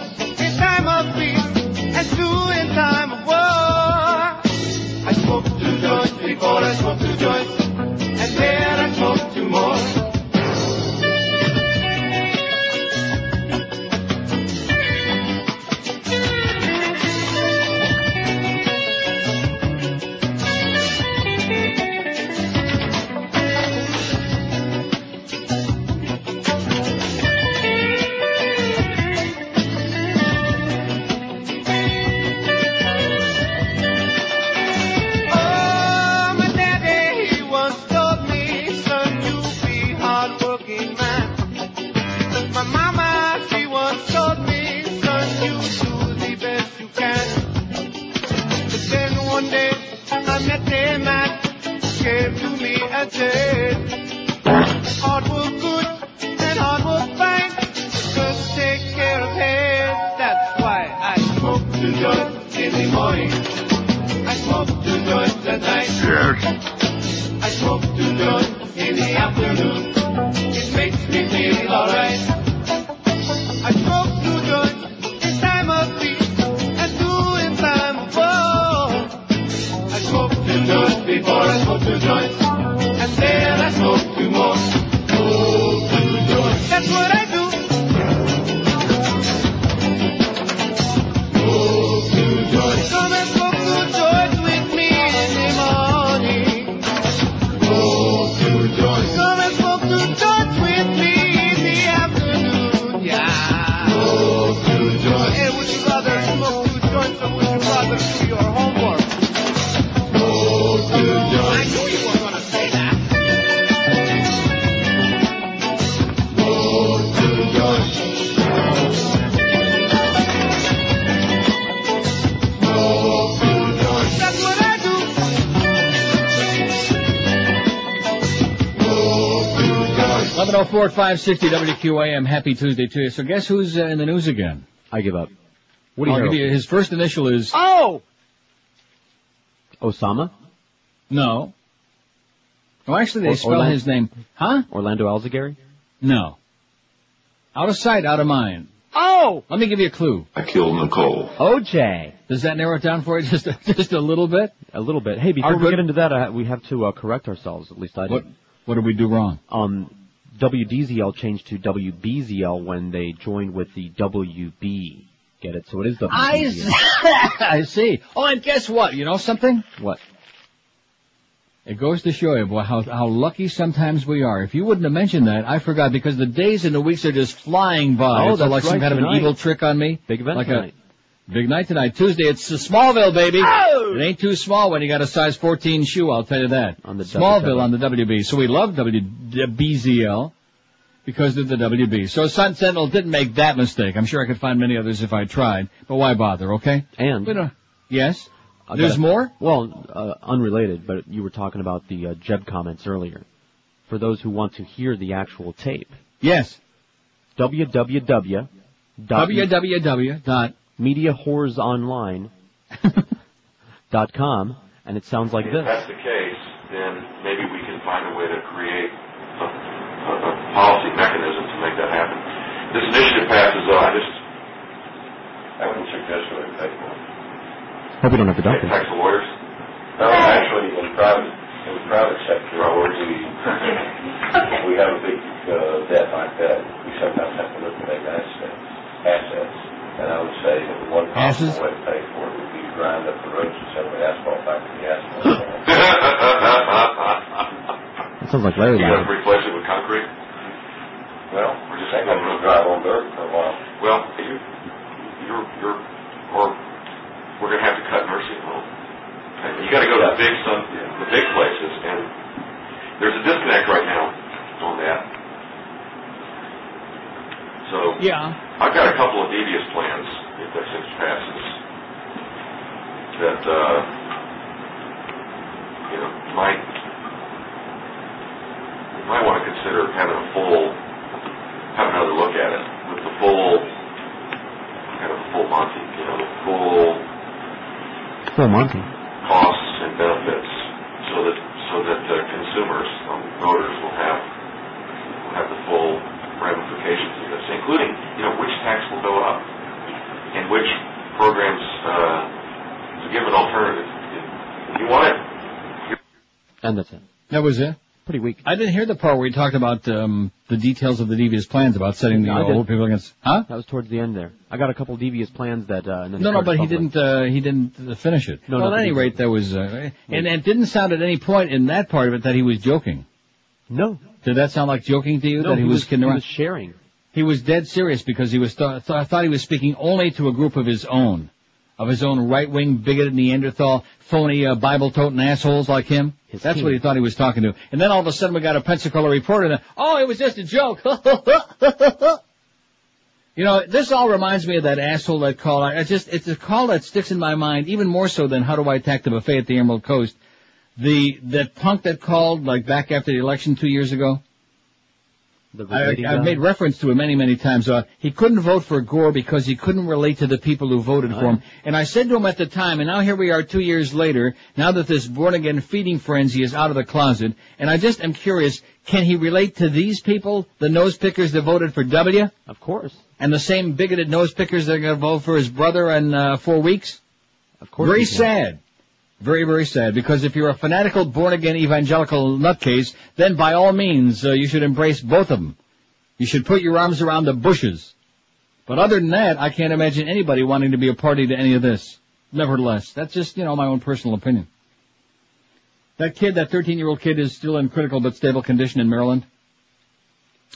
Speaker 1: 1104 at 560 WQAM. Happy Tuesday to you. So guess who's uh, in the news again?
Speaker 2: I give up. Woody
Speaker 1: I'll give you, his first initial is
Speaker 18: Oh!
Speaker 2: Osama?
Speaker 1: no. Oh, actually, they
Speaker 2: Or-
Speaker 1: spell
Speaker 2: Orlando-
Speaker 1: his name. Huh?
Speaker 2: Orlando Alzagari?
Speaker 1: No. Out of sight, out of mind.
Speaker 18: Oh!
Speaker 1: Let me give you a clue.
Speaker 25: I killed Nicole.
Speaker 2: OJ.
Speaker 1: Does that narrow it down for you just a, just a little bit?
Speaker 2: A little bit. Hey, before
Speaker 1: Our
Speaker 2: we
Speaker 1: good-
Speaker 2: get into that, I, we have to uh, correct ourselves. At least I did.
Speaker 1: What what did we do wrong?
Speaker 2: Um, WDZL changed to WBZL when they joined with the WB. Get it? So it is WBZL.
Speaker 1: I I see. Oh, and guess what? You know something?
Speaker 2: What?
Speaker 1: It goes to show you boy, how how lucky sometimes we are. If you wouldn't have mentioned that, I forgot because the days and the weeks are just flying by.
Speaker 2: Oh,
Speaker 1: it's
Speaker 2: that's
Speaker 1: like some
Speaker 2: right,
Speaker 1: kind of an evil trick on me.
Speaker 2: Big event
Speaker 1: like
Speaker 2: tonight.
Speaker 1: a big night tonight. Tuesday. It's Smallville, baby.
Speaker 18: Oh!
Speaker 1: It ain't too small when you got a size 14 shoe. I'll tell you that.
Speaker 2: On the
Speaker 1: Smallville on the WB. So we love WBZL because of the WB. So Sun Sentinel didn't make that mistake. I'm sure I could find many others if I tried, but why bother? Okay.
Speaker 2: And
Speaker 1: We don't- Yes.
Speaker 2: I
Speaker 1: There's more.
Speaker 2: Well, uh, unrelated, but you were talking about the uh, Jeb comments earlier. For those who want to hear the actual tape,
Speaker 1: Yes.
Speaker 2: www.
Speaker 1: www. Dot.
Speaker 2: MediaHorrorsOnline. dot com, and it sounds like
Speaker 29: If
Speaker 2: this.
Speaker 29: If that's the case, then maybe we can find a way to create a, a, a policy mechanism to make that happen. This initiative passes, though, I just, I wouldn't suggest doing it anymore.
Speaker 2: Hope we don't have to dump it.
Speaker 29: tax the lawyers? No, actually, in private, in the private sector, we, we have a big, uh, debt like that. We sometimes have to liquidate assets, assets. And I would say that one possible
Speaker 1: Asses?
Speaker 29: way to pay for it would be to grind up the roads and sell the asphalt back to the asphalt.
Speaker 2: That sounds like Larry
Speaker 29: You
Speaker 2: Land.
Speaker 29: gonna replace it with concrete? Well, we're just ain't gonna drive on dirt for a while. Well, you, you're, you're, or we're gonna have to cut nursing home. And You gotta go to the big some, the big places, and there's a disconnect right now on that. So,
Speaker 1: Yeah.
Speaker 29: I've got a couple of devious plans, if this thing passes, that, uh, you know, might, might want to consider having a full, have another look at it with the full, kind of full Monty, you know, the full
Speaker 2: Full Monty.
Speaker 29: costs and benefits, so that, so that uh, consumers, um, voters will have, will have the full ramifications of this, including, you know, which tax will go up and which programs, uh, to give an alternative. If you want it,
Speaker 2: And that's it.
Speaker 1: That was it.
Speaker 2: Pretty weak.
Speaker 1: I didn't hear the part where he talked about um, the details of the devious plans about setting the
Speaker 2: I
Speaker 1: uh, old people against. Huh?
Speaker 2: That was towards the end there. I got a couple devious plans that, uh, and then
Speaker 1: No, no,
Speaker 2: started
Speaker 1: but he didn't. Uh, he didn't uh, finish it.
Speaker 2: No,
Speaker 1: well,
Speaker 2: not
Speaker 1: at any
Speaker 2: the
Speaker 1: rate, that was. Uh, and it didn't sound at any point in that part of it that he was joking.
Speaker 2: No.
Speaker 1: Did that sound like joking to you?
Speaker 2: No,
Speaker 1: that he,
Speaker 2: he
Speaker 1: was,
Speaker 2: was-
Speaker 1: kidding
Speaker 2: he was sharing.
Speaker 1: He was dead serious because he was. Th- th- I thought he was speaking only to a group of his own, of his own right-wing bigoted Neanderthal, phony uh, Bible-toting assholes like him.
Speaker 2: His
Speaker 1: That's
Speaker 2: team.
Speaker 1: what he thought he was talking to. And then all of a sudden we got a Pensacola reporter that, oh, it was just a joke. you know, this all reminds me of that asshole that called. I I just, it's a call that sticks in my mind even more so than how do I attack the buffet at the Emerald Coast. The, that punk that called like back after the election two years ago. I, I've made reference to it many, many times. Uh, he couldn't vote for Gore because he couldn't relate to the people who voted for him. And I said to him at the time, and now here we are two years later, now that this born-again feeding frenzy is out of the closet, and I just am curious, can he relate to these people, the nose pickers that voted for W?
Speaker 2: Of course.
Speaker 1: And the same bigoted nose pickers that are going to vote for his brother in uh, four weeks?
Speaker 2: Of course.
Speaker 1: Very sad. Very, very sad. Because if you're a fanatical, born-again evangelical nutcase, then by all means, uh, you should embrace both of them. You should put your arms around the bushes. But other than that, I can't imagine anybody wanting to be a party to any of this. Nevertheless, that's just, you know, my own personal opinion. That kid, that 13-year-old kid is still in critical but stable condition in Maryland.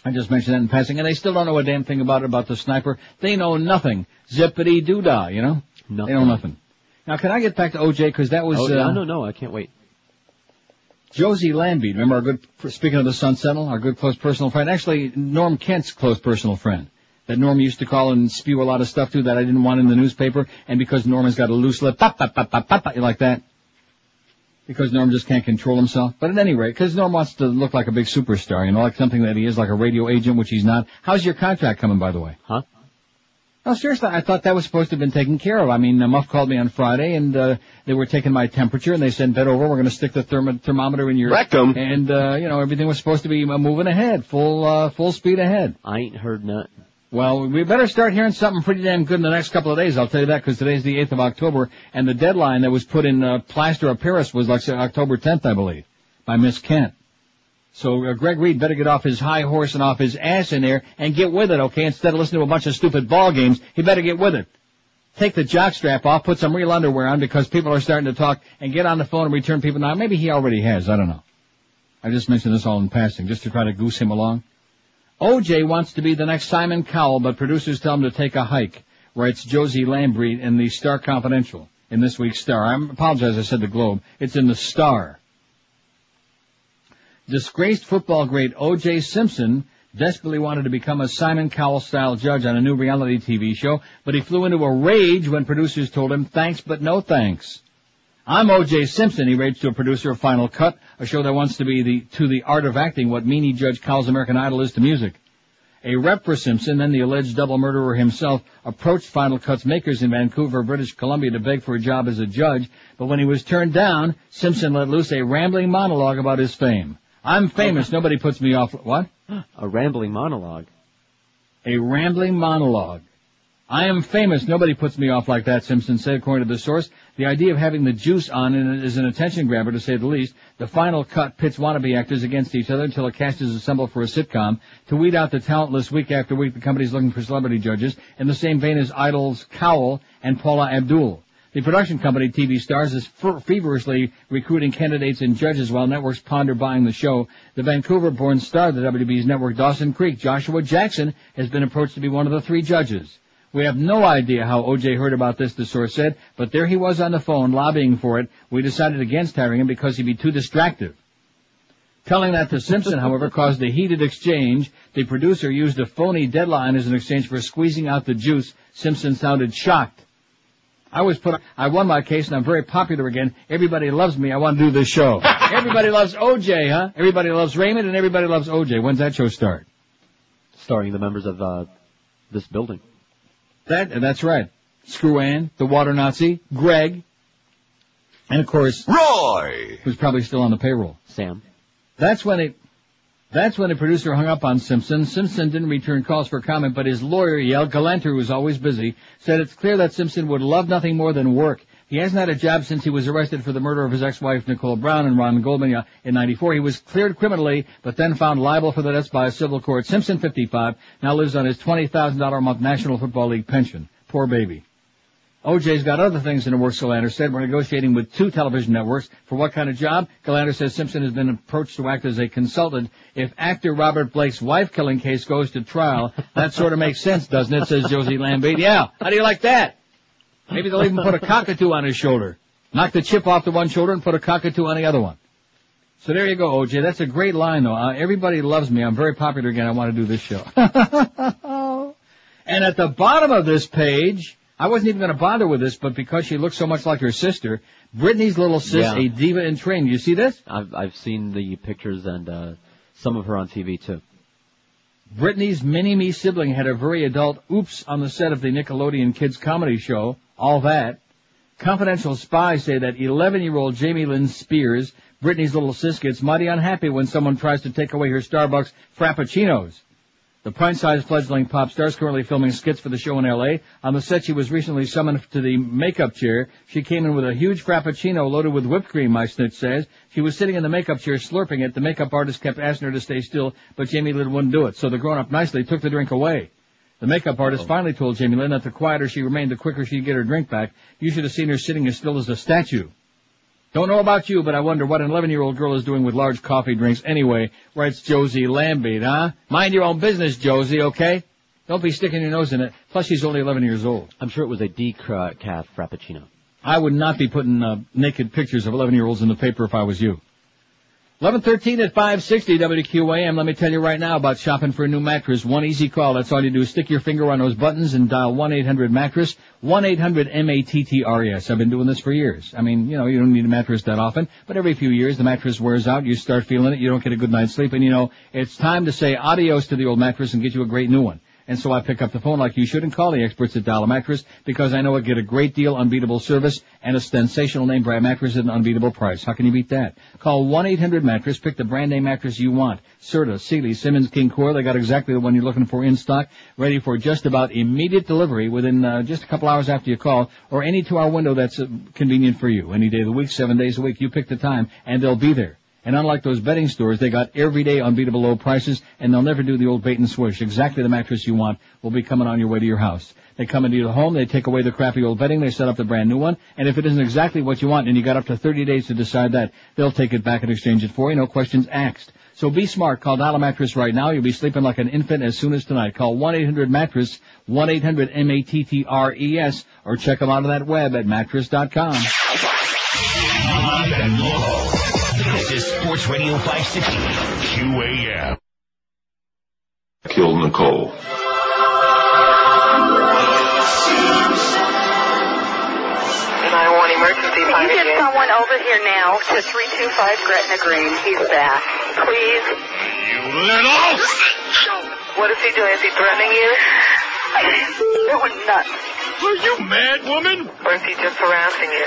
Speaker 1: I just mentioned that in passing, and they still don't know a damn thing about it, about the sniper. They know nothing. Zippity doo-dah, you know?
Speaker 2: Nothing.
Speaker 1: They know nothing. Now, can I get back to OJ, because that was,
Speaker 2: Oh,
Speaker 1: uh,
Speaker 2: yeah, no, no, I can't wait.
Speaker 1: Josie Landby, remember our good, speaking of the Sun Sentinel, our good close personal friend, actually Norm Kent's close personal friend, that Norm used to call and spew a lot of stuff to that I didn't want in the newspaper, and because Norm has got a loose lip, pop, pop, pop, pop, pop, pop, like that. because Norm just can't control himself. But at any rate, because Norm wants to look like a big superstar, you know, like something that he is, like a radio agent, which he's not. How's your contract coming, by the way?
Speaker 2: Huh?
Speaker 1: No, seriously, I thought that was supposed to have been taken care of. I mean, uh, Muff called me on Friday, and uh, they were taking my temperature, and they said, bed over, we're going to stick the therm- thermometer in your
Speaker 19: Rectum.
Speaker 1: and uh, you know everything was supposed to be uh, moving ahead, full uh, full speed ahead.
Speaker 2: I ain't heard nothing.
Speaker 1: Well, we better start hearing something pretty damn good in the next couple of days. I'll tell you that because today's the 8th of October, and the deadline that was put in uh, plaster of Paris was like say, October 10th, I believe, by Miss Kent. So uh, Greg Reed better get off his high horse and off his ass in there and get with it, okay? Instead of listening to a bunch of stupid ball games, he better get with it. Take the jockstrap off, put some real underwear on because people are starting to talk, and get on the phone and return people. Now, maybe he already has. I don't know. I just mentioned this all in passing, just to try to goose him along. OJ wants to be the next Simon Cowell, but producers tell him to take a hike, writes Josie Lambrey in the Star Confidential, in this week's Star. I apologize, I said the Globe. It's in the Star. Disgraced football great O.J. Simpson desperately wanted to become a Simon Cowell-style judge on a new reality TV show, but he flew into a rage when producers told him, thanks but no thanks. I'm O.J. Simpson, he raged to a producer of Final Cut, a show that wants to be the, to the art of acting what meanie Judge Cowell's American Idol is to music. A rep for Simpson, then the alleged double murderer himself, approached Final Cut's makers in Vancouver, British Columbia to beg for a job as a judge, but when he was turned down, Simpson let loose a rambling monologue about his fame. I'm famous, oh. nobody puts me off, what?
Speaker 2: A rambling monologue.
Speaker 1: A rambling monologue. I am famous. Nobody puts me off like that, Simpson said, according to the source. The idea of having the juice on it is an attention grabber, to say the least. The final cut pits wannabe actors against each other until a cast is assembled for a sitcom. To weed out the talentless week after week, the company's looking for celebrity judges, in the same vein as Idol's Cowell and Paula Abdul. The production company, TV Stars, is feverishly recruiting candidates and judges while networks ponder buying the show. The Vancouver-born star of the WB's network, Dawson Creek, Joshua Jackson, has been approached to be one of the three judges. We have no idea how OJ heard about this, the source said, but there he was on the phone lobbying for it. We decided against hiring him because he'd be too distractive. Telling that to Simpson, however, caused a heated exchange. The producer used a phony deadline as an exchange for squeezing out the juice. Simpson sounded shocked. I was put, I won my case and I'm very popular again. Everybody loves me. I want to do this show. everybody loves OJ, huh? Everybody loves Raymond and everybody loves OJ. When's that show start?
Speaker 2: Starring the members of, uh, this building.
Speaker 1: That, that's right. Screw Ann, the water Nazi, Greg, and of course,
Speaker 13: Roy!
Speaker 1: who's probably still on the payroll.
Speaker 2: Sam.
Speaker 1: That's when it, that's when the producer hung up on Simpson. Simpson didn't return calls for comment, but his lawyer, Yale Galanter, who's always busy, said it's clear that Simpson would love nothing more than work. He hasn't had a job since he was arrested for the murder of his ex-wife Nicole Brown and Ron Goldman uh, in 94. He was cleared criminally, but then found liable for the deaths by a civil court. Simpson, 55, now lives on his $20,000 a month National Football League pension. Poor baby. OJ's got other things in the works, Galanter said. We're negotiating with two television networks. For what kind of job? Galanter says Simpson has been approached to act as a consultant. If actor Robert Blake's wife-killing case goes to trial, that sort of makes sense, doesn't it, says Josie Lambate. Yeah. How do you like that? Maybe they'll even put a cockatoo on his shoulder. Knock the chip off the one shoulder and put a cockatoo on the other one. So there you go, OJ. That's a great line, though. Uh, everybody loves me. I'm very popular again. I want to do this show. and at the bottom of this page, I wasn't even going to bother with this, but because she looks so much like her sister, Britney's little sis,
Speaker 2: Yeah.
Speaker 1: a diva in training. You see this?
Speaker 2: I've, I've seen the pictures and, uh, some of her on TV too.
Speaker 1: Britney's mini-me sibling had a very adult oops on the set of the Nickelodeon kids comedy show, All That. Confidential spies say that 11-year-old Jamie Lynn Spears, Britney's little sis, gets mighty unhappy when someone tries to take away her Starbucks Frappuccinos. The pint-sized fledgling pop star is currently filming skits for the show in L.A. On the set, she was recently summoned to the makeup chair. She came in with a huge frappuccino loaded with whipped cream, my snitch says. She was sitting in the makeup chair slurping it. The makeup artist kept asking her to stay still, but Jamie Lynn wouldn't do it. So the grown-up nicely took the drink away. The makeup artist oh. finally told Jamie Lynn that the quieter she remained, the quicker she'd get her drink back. You should have seen her sitting as still as a statue. Don't know about you, but I wonder what an 11-year-old girl is doing with large coffee drinks anyway, writes Josie Lambie, huh? Mind your own business, Josie, okay? Don't be sticking your nose in it. Plus, she's only 11 years old.
Speaker 2: I'm sure it was a decaf frappuccino.
Speaker 1: I would not be putting uh, naked pictures of 11-year-olds in the paper if I was you. 1113 at 560 WQAM. Let me tell you right now about shopping for a new mattress. One easy call. That's all you do. Is stick your finger on those buttons and dial 1-800-MATTRESS. 1-800-M-A-T-T-R-E-S. I've been doing this for years. I mean, you know, you don't need a mattress that often, but every few years the mattress wears out. You start feeling it. You don't get a good night's sleep. And you know, it's time to say adios to the old mattress and get you a great new one. And so I pick up the phone like you should and call the experts at Dial a Mattress because I know I get a great deal, unbeatable service, and a sensational name brand mattress at an unbeatable price. How can you beat that? Call 1-800-Mattress. Pick the brand name mattress you want. Serta, Sealy, Simmons, King Koil. They got exactly the one you're looking for in stock, ready for just about immediate delivery within uh, just a couple hours after you call, or any two-hour window that's uh, convenient for you. Any day of the week, seven days a week. You pick the time, and they'll be there. And unlike those bedding stores, they got everyday unbeatable low prices, and they'll never do the old bait and switch. Exactly the mattress you want will be coming on your way to your house. They come into your home, they take away the crappy old bedding, they set up the brand new one, and if it isn't exactly what you want, and you got up to 30 days to decide that, they'll take it back and exchange it for you, no questions asked. So be smart, call Dial a Mattress right now, you'll be sleeping like an infant as soon as tonight. Call 1-800-MATTRESS, 1-800-M-A-T-T-R-E-S, or check them out on that web at mattress.com.
Speaker 11: This is Sports Radio 560 QAM.
Speaker 29: Killed Nicole.
Speaker 30: one emergency Can you get someone over here now to 325 Gretna Green? He's back. Please.
Speaker 14: You little...
Speaker 30: What is he doing? Is he threatening you? It was nuts.
Speaker 14: Are you mad, woman?
Speaker 30: Or is he just harassing you?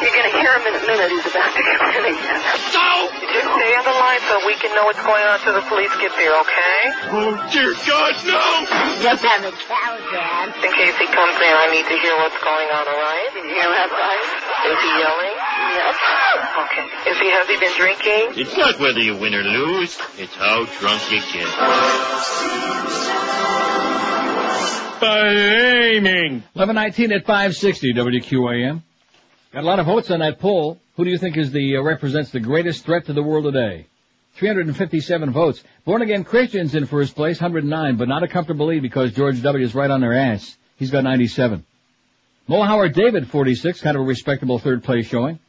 Speaker 30: You're going to hear him in a minute. He's about to come in again.
Speaker 14: So?
Speaker 30: Just stay on the line so we can know what's going on till the police get there, okay?
Speaker 14: Oh, dear God, no!
Speaker 28: Just have a cow, Dad.
Speaker 30: In case he comes in, I need to hear what's going on, all right? Did you hear that, right? Is he yelling? Yes. Okay. Is he, has he been drinking?
Speaker 31: It's not whether you win or lose. It's how drunk you get.
Speaker 14: Flaming.
Speaker 1: 1119 at 560 WQAM. Got a lot of votes on that poll. Who do you think is the uh, represents the greatest threat to the world today? 357 votes. Born again Christians in first place, 109, but not a comfortable lead because George W. is right on their ass. He's got 97. Mo Howard David, 46, kind of a respectable third place showing.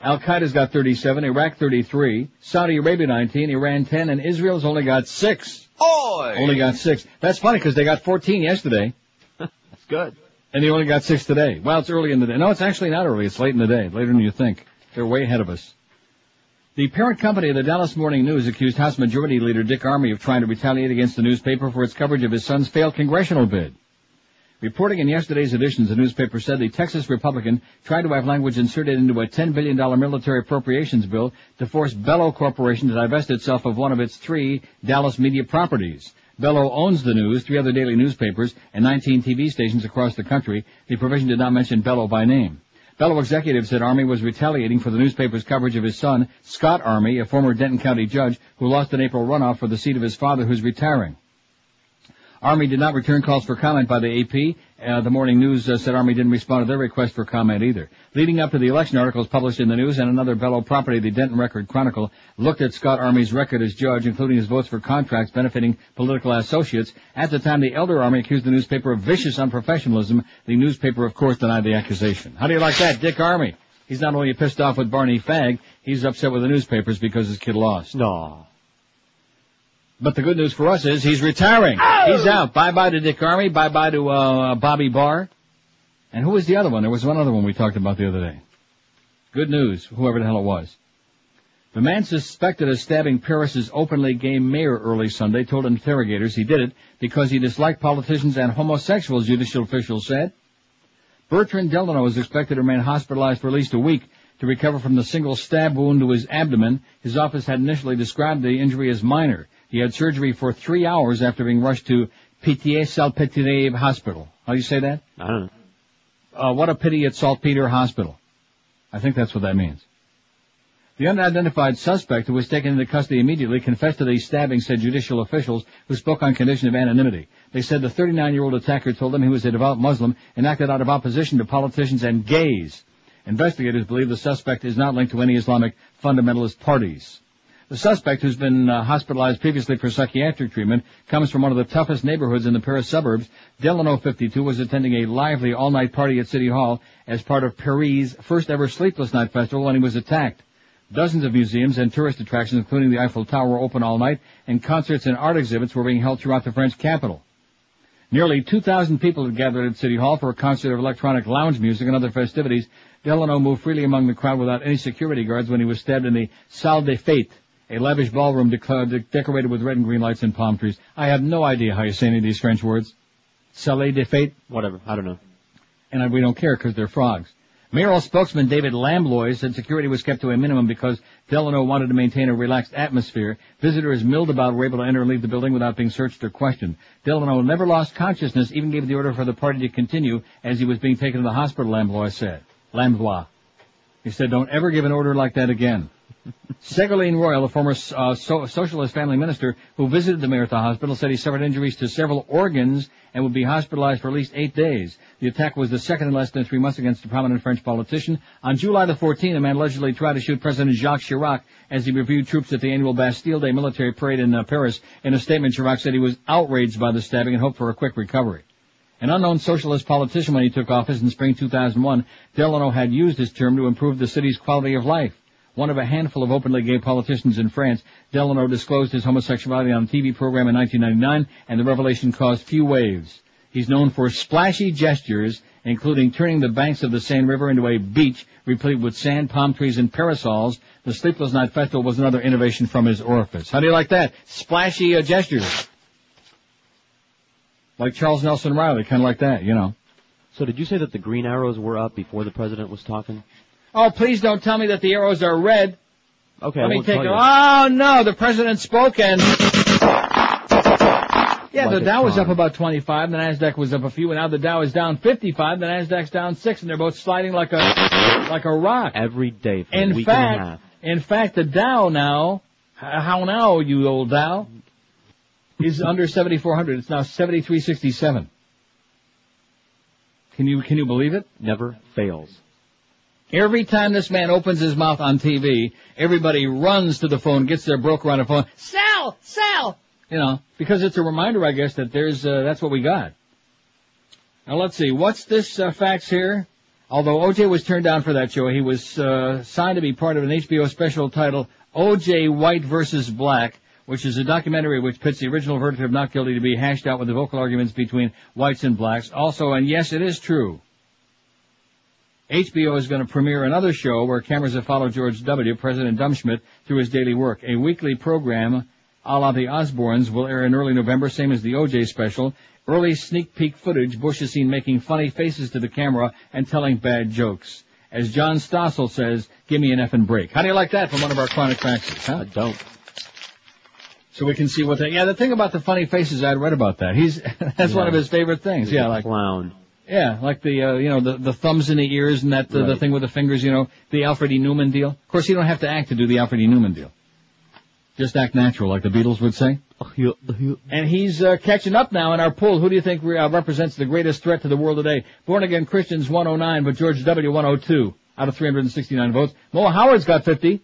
Speaker 1: Al Qaeda's got 37, Iraq 33, Saudi Arabia 19, Iran 10, and Israel's only got 6.
Speaker 2: Oi!
Speaker 1: Only got 6. That's funny because they got 14 yesterday.
Speaker 2: That's good.
Speaker 1: And they only got six today. Well, it's early in the day. No, it's actually not early. It's late in the day. Later than you think. They're way ahead of us. The parent company of the Dallas Morning News accused House Majority Leader Dick Armey of trying to retaliate against the newspaper for its coverage of his son's failed congressional bid. Reporting in yesterday's editions, the newspaper said the Texas Republican tried to have language inserted into a $10 billion military appropriations bill to force Belo Corporation to divest itself of one of its three Dallas media properties. Belo owns the news, three other daily newspapers, and 19 TV stations across the country. The provision did not mention Belo by name. Belo executives said Armey was retaliating for the newspaper's coverage of his son, Scott Armey, a former Denton County judge who lost an April runoff for the seat of his father who's retiring. Armey did not return calls for comment by the AP. Uh, the morning news uh, said Armey didn't respond to their request for comment either. Leading up to the election, articles published in the news and another Belo property, the Denton Record Chronicle, looked at Scott Armey's record as judge, including his votes for contracts benefiting political associates. At the time, the elder Armey accused the newspaper of vicious unprofessionalism. The newspaper, of course, denied the accusation. How do you like that, Dick Armey? He's not only pissed off with Barney Fagg, he's upset with the newspapers because his kid lost.
Speaker 2: No.
Speaker 1: But the good news for us is he's retiring.
Speaker 28: Oh!
Speaker 1: He's out. Bye bye to Dick Armey. Bye bye to uh, Bobby Barr. And who was the other one? There was one other one we talked about the other day. Good news, whoever the hell it was. The man suspected of stabbing Paris's openly gay mayor early Sunday told interrogators he did it because he disliked politicians and homosexuals, judicial officials said. Bertrand Delano is expected to remain hospitalized for at least a week to recover from the single stab wound to his abdomen. His office had initially described the injury as minor. He had surgery for three hours after being rushed to Pitié Salpêtrière Hospital. How do you say that?
Speaker 2: I don't know.
Speaker 1: Uh, what a pity at Saltpeter Hospital. I think that's what that means. The unidentified suspect, who was taken into custody immediately, confessed to the stabbing, said judicial officials, who spoke on condition of anonymity. They said the 39-year-old attacker told them he was a devout Muslim and acted out of opposition to politicians and gays. Investigators believe the suspect is not linked to any Islamic fundamentalist parties. The suspect, who's been uh, hospitalized previously for psychiatric treatment, comes from one of the toughest neighborhoods in the Paris suburbs. Delano 52 was attending a lively all-night party at City Hall as part of Paris' first ever Sleepless Night Festival when he was attacked. Dozens of museums and tourist attractions, including the Eiffel Tower, were open all night, and concerts and art exhibits were being held throughout the French capital. Nearly 2,000 people had gathered at City Hall for a concert of electronic lounge music and other festivities. Delano moved freely among the crowd without any security guards when he was stabbed in the Salle des Fêtes, a lavish ballroom de- decorated with red and green lights and palm trees. I have no idea how you say any of these French words. Salle de fête?
Speaker 2: Whatever. I don't know.
Speaker 1: And I- we don't care because they're frogs. Mayoral spokesman David Lambloy said security was kept to a minimum because Delano wanted to maintain a relaxed atmosphere. Visitors milled about were able to enter and leave the building without being searched or questioned. Delano never lost consciousness, even gave the order for the party to continue as he was being taken to the hospital, Lambloy said. Lambloy. He said, don't ever give an order like that again. Segolene Royal, a former uh, so- socialist family minister who visited the mayor at the hospital, said he suffered injuries to several organs and would be hospitalized for at least eight days. The attack was the second in less than three months against a prominent French politician. On July the 14th, a man allegedly tried to shoot President Jacques Chirac as he reviewed troops at the annual Bastille Day military parade in uh, Paris. In a statement, Chirac said he was outraged by the stabbing and hoped for a quick recovery. An unknown socialist politician when he took office in spring 2001, Delano had used his term to improve the city's quality of life. One of a handful of openly gay politicians in France, Delano disclosed his homosexuality on a TV program in 1999, and the revelation caused few waves. He's known for splashy gestures, including turning the banks of the Seine River into a beach replete with sand, palm trees, and parasols. The Sleepless Night Festival was another innovation from his orifice. How do you like that? Splashy uh, gestures. Like Charles Nelson Reilly, kind of like that, you know.
Speaker 2: So did you say that the green arrows were up before the president was talking?
Speaker 1: Oh, please don't tell me that the arrows are red.
Speaker 2: Okay,
Speaker 1: Let
Speaker 2: I
Speaker 1: me
Speaker 2: won't
Speaker 1: take
Speaker 2: tell you.
Speaker 1: Oh no, the president spoke and. Yeah,
Speaker 2: Like
Speaker 1: the
Speaker 2: a
Speaker 1: Dow was
Speaker 2: con.
Speaker 1: up about 25, the Nasdaq was up a few, and now the Dow is down 55, the Nasdaq's down 6, and they're both sliding like a, like a rock.
Speaker 2: Every day for a
Speaker 1: In
Speaker 2: week and a
Speaker 1: fact,
Speaker 2: half.
Speaker 1: in fact, the Dow now, h- how now, you old Dow, is under 7,400. It's now 7,367. Can you, can you believe it?
Speaker 2: Never fails.
Speaker 1: Every time this man opens his mouth on TV, everybody runs to the phone, gets their broker on the phone. Sell! Sell! You know, because it's a reminder, I guess, that there's, uh, that's what we got. Now let's see, what's this, uh, fax here? Although OJ was turned down for that show, he was, uh, signed to be part of an HBO special titled OJ White versus Black, which is a documentary which pits the original verdict of not guilty to be hashed out with the vocal arguments between whites and blacks. Also, and yes, it is true, HBO is going to premiere another show where cameras have followed George W., President Dumbschmidt, through his daily work. A weekly program, a la the Osbournes, will air in early November, same as the OJ special. Early sneak peek footage, Bush is seen making funny faces to the camera and telling bad jokes. As John Stossel says, give me an effing break. How do you like that from one of our chronic faxes, huh?
Speaker 2: I don't.
Speaker 1: So we can see what that, yeah, the thing about the funny faces, I'd read about that. He's, that's one of his favorite things.
Speaker 2: He's
Speaker 1: Yeah, like,
Speaker 2: clown.
Speaker 1: Yeah, like the uh, you know the the thumbs in the ears and that the, the thing with the fingers, you know, the Alfred E. Neuman deal. Of course, you don't have to act to do the Alfred E. Neuman deal. Just act natural, like the Beatles would say. And he's uh, catching up now in our poll. Who do you think uh, represents the greatest threat to the world today? Born again Christians 109, but George W 102 out of 369 votes. Mo Howard's got 50.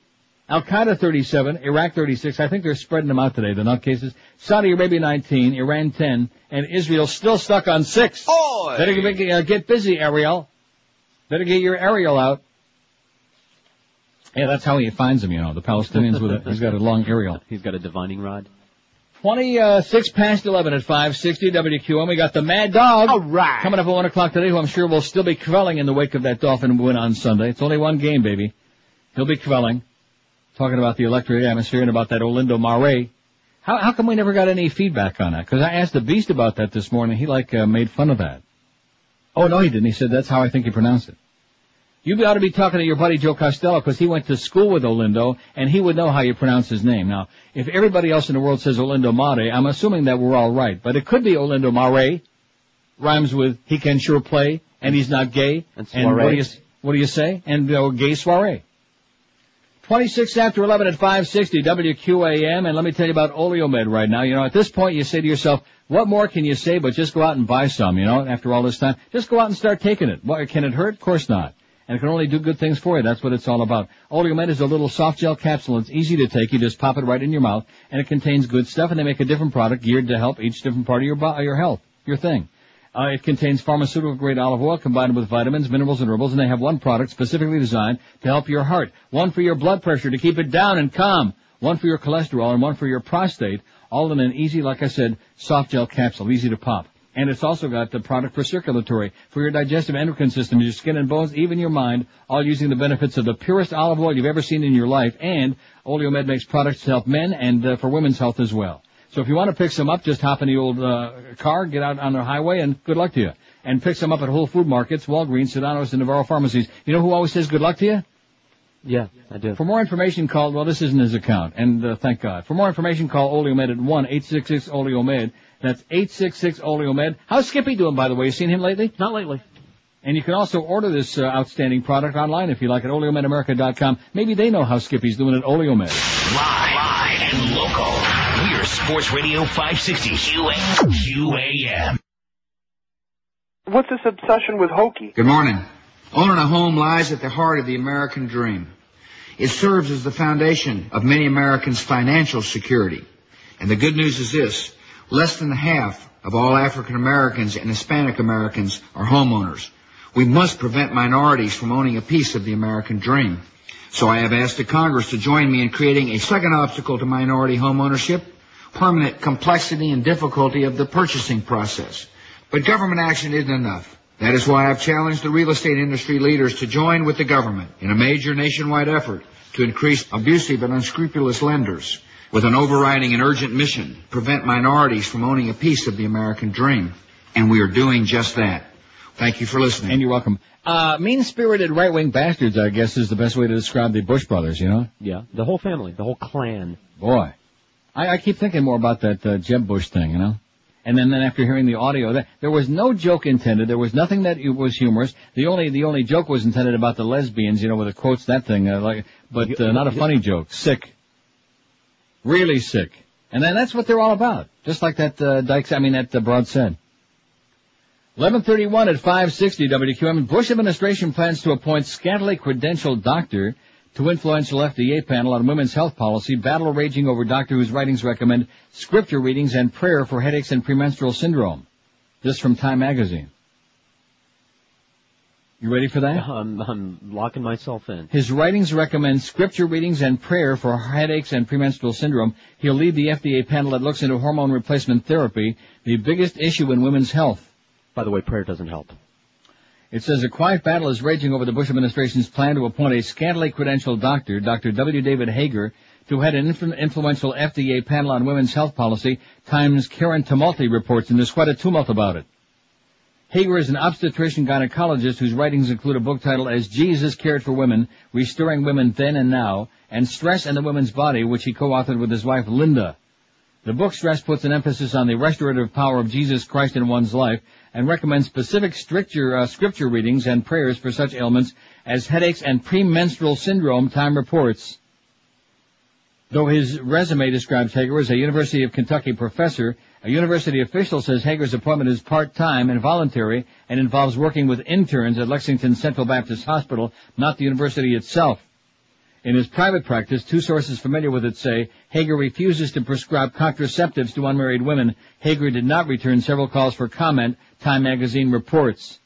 Speaker 1: Al Qaeda 37, Iraq 36. I think they're spreading them out today, the nutcases. Saudi Arabia 19, Iran 10, and Israel still stuck on six.
Speaker 12: Oy!
Speaker 1: Better get, uh, get busy, Ariel. Better get your Ariel out. Yeah, that's how he finds them, you know, the Palestinians with it. He's got a long aerial.
Speaker 2: He's got a divining rod.
Speaker 1: 26 past 11 at 560 WQM. We got the Mad Dog. All right. Coming up at 1 o'clock today, who I'm sure will still be quelling in the wake of that Dolphin win on Sunday. It's only one game, baby. He'll be quelling. Talking about the electric atmosphere and about that Olindo Mare. How, how come we never got any feedback on that? Because I asked the Beast about that this morning. He like uh, made fun of that. Oh no, he didn't. He said that's how I think you pronounce it. You ought to be talking to your buddy Joe Costello because he went to school with Olindo and he would know how you pronounce his name. Now, if everybody else in the world says Olindo Mare, I'm assuming that we're all right. But it could be Olindo Mare, rhymes with he can sure play and he's not gay.
Speaker 2: And
Speaker 1: what do you what do you say? And uh, gay soiree. 26 after 11 at 560 WQAM, and let me tell you about Oleomed right now. You know, at this point you say to yourself, what more can you say but just go out and buy some, you know, after all this time? Just go out and start taking it. What, can it hurt? Of course not. And it can only do good things for you. That's what it's all about. Oleomed is a little soft gel capsule. It's easy to take. You just pop it right in your mouth, and it contains good stuff, and they make a different product geared to help each different part of your, bo- your health, your thing. Uh, it contains pharmaceutical grade olive oil combined with vitamins, minerals, and herbals, and they have one product specifically designed to help your heart, one for your blood pressure to keep it down and calm, one for your cholesterol, and one for your prostate, all in an easy, like I said, soft gel capsule, easy to pop. And it's also got the product for circulatory, for your digestive endocrine system, your skin and bones, even your mind, all using the benefits of the purest olive oil you've ever seen in your life. And Oleomed makes products to help men and uh, for women's health as well. So if you want to pick some up, just hop in the old uh, car, get out on the highway, and good luck to you. And pick some up at Whole Food Markets, Walgreens, Sedanos, and Navarro Pharmacies. You know who always says good luck to you?
Speaker 2: Yeah, I do.
Speaker 1: For more information, call, well, this isn't his account, and uh, thank God. For more information, call Oleomed at 1-866-OLEOMED. That's 866-OLEOMED. How's Skippy doing, by the way? You seen him lately?
Speaker 2: Not lately.
Speaker 1: And you can also order this uh, outstanding product online if you like at oleomedamerica.com. Maybe they know how Skippy's doing at Oleomed.
Speaker 11: Live, live and local. We're Sports Radio 560 QAM.
Speaker 32: What's this obsession with hokey?
Speaker 33: Good morning. Owning a home lies at the heart of the American dream. It serves as the foundation of many Americans' financial security. And the good news is this. Less than half of all African Americans and Hispanic Americans are homeowners. We must prevent minorities from owning a piece of the American dream. So I have asked the Congress to join me in creating a second obstacle to minority homeownership, permanent complexity and difficulty of the purchasing process. But government action isn't enough. That is why I've challenged the real estate industry leaders to join with the government in a major nationwide effort to increase abusive and unscrupulous lenders with an overriding and urgent mission, prevent minorities from owning a piece of the American dream. And we are doing just that. Thank you for listening.
Speaker 1: And you're welcome. Uh, mean-spirited right-wing bastards, I guess, is the best way to describe the Bush brothers, you know?
Speaker 2: Yeah, the whole family, the whole clan.
Speaker 1: Boy. I, I keep thinking more about that uh, Jeb Bush thing, you know? And then, then after hearing the audio, that, there was no joke intended. There was nothing that was humorous. The only the only joke was intended about the lesbians, you know, with the quotes that thing, uh, like, but uh, not a funny joke. Sick, really sick. And then that's what they're all about. Just like that uh, Dykes, I mean that uh, Broad said. 1131 at 560 WQM. Bush administration plans to appoint scantily credentialed doctor to influential FDA panel on women's health policy, battle raging over doctor whose writings recommend scripture readings and prayer for headaches and premenstrual syndrome. This from Time Magazine. You ready for that?
Speaker 2: I'm, I'm locking myself in.
Speaker 1: His writings recommend scripture readings and prayer for headaches and premenstrual syndrome. He'll lead the FDA panel that looks into hormone replacement therapy, the biggest issue in women's health.
Speaker 2: By the way, prayer doesn't help.
Speaker 1: It says a quiet battle is raging over the Bush administration's plan to appoint a scantily credentialed doctor, Dr. W. David Hager, to head an influ- influential FDA panel on women's health policy. Times Karen Tumulty reports, and there's quite a tumult about it. Hager is an obstetrician gynecologist whose writings include a book titled As Jesus Cared for Women, Restoring Women Then and Now, and Stress and the Woman's Body, which he co-authored with his wife Linda. The book Stress puts an emphasis on the restorative power of Jesus Christ in one's life and recommends specific scripture, uh, scripture readings and prayers for such ailments as headaches and premenstrual syndrome, Time reports. Though his resume describes Hager as a University of Kentucky professor, a university official says Hager's appointment is part-time and voluntary and involves working with interns at Lexington Central Baptist Hospital, not the university itself. In his private practice, two sources familiar with it say Hager refuses to prescribe contraceptives to unmarried women. Hager did not return several calls for comment, Time magazine reports.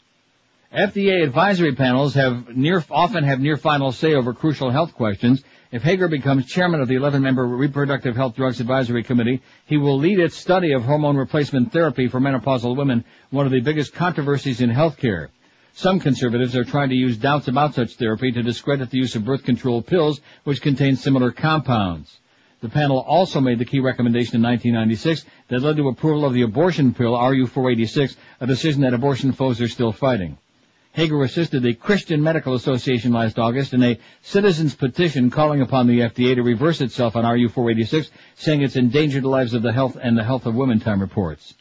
Speaker 1: FDA advisory panels have near, often have near final say over crucial health questions. If Hager becomes chairman of the 11-member Reproductive Health Drugs Advisory Committee, he will lead its study of hormone replacement therapy for menopausal women, one of the biggest controversies in healthcare. Some conservatives are trying to use doubts about such therapy to discredit the use of birth control pills, which contain similar compounds. The panel also made the key recommendation in 1996 that led to approval of the abortion pill RU486, a decision that abortion foes are still fighting. Hager assisted the Christian Medical Association last August in a citizens petition calling upon the FDA to reverse itself on RU486, saying it's endangered the lives of the health and the health of women, Time reports.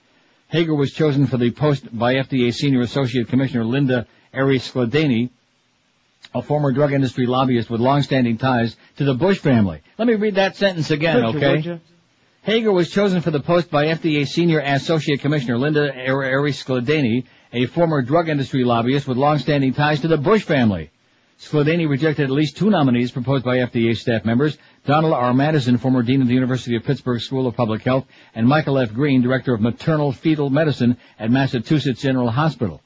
Speaker 1: Hager was chosen for the post by FDA Senior Associate Commissioner Linda Arey-Skladany, a former drug industry lobbyist with long-standing ties to the Bush family. Let me read that sentence again, okay? Hager was chosen for the post by FDA Senior Associate Commissioner Linda Arey-Skladany, a former drug industry lobbyist with long-standing ties to the Bush family. Skladany rejected at least two nominees proposed by FDA staff members, Donald R. Mattison, former dean of the University of Pittsburgh School of Public Health, and Michael F. Greene, director of maternal fetal medicine at Massachusetts General Hospital.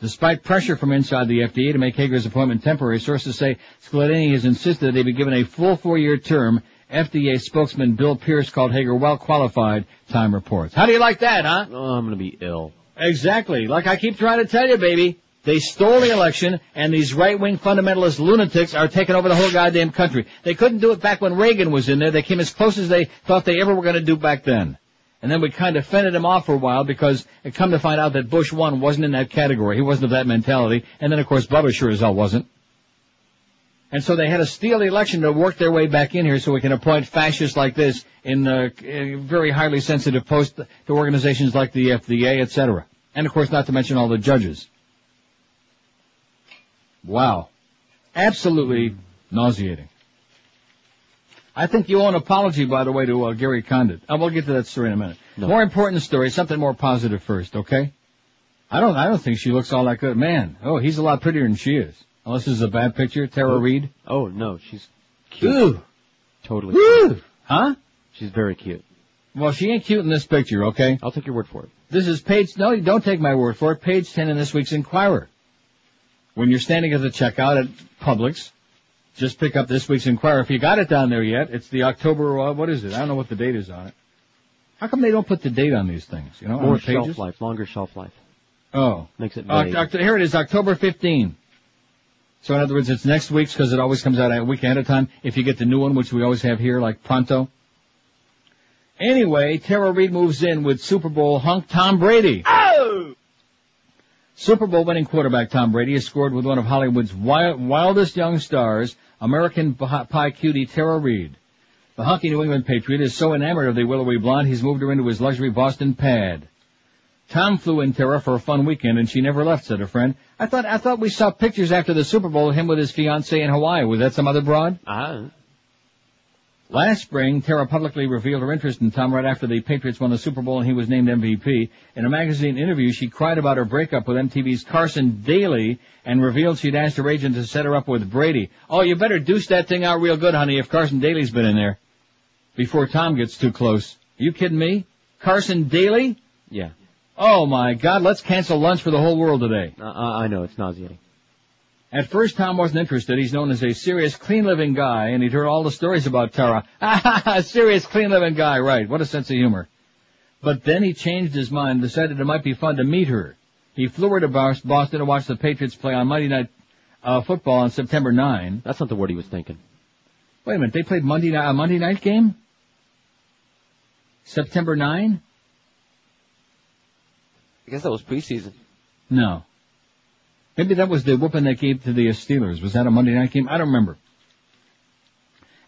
Speaker 1: Despite pressure from inside the FDA to make Hager's appointment temporary, sources say Skladany has insisted that they be given a full four-year term. FDA spokesman Bill Pierce called Hager well qualified, Time reports. How do you like that, huh?
Speaker 2: Oh, I'm gonna be ill.
Speaker 1: Exactly. Like I keep trying to tell you, baby. They stole the election, and these right-wing fundamentalist lunatics are taking over the whole goddamn country. They couldn't do it back when Reagan was in there. They came as close as they thought they ever were going to do back then. And then we kind of fended him off for a while because it come to find out that Bush one wasn't in that category. He wasn't of that mentality. And then of course Bubba sure as hell wasn't. And so they had to steal the election to work their way back in here so we can appoint fascists like this in, in very highly sensitive posts to organizations like the FDA, etc. And of course not to mention all the judges. Wow. Absolutely nauseating. I think you owe an apology, by the way, to uh, Gary Condit. Uh, we'll get to that story in a minute.
Speaker 2: No.
Speaker 1: More important story, something more positive first, okay? I don't, I don't think she looks all that good. Man, oh, he's a lot prettier than she is. Unless this is a bad picture, Tara
Speaker 2: Oh.
Speaker 1: Reid.
Speaker 2: Oh no, she's cute.
Speaker 1: Ooh.
Speaker 2: Totally.
Speaker 1: Woo!
Speaker 2: Cute.
Speaker 1: Huh?
Speaker 2: She's very cute.
Speaker 1: Well, she ain't cute in this picture, okay?
Speaker 2: I'll take your word for it.
Speaker 1: This is page, no, you don't take my word for it, page 10 in this week's Inquirer. When you're standing at the checkout at Publix, just pick up this week's Inquirer. If you got it down there yet, it's the October, uh, what is it? I don't know what the date is on it. How come they don't put the date on these things, you know, on
Speaker 2: More shelf life, longer shelf life.
Speaker 1: Oh.
Speaker 2: Makes it vague.
Speaker 1: Oct- here it is, October 15. So in other words, it's next week's because it always comes out a week ahead of time. If you get the new one, which we always have here, like pronto. Anyway, Tara Reid moves in with Super Bowl hunk Tom Brady. Super Bowl winning quarterback Tom Brady has scored with one of Hollywood's wild, wildest young stars, American Pie cutie Tara Reid. The hunky New England Patriot is so enamored of the willowy blonde he's moved her into his luxury Boston pad. Tom flew in Tara for a fun weekend and she never left, said a friend. I thought, I thought we saw pictures after the Super Bowl of him with his fiancee in Hawaii. Was that some other broad?
Speaker 2: Ah.
Speaker 1: Last spring, Tara publicly revealed her interest in Tom right after the Patriots won the Super Bowl and he was named MVP. In a magazine interview, she cried about her breakup with MTV's Carson Daly and revealed she'd asked her agent to set her up with Brady. Oh, you better deuce that thing out real good, honey, if Carson Daly's been in there. Before Tom gets too close. you kidding me? Carson Daly?
Speaker 2: Yeah.
Speaker 1: Oh my god, let's cancel lunch for the whole world today.
Speaker 2: Uh, I know, it's nauseating.
Speaker 1: At first, Tom wasn't interested. He's known as a serious, clean-living guy, and he'd heard all the stories about Tara. Ah, serious, clean-living guy, right. What a sense of humor. But then he changed his mind decided it might be fun to meet her. He flew her to Boston to watch the Patriots play on Monday Night uh, Football on September 9.
Speaker 2: That's not the word he was thinking.
Speaker 1: Wait a minute, they played Monday night, a Monday night game? September 9?
Speaker 34: I guess that was preseason.
Speaker 1: No. Maybe that was the whooping they gave to the Steelers. Was that a Monday night game? I don't remember.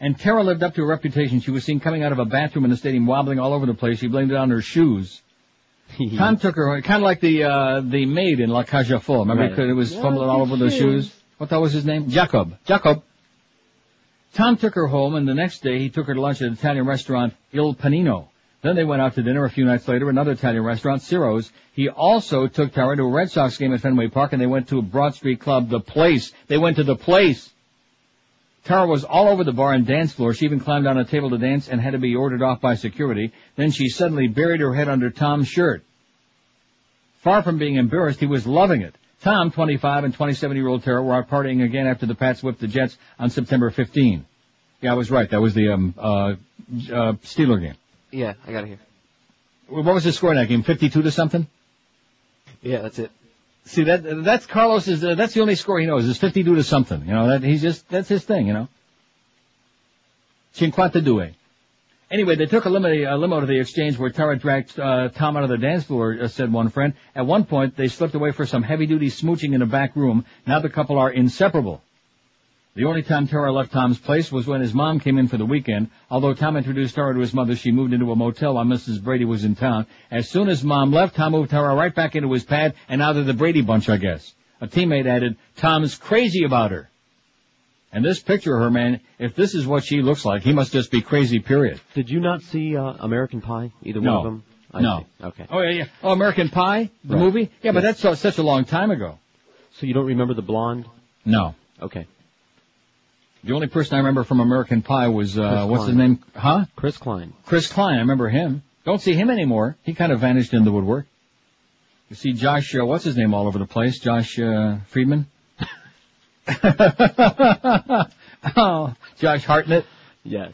Speaker 1: And Tara lived up to her reputation. She was seen coming out of a bathroom in the stadium wobbling all over the place. She blamed it on her shoes. Tom took her, kind of like the, uh, the maid in La Cage aux Folles. Remember
Speaker 2: Right.
Speaker 1: it was
Speaker 2: Yeah,
Speaker 1: fumbling all over the
Speaker 2: shoes.
Speaker 1: shoes? What that was his name? Jacob. Jacob. Tom took her home and the next day he took her to lunch at an Italian restaurant, Il Panino. Then they went out to dinner a few nights later, another Italian restaurant, Ciro's. He also took Tara to a Red Sox game at Fenway Park and they went to a Broad Street club, The Place. They went to The Place. Tara was all over the bar and dance floor. She even climbed on a table to dance and had to be ordered off by security. Then she suddenly buried her head under Tom's shirt. Far from being embarrassed, he was loving it. Tom, 25, and 27-year-old Tara were out partying again after the Pats whipped the Jets on September 15. Yeah, I was right. That was the um, uh, uh, Steeler game.
Speaker 34: Yeah, I got it here.
Speaker 1: What was the score in that game? 52 to something?
Speaker 34: Yeah, that's it.
Speaker 1: See that that's Carlos's. Uh, that's the only score he knows is 52 to something. You know that he's just that's his thing. You know. Cinquanta due. Anyway, they took a limo, a limo to the exchange where Tara dragged uh, Tom out of the dance floor, uh, said one friend. At one point, they slipped away for some heavy-duty smooching in a back room. Now the couple are inseparable. The only time Tara left Tom's place was when his mom came in for the weekend. Although Tom introduced Tara to his mother, she moved into a motel while Mrs. Brady was in town. As soon as mom left, Tom moved Tara right back into his pad, and now they're the Brady bunch, I guess. A teammate added, Tom's crazy about her. And this picture of her, man, if this is what she looks like, he must just be crazy, period.
Speaker 2: Did you not see uh, American Pie? Either
Speaker 1: No.
Speaker 2: one of them? I
Speaker 1: No.
Speaker 2: see. Okay.
Speaker 1: Oh, yeah, yeah. Oh, American Pie? The
Speaker 2: Right.
Speaker 1: movie? Yeah, but that's so, such a long time ago.
Speaker 2: So you don't remember the blonde?
Speaker 1: No.
Speaker 2: Okay.
Speaker 1: The only person I remember from American Pie was, uh, what's his name? Huh?
Speaker 2: Chris Klein.
Speaker 1: Chris Klein. I remember him. Don't see him anymore. He kind of vanished in the woodwork. You see Josh, uh, what's his name all over the place? Josh, uh, Friedman? oh, Josh Hartnett.
Speaker 2: Yes.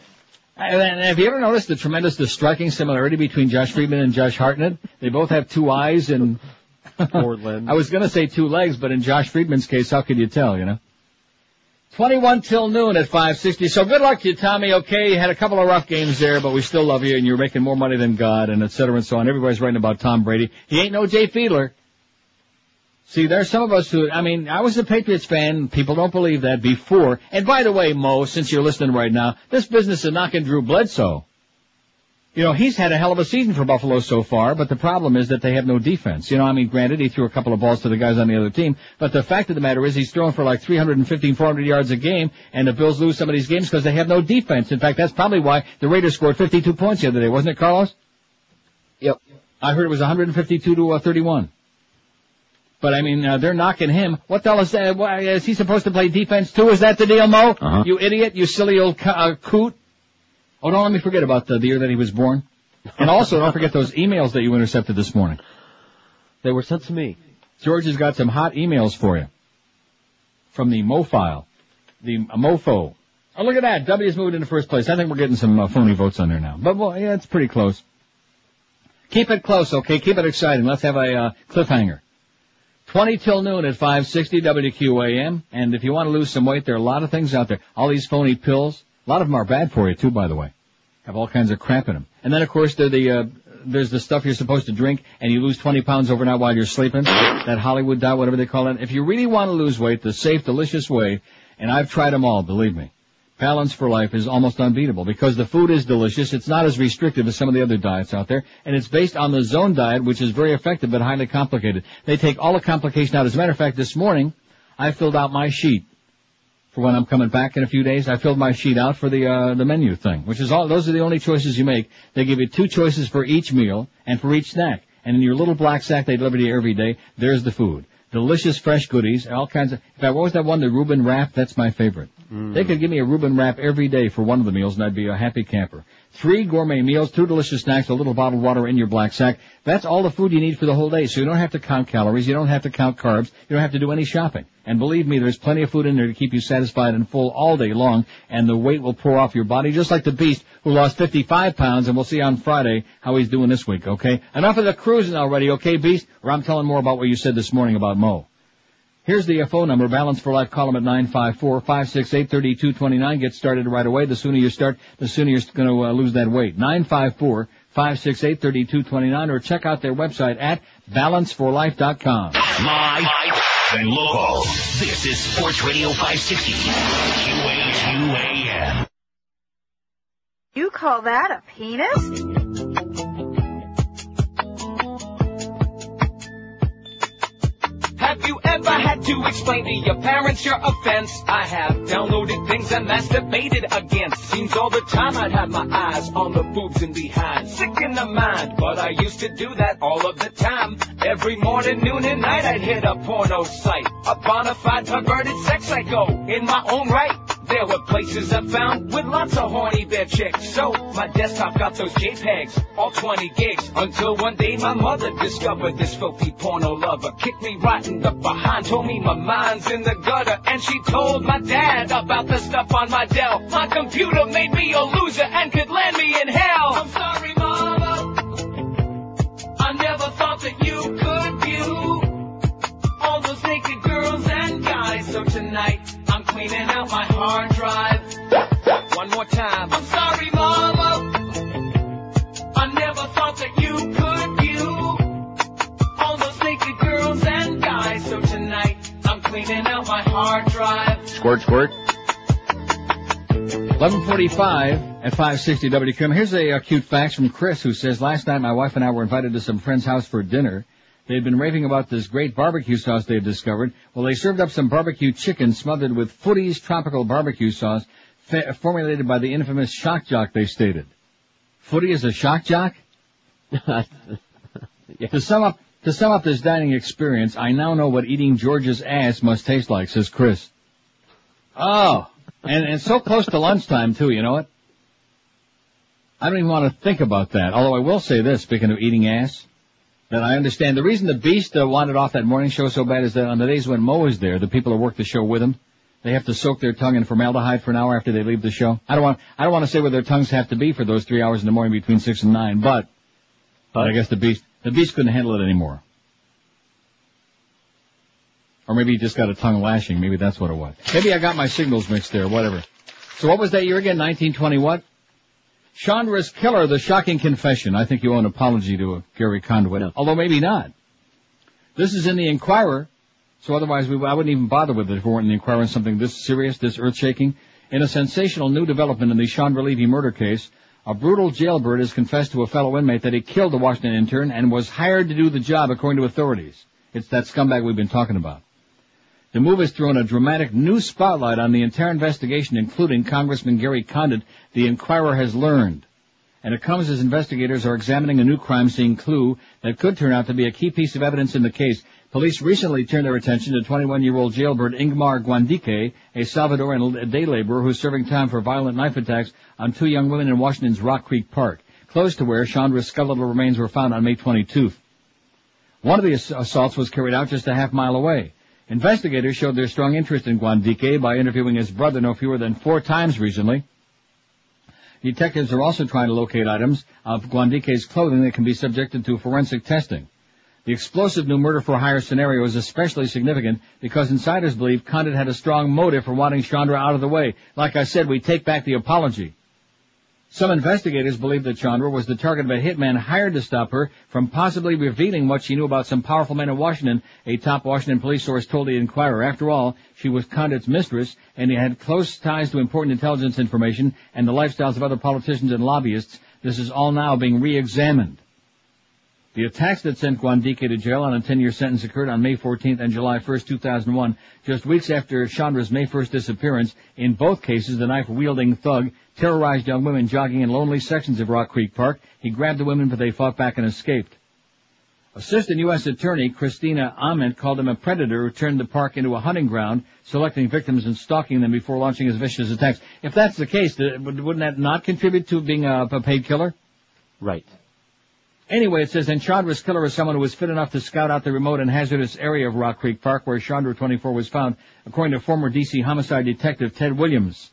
Speaker 1: And have you ever noticed the tremendous, the striking similarity between Josh Friedman and Josh Hartnett? They both have two eyes and
Speaker 2: limbs.
Speaker 1: I was going to say two legs, but in Josh Friedman's case, how could you tell? You know. 21 till noon at 560. So good luck to you, Tommy. Okay, you had a couple of rough games there, but we still love you, and you're making more money than God, and et cetera and so on. Everybody's writing about Tom Brady. He ain't no Jay Fiedler. See, there's some of us who, I mean, I was a Patriots fan. People don't believe that before. And by the way, Mo, since you're listening right now, this business of knocking Drew Bledsoe, you know, he's had a hell of a season for Buffalo so far, but the problem is that they have no defense. You know, I mean, granted, he threw a couple of balls to the guys on the other team, but the fact of the matter is he's throwing for like 315, 400 yards a game, and the Bills lose some of these games because they have no defense. In fact, that's probably why the Raiders scored 52 points the other day, wasn't it, Carlos?
Speaker 34: Yep.
Speaker 1: I heard it was 152 to uh, 31. But I mean, uh, they're knocking him. What the hell is that? Why, is he supposed to play defense too? Is that the deal, Mo?
Speaker 2: Uh-huh.
Speaker 1: You idiot! You silly old co- uh, coot! Oh, don't let me forget about the, the year that he was born. And also, don't forget those emails that you intercepted this morning.
Speaker 2: They were sent to me.
Speaker 1: George has got some hot emails for you from the Mo file, the Mofo. Oh, look at that! W W's moved into first place. I think we're getting some uh, phony votes on there now. But well, yeah, it's pretty close. Keep it close, okay? Keep it exciting. Let's have a uh, cliffhanger. 20 till noon at 560 WQAM. And if you want to lose some weight, there are a lot of things out there. All these phony pills. A lot of them are bad for you too, by the way. Have all kinds of crap in them. And then of course the, uh, there's the stuff you're supposed to drink and you lose 20 pounds overnight while you're sleeping. That Hollywood diet, whatever they call it. If you really want to lose weight, the safe, delicious way, and I've tried them all, believe me. Balance for Life is almost unbeatable because the food is delicious. It's not as restrictive as some of the other diets out there, and it's based on the zone diet, which is very effective but highly complicated. They take all the complication out. As a matter of fact, this morning I filled out my sheet for when I'm coming back in a few days. I filled my sheet out for the uh, the menu thing, which is all. Those are the only choices you make. They give you two choices for each meal and for each snack, and in your little black sack they deliver to you every day. There's the food. Delicious fresh goodies, all kinds of. In fact, what was that one? The Reuben wrap. That's my favorite. They could give me a Reuben wrap every day for one of the meals, and I'd be a happy camper. Three gourmet meals, two delicious snacks, a little bottled water in your black sack. That's all the food you need for the whole day. So you don't have to count calories, you don't have to count carbs, you don't have to do any shopping. And believe me, there's plenty of food in there to keep you satisfied and full all day long, and the weight will pour off your body, just like the beast who lost 55 pounds, and we'll see on Friday how he's doing this week, okay? Enough of the cruising already, okay, beast? Or I'm telling more about what you said this morning about Mo. Here's the phone number, Balance for Life, call them at 954-568-3229. Get started right away. The sooner you start, the sooner you're going to uh, lose that weight. 954-568-3229 or check out their website at balanceforlife.com.
Speaker 11: Live and local. This is Sports Radio 560. QAQAM.
Speaker 7: You call that a penis?
Speaker 35: Ever had to explain to your parents your offense? I have downloaded things and masturbated against. Seems all the time I'd have my eyes on the boobs and behind. Sick in the mind, but I used to do that all of the time. Every morning, noon, and night I'd hit a porno site. A bona fide perverted sex psycho in my own right. There were places I found with lots of horny bear chicks. So my desktop got those JPEGs, all 20 gigs. Until one day my mother discovered this filthy porno lover. Kicked me right in the behind, told me my mind's in the gutter. And she told my dad about the stuff on my Dell. My computer made me a loser and could land me in hell. I'm sorry, mama. I never thought that you could view all those naked girls and guys. So tonight, cleaning out my hard drive. One more time. I'm sorry, mama. I never thought that you could view all those naked girls and guys. So tonight, I'm cleaning out my hard drive.
Speaker 1: Squirt, squirt. 1145 at 560 WQAM. Here's a, uh cute fact from Chris who says, last night my wife and I were invited to some friend's house for dinner. They had been raving about this great barbecue sauce they had discovered. Well, they served up some barbecue chicken smothered with Footy's tropical barbecue sauce fa- formulated by the infamous shock jock, they stated. Footy is a shock jock? To sum up, to sum up this dining experience, I now know what eating George's ass must taste like, says Chris. Oh. and, and so close to lunchtime too, you know what? I don't even want to think about that. Although I will say this, speaking of eating ass, that I understand the reason the Beast uh, wanted off that morning show so bad is that on the days when Mo is there, the people who work the show with him, they have to soak their tongue in formaldehyde for an hour after they leave the show. I don't want, I don't want to say where their tongues have to be for those three hours in the morning between six and nine, but, but I guess the Beast, the Beast couldn't handle it anymore. Or maybe he just got a tongue lashing. Maybe that's what it was. Maybe I got my signals mixed there, whatever. So what was that year again? 1920 what? Chandra's Killer, The Shocking Confession. I think you owe an apology to Gary Condit, although maybe not. This is in the Inquirer, so otherwise we, I wouldn't even bother with it if we weren't in the Inquirer on something this serious, this earth-shaking. In a sensational new development in the Chandra Levy murder case, a brutal jailbird has confessed to a fellow inmate that he killed the Washington intern and was hired to do the job according to authorities. It's that scumbag we've been talking about. The move has thrown a dramatic new spotlight on the entire investigation, including Congressman Gary Condit, the Inquirer has learned. And it comes as investigators are examining a new crime scene clue that could turn out to be a key piece of evidence in the case. Police recently turned their attention to 21-year-old jailbird Ingmar Guandique, a Salvadoran day laborer who's serving time for violent knife attacks on two young women in Washington's Rock Creek Park, close to where Chandra's skeletal remains were found on May 22. One of the assaults was carried out just a half mile away. Investigators showed their strong interest in Guandique by interviewing his brother no fewer than four times recently. Detectives are also trying to locate items of Guandique's clothing that can be subjected to forensic testing. The explosive new murder for hire scenario is especially significant because insiders believe Condit had a strong motive for wanting Chandra out of the way. Like I said, we take back the apology. Some investigators believe that Chandra was the target of a hitman hired to stop her from possibly revealing what she knew about some powerful men in Washington, a top Washington police source told the Inquirer. After all, she was Condit's mistress, and he had close ties to important intelligence information and the lifestyles of other politicians and lobbyists. This is all now being re-examined. The attacks that sent Guandique to jail on a 10-year sentence occurred on May 14th and July 1st, 2001, just weeks after Chandra's May 1st disappearance. In both cases, the knife-wielding thug terrorized young women jogging in lonely sections of Rock Creek Park. He grabbed the women, but they fought back and escaped. Assistant U.S. Attorney Christina Ament called him a predator who turned the park into a hunting ground, selecting victims and stalking them before launching his vicious attacks. If that's the case, wouldn't that not contribute to being a, a paid killer?
Speaker 2: Right.
Speaker 1: Anyway, it says, and Chandra's killer is someone who was fit enough to scout out the remote and hazardous area of Rock Creek Park where Chandra 24 was found, according to former DC homicide detective Ted Williams.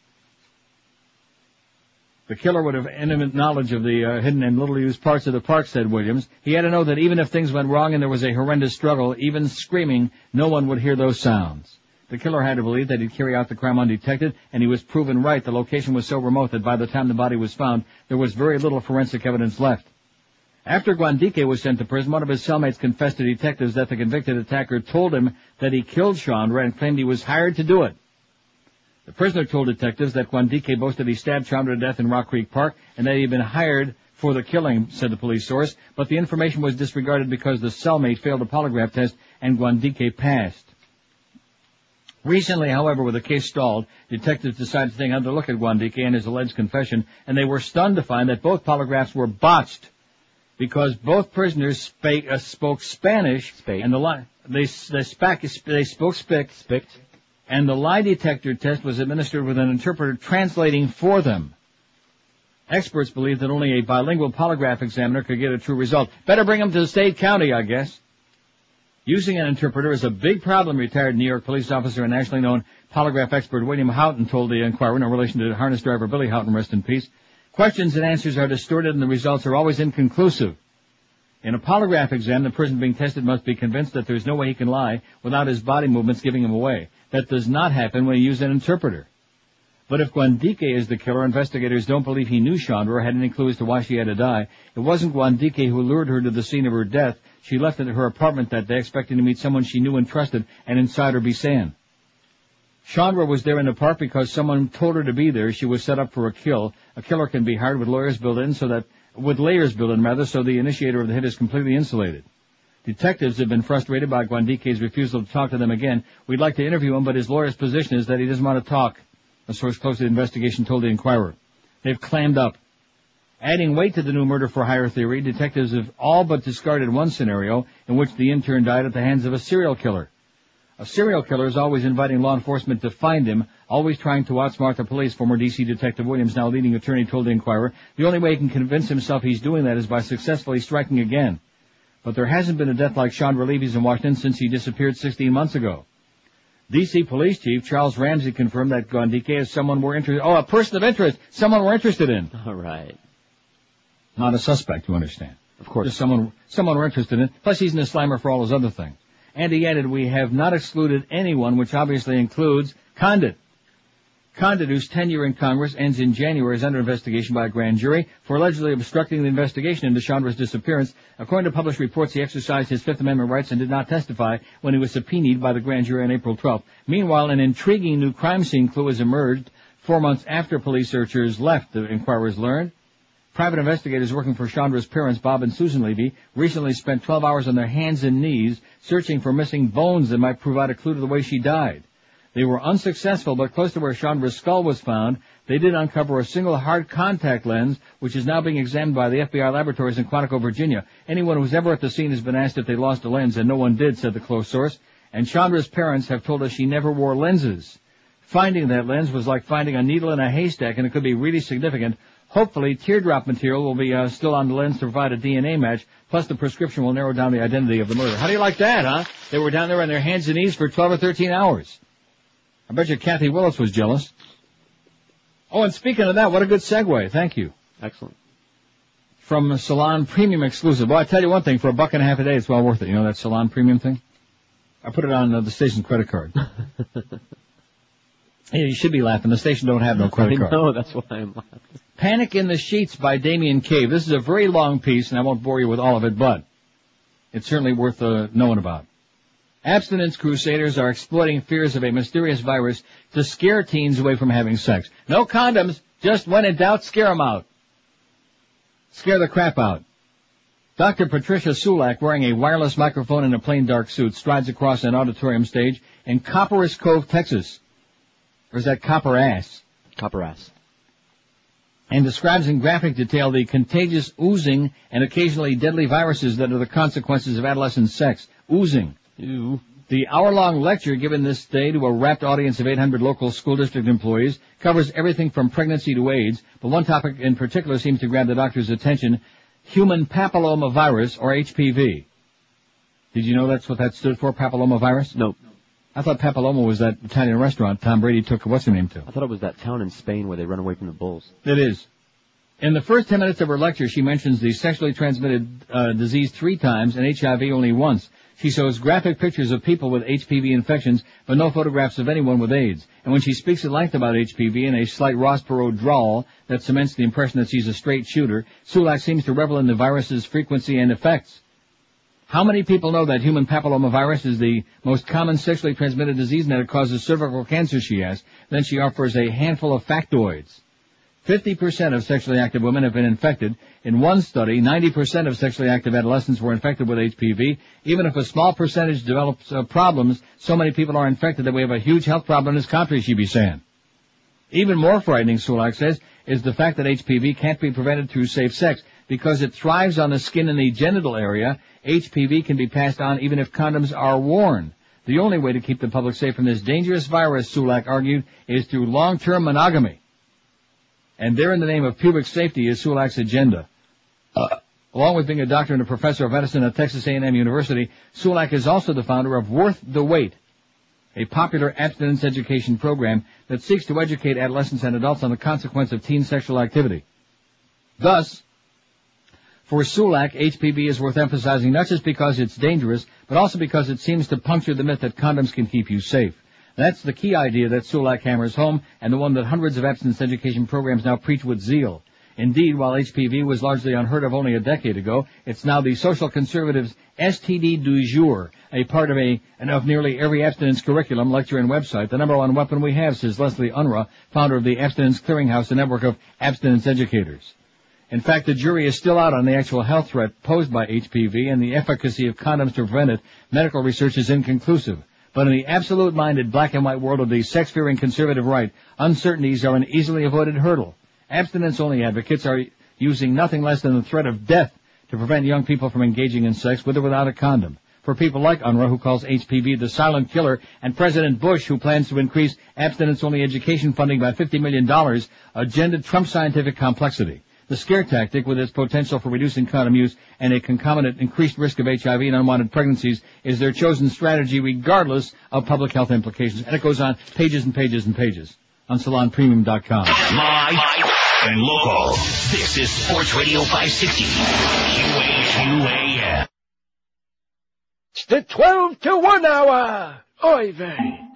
Speaker 1: The killer would have intimate knowledge of the uh, hidden and little used parts of the park, said Williams. He had to know that even if things went wrong and there was a horrendous struggle, even screaming, no one would hear those sounds. The killer had to believe that he'd carry out the crime undetected, and he was proven right. The location was so remote that by the time the body was found, there was very little forensic evidence left. After Guandique was sent to prison, one of his cellmates confessed to detectives that the convicted attacker told him that he killed Chandra and claimed he was hired to do it. The prisoner told detectives that Guandique boasted he stabbed Chandra to death in Rock Creek Park and that he had been hired for the killing, said the police source, but the information was disregarded because the cellmate failed a polygraph test and Guandique passed. Recently, however, with the case stalled, detectives decided to take another look at Guandique and his alleged confession, and they were stunned to find that both polygraphs were botched because both prisoners spake, uh, spoke Spanish, and the lie they they, spac, they spoke spick,
Speaker 2: spicked,
Speaker 1: and the lie detector test was administered with an interpreter translating for them. Experts believe that only a bilingual polygraph examiner could get a true result. Better bring them to the state county, I guess. Using an interpreter is a big problem, retired New York police officer and nationally known polygraph expert William Houghton told the Inquirer in relation to harness driver Billy Houghton, rest in peace. Questions and answers are distorted and the results are always inconclusive. In a polygraph exam, the person being tested must be convinced that there's no way he can lie without his body movements giving him away. That does not happen when you use an interpreter. But if Guandique is the killer, investigators don't believe he knew Chandra or had any clue as to why she had to die. It wasn't Guandique who lured her to the scene of her death. She left at her apartment that day expecting to meet someone she knew and trusted and inside her be sand. Chandra was there in the park because someone told her to be there. She was set up for a kill. A killer can be hired with lawyers built in so that, with layers built in rather, so the initiator of the hit is completely insulated. Detectives have been frustrated by Guandique's refusal to talk to them again. We'd like to interview him, but his lawyer's position is that he doesn't want to talk. A source close to the investigation told the Inquirer. They've clammed up. Adding weight to the new murder for hire theory, detectives have all but discarded one scenario in which the intern died at the hands of a serial killer. A serial killer is always inviting law enforcement to find him, always trying to outsmart the police, former DC Detective Williams, now leading attorney, told the Inquirer. The only way he can convince himself he's doing that is by successfully striking again. But there hasn't been a death like Chandra Levy's in Washington since he disappeared 16 months ago. DC Police Chief Charles Ramsey confirmed that Guandique is someone we're interested. Oh, a person of interest, someone we're interested in.
Speaker 2: All right.
Speaker 1: Not a suspect, you understand.
Speaker 2: Of course.
Speaker 1: Just someone, someone we're interested in. Plus, he's an Islamer for all his other things. And he added, we have not excluded anyone, which obviously includes Condit. Condit, whose tenure in Congress ends in January, is under investigation by a grand jury for allegedly obstructing the investigation into Chandra's disappearance. According to published reports, he exercised his Fifth Amendment rights and did not testify when he was subpoenaed by the grand jury on April 12th. Meanwhile, an intriguing new crime scene clue has emerged four months after police searchers left, the inquirers learned. Private investigators working for Chandra's parents, Bob and Susan Levy, recently spent 12 hours on their hands and knees searching for missing bones that might provide a clue to the way she died. They were unsuccessful, but close to where Chandra's skull was found, they did uncover a single hard contact lens, which is now being examined by the FBI laboratories in Quantico, Virginia. Anyone who's ever at the scene has been asked if they lost a lens, and no one did, said the close source. And Chandra's parents have told us she never wore lenses. Finding that lens was like finding a needle in a haystack, and it could be really significant. Hopefully, teardrop material will be uh, still on the lens to provide a DNA match, plus the prescription will narrow down the identity of the murder. How do you like that, huh? They were down there on their hands and knees for 12 or 13 hours. I bet you Kathy Willets was jealous. Oh, and speaking of that, what a good segue. Thank you.
Speaker 2: Excellent.
Speaker 1: From Salon Premium Exclusive. Well, I tell you one thing, for a buck and a half a day, it's well worth it. You know that Salon Premium thing? I put it on uh, the station credit card. yeah, you should be laughing. The station don't have no credit card.
Speaker 2: No, that's why I'm laughing.
Speaker 1: Panic in the Sheets by Damien Cave. This is a very long piece, and I won't bore you with all of it, but it's certainly worth uh, knowing about. Abstinence crusaders are exploiting fears of a mysterious virus to scare teens away from having sex. No condoms, just when in doubt, scare them out. Scare the crap out. Dr. Patricia Sulak, wearing a wireless microphone and a plain dark suit, strides across an auditorium stage in Copperas Cove, Texas. Or is that Copper Ass?
Speaker 2: Copper Ass.
Speaker 1: And describes in graphic detail the contagious oozing and occasionally deadly viruses that are the consequences of adolescent sex. Oozing.
Speaker 2: Ew.
Speaker 1: The hour-long lecture given this day to a rapt audience of 800 local school district employees covers everything from pregnancy to AIDS, but one topic in particular seems to grab the doctor's attention, human papillomavirus, or HPV. Did you know that's what that stood for, papillomavirus?
Speaker 2: Nope.
Speaker 1: I thought Papilloma was that Italian restaurant Tom Brady took what's her name to.
Speaker 2: I thought it was that town in Spain where they run away from the bulls.
Speaker 1: It is. In the first 10 minutes of her lecture, she mentions the sexually transmitted uh, disease three times and HIV only once. She shows graphic pictures of people with HPV infections, but no photographs of anyone with AIDS. And when she speaks at length about HPV in a slight Ross Perot drawl that cements the impression that she's a straight shooter, Sulak seems to revel in the virus's frequency and effects. How many people know that human papillomavirus is the most common sexually transmitted disease and that it causes cervical cancer, she asks. Then she offers a handful of factoids. 50% of sexually active women have been infected. In one study, 90% of sexually active adolescents were infected with HPV. Even if a small percentage develops uh, problems, so many people are infected that we have a huge health problem in this country, she'd be saying. Even more frightening, Sulak says, is the fact that HPV can't be prevented through safe sex. Because it thrives on the skin in the genital area, HPV can be passed on even if condoms are worn. The only way to keep the public safe from this dangerous virus, Sulak argued, is through long-term monogamy. And there in the name of pubic safety is Sulak's agenda. Uh, along with being a doctor and a professor of medicine at Texas A&M University, Sulak is also the founder of Worth the Wait, a popular abstinence education program that seeks to educate adolescents and adults on the consequence of teen sexual activity. Thus, for Sulak, HPV is worth emphasizing not just because it's dangerous, but also because it seems to puncture the myth that condoms can keep you safe. That's the key idea that Sulak hammers home, and the one that hundreds of abstinence education programs now preach with zeal. Indeed, while HPV was largely unheard of only a decade ago, it's now the social conservatives' STD du jour, a part of a and of nearly every abstinence curriculum, lecture, and website. The number one weapon we have, says Leslie Unruh, founder of the Abstinence Clearinghouse, a network of abstinence educators. In fact, the jury is still out on the actual health threat posed by HPV and the efficacy of condoms to prevent it. Medical research is inconclusive. But in the absolute-minded black and white world of the sex-fearing conservative right, uncertainties are an easily avoided hurdle. Abstinence-only advocates are using nothing less than the threat of death to prevent young people from engaging in sex with or without a condom. for people like Unruh, who calls HPV the silent killer, and President Bush, who plans to increase abstinence-only education funding by $50 million, agenda Trump scientific complexity. The scare tactic, with its potential for reducing condom use and a concomitant increased risk of HIV and unwanted pregnancies, is their chosen strategy regardless of public health implications. And it goes on pages and pages and pages on salonpremium.com.
Speaker 11: Live and local. This is Sports Radio 560. QAQAM.
Speaker 15: It's the 12 to 1 hour. Oy vey.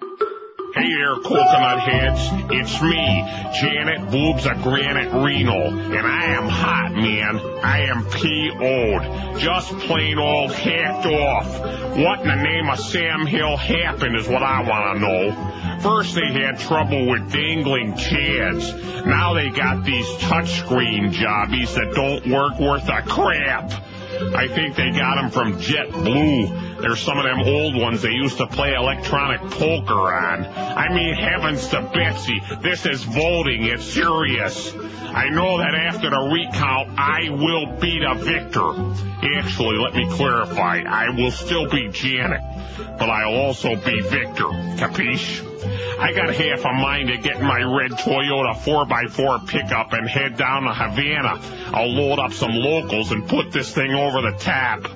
Speaker 19: Hey there, coconut heads. It's me, Janet Boobs of Granite Reno, and I am hot, man. I am PO'd. Just plain old hacked off. What in the name of Sam Hill happened is what I want to know. First they had trouble with dangling chads. Now they got these touchscreen jobbies that don't work worth a crap. I think they got them from JetBlue. There's some of them old ones they used to play electronic poker on. I mean, heavens to Betsy, this is voting. It's serious. I know that after the recount, I will be the victor. Actually, let me clarify. I will still be Janet, but I'll also be Victor. Capiche? I got half a mind to get my red Toyota 4x4 pickup and head down to Havana. I'll load up some locals and put this thing over the tap.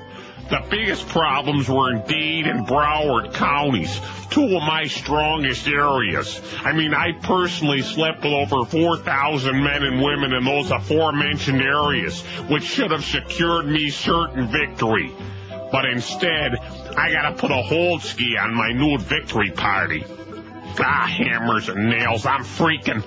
Speaker 19: The biggest problems were in Dade and Broward counties, two of my strongest areas. I mean, I personally slept with over 4,000 men and women in those aforementioned areas, which should have secured me certain victory. But instead, I gotta put a hold ski on my new victory party. Ah, hammers and nails, I'm freaking.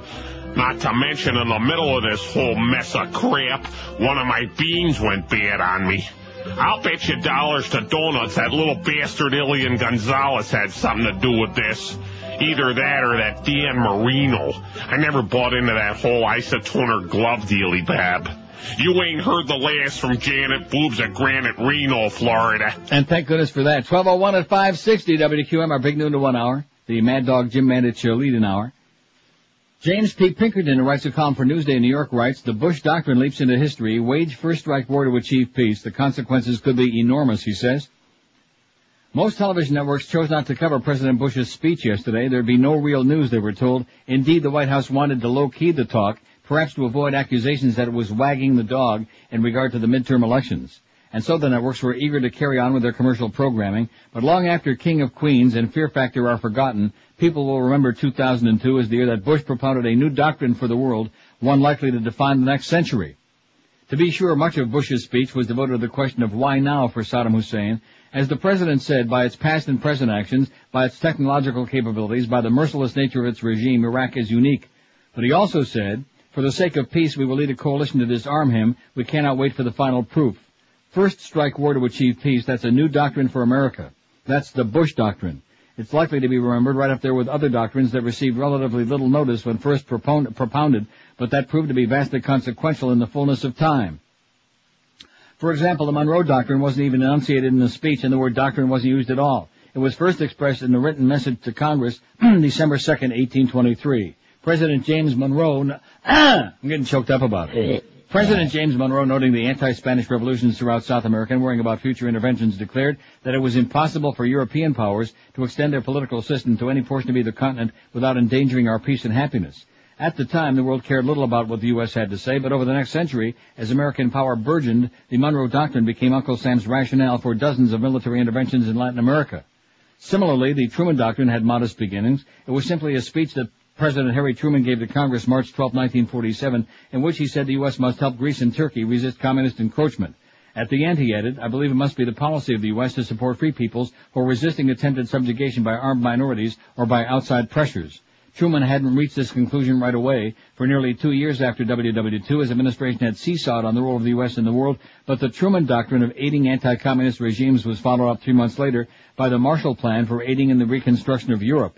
Speaker 19: Not to mention in the middle of this whole mess of crap, one of my beans went bad on me. I'll bet you dollars to donuts that little bastard Elian Gonzalez had something to do with this. Either that or that Dan Marino. I never bought into that whole isotoner glove dealy, Bab. You ain't heard the last from Janet Boobs at Granite Reno, Florida.
Speaker 1: And thank goodness for that. 1201 at 560 WQAM, our big noon to one hour. The Mad Dog Jim Mandich lead an hour. James P. Pinkerton, who writes a column for Newsday in New York, writes, The Bush Doctrine leaps into history. Wage first strike war to achieve peace. The consequences could be enormous, he says. Most television networks chose not to cover President Bush's speech yesterday. There'd be no real news, they were told. Indeed, the White House wanted to low-key the talk, perhaps to avoid accusations that it was wagging the dog in regard to the midterm elections. And so the networks were eager to carry on with their commercial programming, but long after King of Queens and Fear Factor are forgotten, people will remember 2002 as the year that Bush propounded a new doctrine for the world, one likely to define the next century. To be sure, much of Bush's speech was devoted to the question of why now for Saddam Hussein. As the president said, by its past and present actions, by its technological capabilities, by the merciless nature of its regime, Iraq is unique. But he also said, for the sake of peace, we will lead a coalition to disarm him. We cannot wait for the final proof. First strike war to achieve peace, that's a new doctrine for America. That's the Bush doctrine. It's likely to be remembered right up there with other doctrines that received relatively little notice when first propounded, but that proved to be vastly consequential in the fullness of time. For example, the Monroe Doctrine wasn't even enunciated in the speech and the word doctrine wasn't used at all. It was first expressed in a written message to Congress December 2nd, 1823. President James Monroe, I'm getting choked up about it. President James Monroe, noting the anti-Spanish revolutions throughout South America and worrying about future interventions, declared that it was impossible for European powers to extend their political system to any portion of either continent without endangering our peace and happiness. At the time, the world cared little about what the U.S. had to say, but over the next century, as American power burgeoned, the Monroe Doctrine became Uncle Sam's rationale for dozens of military interventions in Latin America. Similarly, the Truman Doctrine had modest beginnings. It was simply a speech that President Harry Truman gave to Congress March 12, 1947, in which he said the U.S. must help Greece and Turkey resist communist encroachment. At the end, he added, I believe it must be the policy of the U.S. to support free peoples who are resisting attempted subjugation by armed minorities or by outside pressures. Truman hadn't reached this conclusion right away. For nearly two years after WW2, his administration had seesawed on the role of the U.S. in the world, but the Truman doctrine of aiding anti-communist regimes was followed up three months later by the Marshall Plan for aiding in the reconstruction of Europe.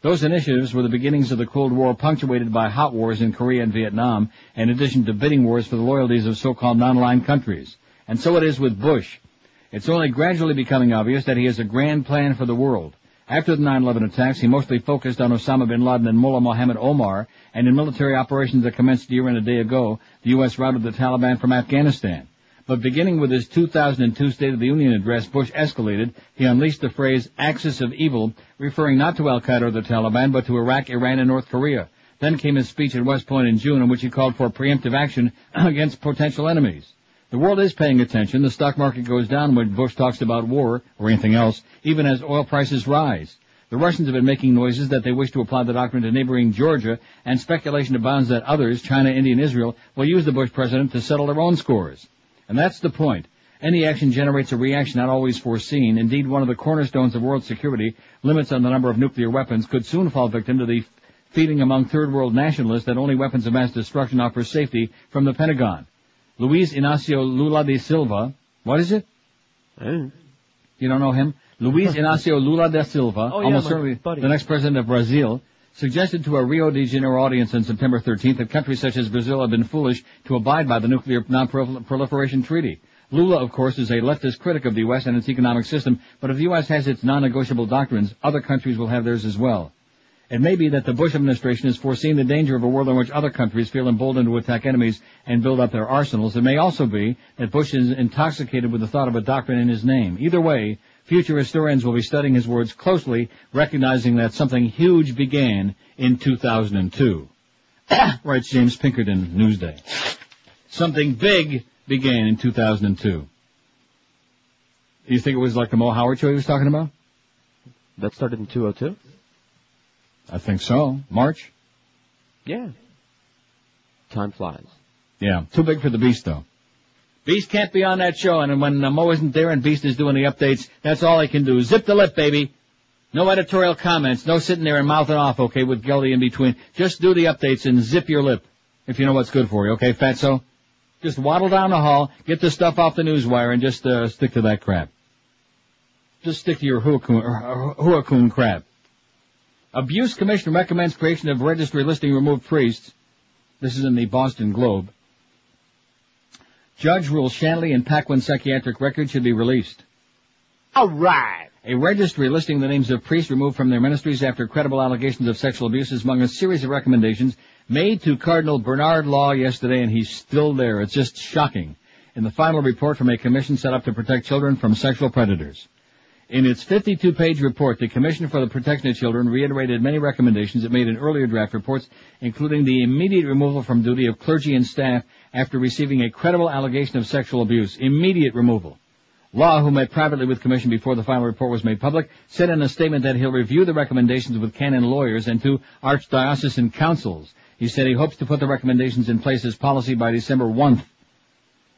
Speaker 1: Those initiatives were the beginnings of the Cold War punctuated by hot wars in Korea and Vietnam, in addition to bidding wars for the loyalties of so-called non-aligned countries. And so it is with Bush. It's only gradually becoming obvious that he has a grand plan for the world. After the 9-11 attacks, he mostly focused on Osama bin Laden and Mullah Mohammed Omar, and in military operations that commenced a year and a day ago, the U.S. routed the Taliban from Afghanistan. But beginning with his 2002 State of the Union address, Bush escalated. He unleashed the phrase axis of evil, referring not to Al-Qaeda or the Taliban, but to Iraq, Iran, and North Korea. Then came his speech at West Point in June in which he called for preemptive action against potential enemies. The world is paying attention. The stock market goes down when Bush talks about war or anything else, even as oil prices rise. The Russians have been making noises that they wish to apply the doctrine to neighboring Georgia, and speculation abounds that others, China, India, and Israel, will use the Bush president to settle their own scores. And that's the point. Any action generates a reaction not always foreseen. Indeed, one of the cornerstones of world security, limits on the number of nuclear weapons, could soon fall victim to the feeling among third world nationalists that only weapons of mass destruction offer safety from the Pentagon. Luis Inacio Lula da Silva, what is it? You don't know him? Luis Inacio Lula da Silva,
Speaker 34: Oh, yeah,
Speaker 1: almost certainly
Speaker 34: buddy.
Speaker 1: the next president of Brazil, suggested to a Rio de Janeiro audience on September 13th that countries such as Brazil have been foolish to abide by the Nuclear Non-Proliferation Treaty. Lula, of course, is a leftist critic of the U.S. and its economic system, but if the U.S. has its non-negotiable doctrines, other countries will have theirs as well. It may be that the Bush administration is foreseeing the danger of a world in which other countries feel emboldened to attack enemies and build up their arsenals. It may also be that Bush is intoxicated with the thought of a doctrine in his name. Either way, future historians will be studying his words closely, recognizing that something huge began in 2002. Writes James Pinkerton, Newsday. Something big began in 2002. Do you think it was like the Mo Howard show he was talking about?
Speaker 2: That started in 202?
Speaker 1: I think so. March?
Speaker 2: Yeah. Time flies.
Speaker 1: Yeah. Too big for the Beast, though. Beast can't be on that show, and when uh, Mo isn't there and Beast is doing the updates, that's all he can do. Zip the lip, baby. No editorial comments. No sitting there and mouthing off, okay, with Geldy in between. Just do the updates and zip your lip, if you know what's good for you, okay, fatso? Just waddle down the hall, get the stuff off the news wire, and just uh, stick to that crap. Just stick to your Huakun, uh, crap. Abuse Commission recommends creation of registry listing removed priests. This is in the Boston Globe. Judge rules Shanley and Paquin psychiatric records should be released.
Speaker 15: All right.
Speaker 1: A registry listing the names of priests removed from their ministries after credible allegations of sexual abuse is among a series of recommendations made to Cardinal Bernard Law yesterday, and he's still there. It's just shocking. In the final report from a commission set up to protect children from sexual predators. In its 52-page report, the Commission for the Protection of Children reiterated many recommendations it made in earlier draft reports, including the immediate removal from duty of clergy and staff after receiving a credible allegation of sexual abuse. Immediate removal. Law, who met privately with Commission before the final report was made public, said in a statement that he'll review the recommendations with canon lawyers and two archdiocesan councils. He said he hopes to put the recommendations in place as policy by December 1st.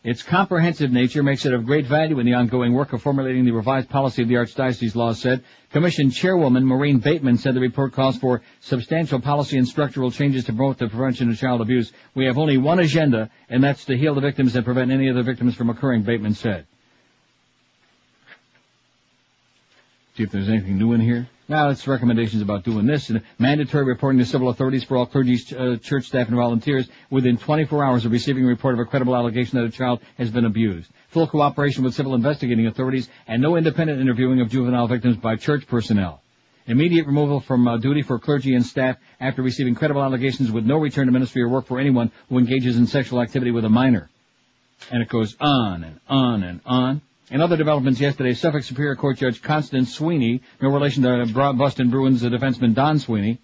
Speaker 1: Its comprehensive nature makes it of great value in the ongoing work of formulating the revised policy of the Archdiocese, Law said. Commission Chairwoman Maureen Bateman said the report calls for substantial policy and structural changes to promote the prevention of child abuse. We have only one agenda, and that's to heal the victims and prevent any other victims from occurring, Bateman said. See if there's anything new in here. Now it's recommendations about doing this and mandatory reporting to civil authorities for all clergy, uh, church staff, and volunteers within 24 hours of receiving a report of a credible allegation that a child has been abused. Full cooperation with civil investigating authorities and no independent interviewing of juvenile victims by church personnel. Immediate removal from uh, duty for clergy and staff after receiving credible allegations with no return to ministry or work for anyone who engages in sexual activity with a minor. And it goes on and on and on. In other developments yesterday, Suffolk Superior Court Judge Constance Sweeney, no relation to Boston Bruins defenseman Don Sweeney,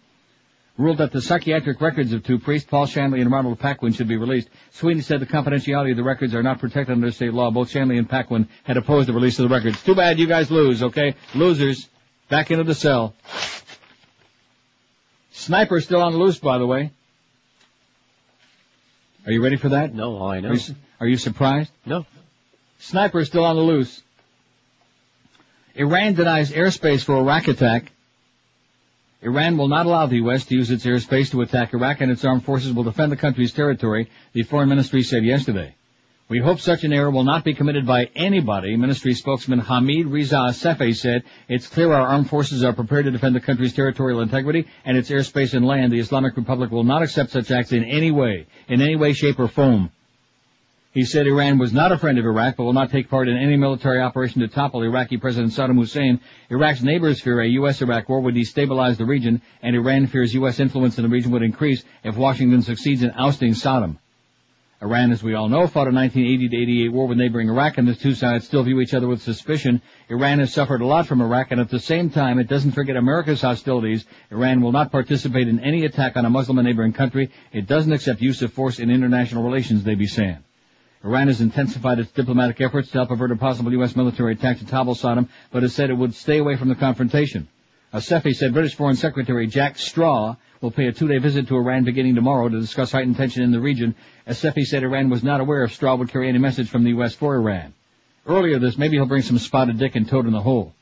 Speaker 1: ruled that the psychiatric records of two priests, Paul Shanley and Ronald Paquin, should be released. Sweeney said the confidentiality of the records are not protected under state law. Both Shanley and Paquin had opposed the release of the records. Too bad you guys lose, okay? Losers. Back into the cell. Sniper's still on the loose, by the way. Are you ready for that?
Speaker 2: No, I know.
Speaker 1: Are you, are you surprised?
Speaker 2: No.
Speaker 1: Sniper is still on the loose. Iran denies airspace for Iraq attack. Iran will not allow the U.S. to use its airspace to attack Iraq and its armed forces will defend the country's territory, the foreign ministry said yesterday. We hope such an error will not be committed by anybody, ministry spokesman Hamid Riza Sefe said. It's clear our armed forces are prepared to defend the country's territorial integrity and its airspace and land. The Islamic Republic will not accept such acts in any way, in any way, shape, or form. He said Iran was not a friend of Iraq, but will not take part in any military operation to topple Iraqi President Saddam Hussein. Iraq's neighbors fear a U.S.-Iraq war would destabilize the region, and Iran fears U.S. influence in the region would increase if Washington succeeds in ousting Saddam. Iran, as we all know, fought a 1980 to 88 war with neighboring Iraq, and the two sides still view each other with suspicion. Iran has suffered a lot from Iraq, and at the same time, it doesn't forget America's hostilities. Iran will not participate in any attack on a Muslim neighboring country. It doesn't accept use of force in international relations, they be saying. Iran has intensified its diplomatic efforts to help avert a possible U.S. military attack to topple Saddam, but has said it would stay away from the confrontation. Asefi said British Foreign Secretary Jack Straw will pay a two-day visit to Iran beginning tomorrow to discuss heightened tension in the region. Sefi said Iran was not aware if Straw would carry any message from the U.S. for Iran. Earlier this, maybe he'll bring some spotted dick and toad in the hole.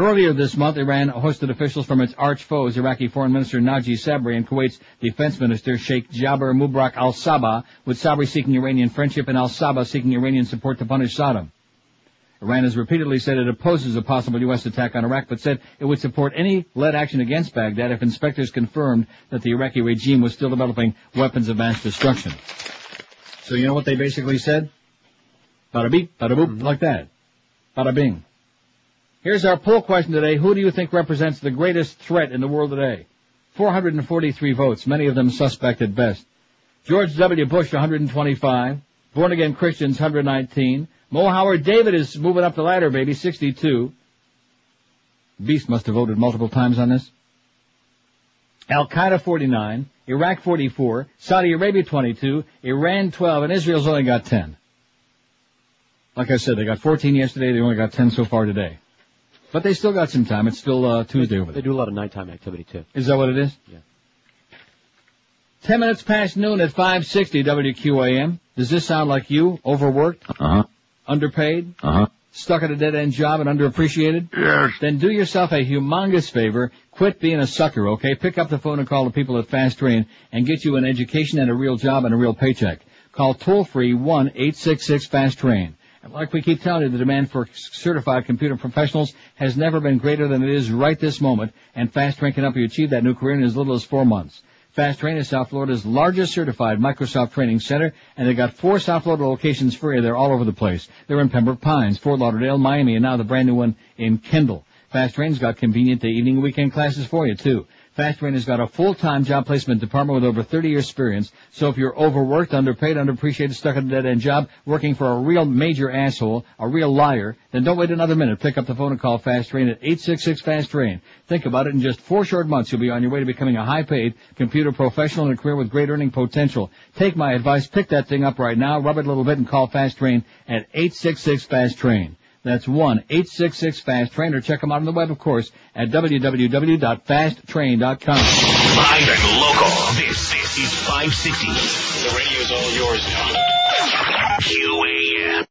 Speaker 1: Earlier this month, Iran hosted officials from its arch foes, Iraqi Foreign Minister Naji Sabri and Kuwait's Defense Minister Sheikh Jabir Mubarak al-Sabah, with Sabri seeking Iranian friendship and al-Sabah seeking Iranian support to punish Saddam. Iran has repeatedly said it opposes a possible U.S. attack on Iraq, but said it would support any lead action against Baghdad if inspectors confirmed that the Iraqi regime was still developing weapons of mass destruction. So you know what they basically said? Bada beep, bada boop, mm-hmm. like that. Bada bing. Here's our poll question today. Who do you think represents the greatest threat in the world today? 443 votes, many of them suspect at best. George W. Bush, 125. Born again Christians, 119. Mo Howard David is moving up the ladder, baby, 62. Beast must have voted multiple times on this. Al Qaeda 49, Iraq 44, Saudi Arabia 22, Iran 12, and Israel's only got 10. Like I said, they got 14 yesterday, they only got 10 so far today. But they still got some time. It's still uh, Tuesday over there.
Speaker 2: They do a lot of nighttime activity too.
Speaker 1: Is that what it is?
Speaker 2: Yeah.
Speaker 1: Ten minutes past noon at 560 WQAM. Does this sound like you? Overworked?
Speaker 13: Uh-huh.
Speaker 1: Underpaid?
Speaker 13: Uh-huh.
Speaker 1: Stuck at a dead-end job and underappreciated?
Speaker 13: Yes.
Speaker 1: Then do yourself a humongous favor. Quit being a sucker, okay? Pick up the phone and call the people at Fast Train and get you an education and a real job and a real paycheck. Call toll-free 1-866-FAST-TRAIN. And like we keep telling you, the demand for certified computer professionals has never been greater than it is right this moment, and Fast Train can help you achieve that new career in as little as four months. Fast Train is South Florida's largest certified Microsoft training center, and they've got four South Florida locations for you. They're all over the place. They're in Pembroke Pines, Fort Lauderdale, Miami, and now the brand new one in Kendall. Fast Train's got convenient day evening weekend classes for you too. Fast Train has got a full-time job placement department with over 30 years experience. So if you're overworked, underpaid, underappreciated, stuck at a dead-end job, working for a real major asshole, a real liar, then don't wait another minute. Pick up the phone and call Fast Train at 866-FAST-TRAIN. Think about it. In just four short months, you'll be on your way to becoming a high-paid computer professional in a career with great earning potential. Take my advice. Pick that thing up right now. Rub it a little bit and call Fast Train at 866-FAST-TRAIN. That's 1-866-FAST-TRAIN or check them out on the web, of course, at www.fasttrain.com.
Speaker 11: Live and local. This, this is 560. The radio's all yours now. QAM.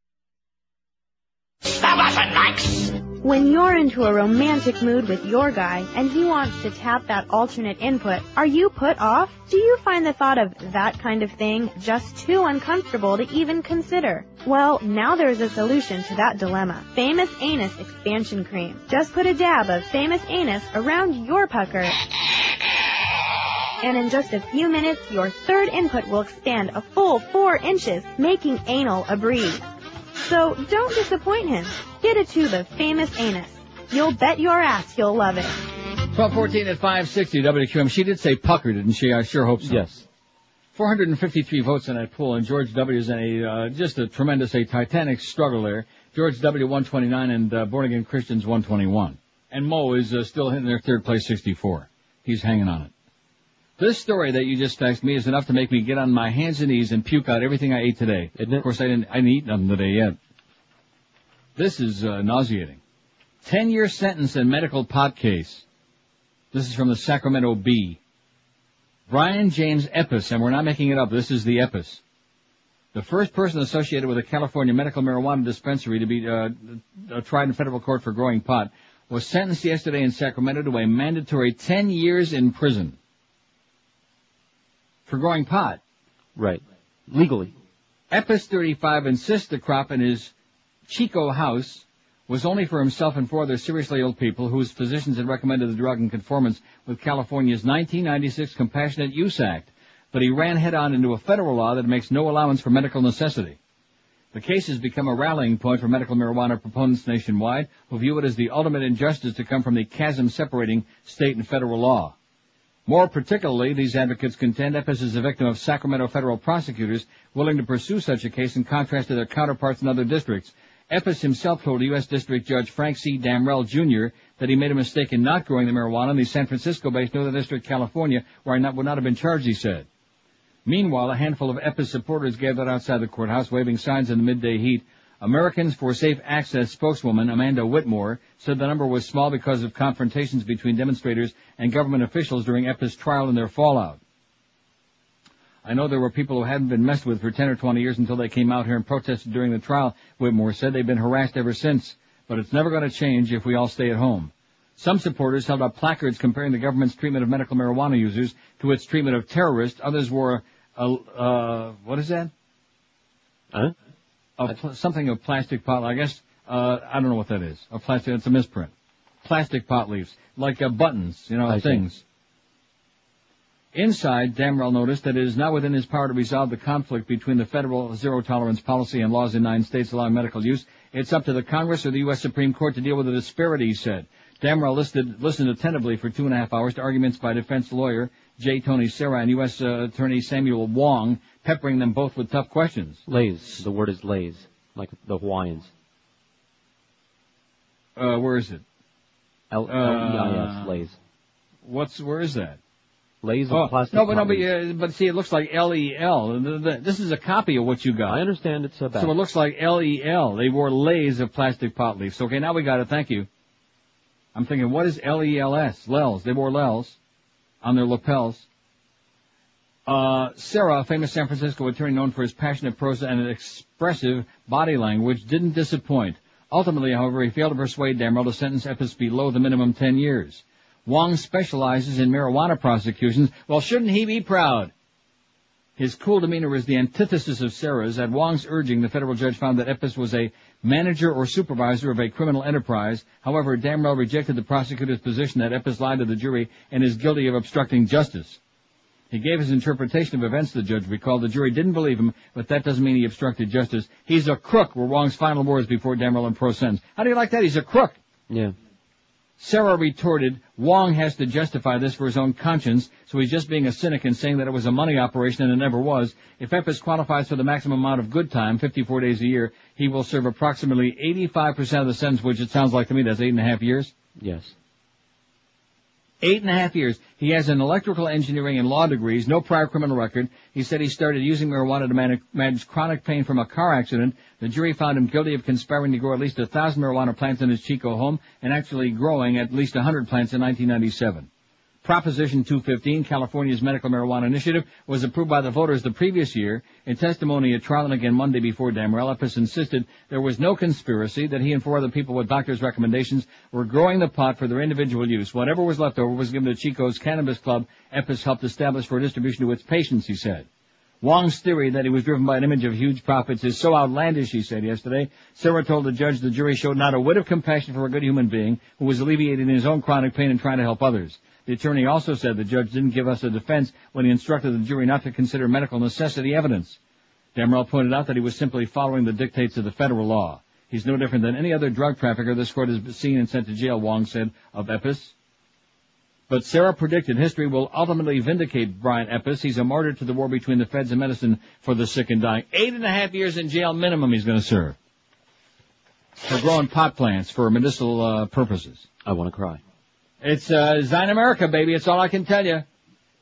Speaker 28: Stop us at night. When you're into a romantic mood with your guy and he wants to tap that alternate input, are you put off? Do you find the thought of that kind of thing just too uncomfortable to even consider? Well, now there's a solution to that dilemma. Famous Anus Expansion Cream. Just put a dab of Famous Anus around your pucker. And in just a few minutes, your third input will expand a full four inches, making anal a breeze. So don't disappoint him. Get a tube of famous anus. You'll bet your ass you'll love it.
Speaker 1: 1214 at 560 WQAM. She did say pucker, didn't she? I sure hope so.
Speaker 2: Yes.
Speaker 1: 453 votes in that poll, and George W. is in a, uh, just a tremendous, a titanic struggle there. George W. 129 and uh, Born Again Christians 121. And Mo is uh, still hitting their third place 64. He's hanging on it. This story that you just texted me is enough to make me get on my hands and knees and puke out everything I ate today.
Speaker 2: Isn't it?
Speaker 1: Of course, I didn't, I didn't eat nothing today yet. This is uh, nauseating. Ten year sentence in medical pot case. This is from the Sacramento Bee. Brian James Epis, and we're not making it up, this is the Epis. The first person associated with a California medical marijuana dispensary to be uh, uh, tried in federal court for growing pot was sentenced yesterday in Sacramento to a mandatory 10 years in prison for growing pot.
Speaker 2: Right. Legally.
Speaker 1: Epis 35 insists the crop in his Chico house was only for himself and four other seriously ill people whose physicians had recommended the drug in conformance with California's 1996 Compassionate Use Act, but he ran head on into a federal law that makes no allowance for medical necessity. The case has become a rallying point for medical marijuana proponents nationwide who view it as the ultimate injustice to come from the chasm separating state and federal law. More particularly, these advocates contend Epis is a victim of Sacramento federal prosecutors willing to pursue such a case in contrast to their counterparts in other districts. Epis himself told U.S. District Judge Frank C. Damrell Jr. that he made a mistake in not growing the marijuana in the San Francisco-based Northern District, California, where he not, would not have been charged, he said. Meanwhile, a handful of Epis supporters gathered outside the courthouse waving signs in the midday heat. Americans for Safe Access spokeswoman Amanda Whitmore said the number was small because of confrontations between demonstrators and government officials during Epis' trial and their fallout. I know there were people who hadn't been messed with for 10 or 20 years until they came out here and protested during the trial, Whitmore said. They've been harassed ever since, but it's never going to change if we all stay at home. Some supporters held up placards comparing the government's treatment of medical marijuana users to its treatment of terrorists. Others wore a, uh, what is that?
Speaker 2: Huh?
Speaker 1: A pl- something of plastic pot. I guess uh, I don't know what that is. A plastic. It's a misprint. Plastic pot leaves, like uh, buttons, you know,
Speaker 2: I see.
Speaker 1: Inside, Damrell noticed that it is not within his power to resolve the conflict between the federal zero tolerance policy and laws in nine states allowing medical use. It's up to the Congress or the U.S. Supreme Court to deal with the disparity, he said. Damrell listed, listened attentively for two and a half hours to arguments by defense lawyer J. Tony Serra and U.S. Uh, Attorney Samuel Wong, peppering them both with tough questions.
Speaker 2: Lays. The word is lays, like the Hawaiians.
Speaker 1: Uh, where is it?
Speaker 2: L E I S. Lays.
Speaker 1: What's where is that?
Speaker 2: Lays of
Speaker 1: Oh,
Speaker 2: plastic.
Speaker 1: no, but no, but, uh, but see, it looks like L E L. This is a copy of what you got.
Speaker 2: I understand it's a bad.
Speaker 1: So it looks like L E L. They wore lays of plastic pot leaves. Okay, now we got it. Thank you. I'm thinking, what is L E L S? Lels. They wore lels on their lapels. Uh, Serra, a famous San Francisco attorney known for his passionate prose and expressive body language, didn't disappoint. Ultimately, however, he failed to persuade Damrell to sentence Epis below the minimum 10 years. Wong specializes in marijuana prosecutions. Well, shouldn't he be proud? His cool demeanor is the antithesis of Serra's. At Wong's urging, the federal judge found that Epis was a manager or supervisor of a criminal enterprise. However, Damrell rejected the prosecutor's position that Epis lied to the jury and is guilty of obstructing justice. He gave his interpretation of events, to the judge recalled. The jury didn't believe him, but that doesn't mean he obstructed justice. He's a crook, were Wong's final words before Damrell and pro sentence. How do you like that? He's a crook.
Speaker 2: Yeah.
Speaker 1: Serra retorted, Wong has to justify this for his own conscience, so he's just being a cynic and saying that it was a money operation and it never was. If Epis qualifies for the maximum amount of good time, 54 days a year, he will serve approximately 85% of the sentence, which it sounds like to me that's eight and a half years.
Speaker 2: Yes.
Speaker 1: Eight and a half years. He has an electrical engineering and law degrees, no prior criminal record. He said he started using marijuana to man- manage chronic pain from a car accident. The jury found him guilty of conspiring to grow at least a thousand marijuana plants in his Chico home and actually growing at least a hundred plants in 1997. Proposition 215, California's medical marijuana initiative, was approved by the voters the previous year. In testimony at trial and again Monday before Damrell, Epis insisted there was no conspiracy, that he and four other people with doctors' recommendations were growing the pot for their individual use. Whatever was left over was given to Chico's Cannabis Club Epis helped establish for distribution to its patients, he said. Wong's theory that he was driven by an image of huge profits is so outlandish, he said yesterday. Serra told the judge the jury showed not a whit of compassion for a good human being who was alleviating his own chronic pain and trying to help others. The attorney also said the judge didn't give us a defense when he instructed the jury not to consider medical necessity evidence. Damrell pointed out that he was simply following the dictates of the federal law. He's no different than any other drug trafficker this court has seen and sent to jail, Wong said of Epis. But Serra predicted history will ultimately vindicate Brian Epis. He's a martyr to the war between the feds and medicine for the sick and dying. Eight and a half years in jail minimum he's going to serve. For growing pot plants for medicinal uh, purposes.
Speaker 2: I want to cry.
Speaker 1: It's uh, Zion America, baby. It's all I can tell you.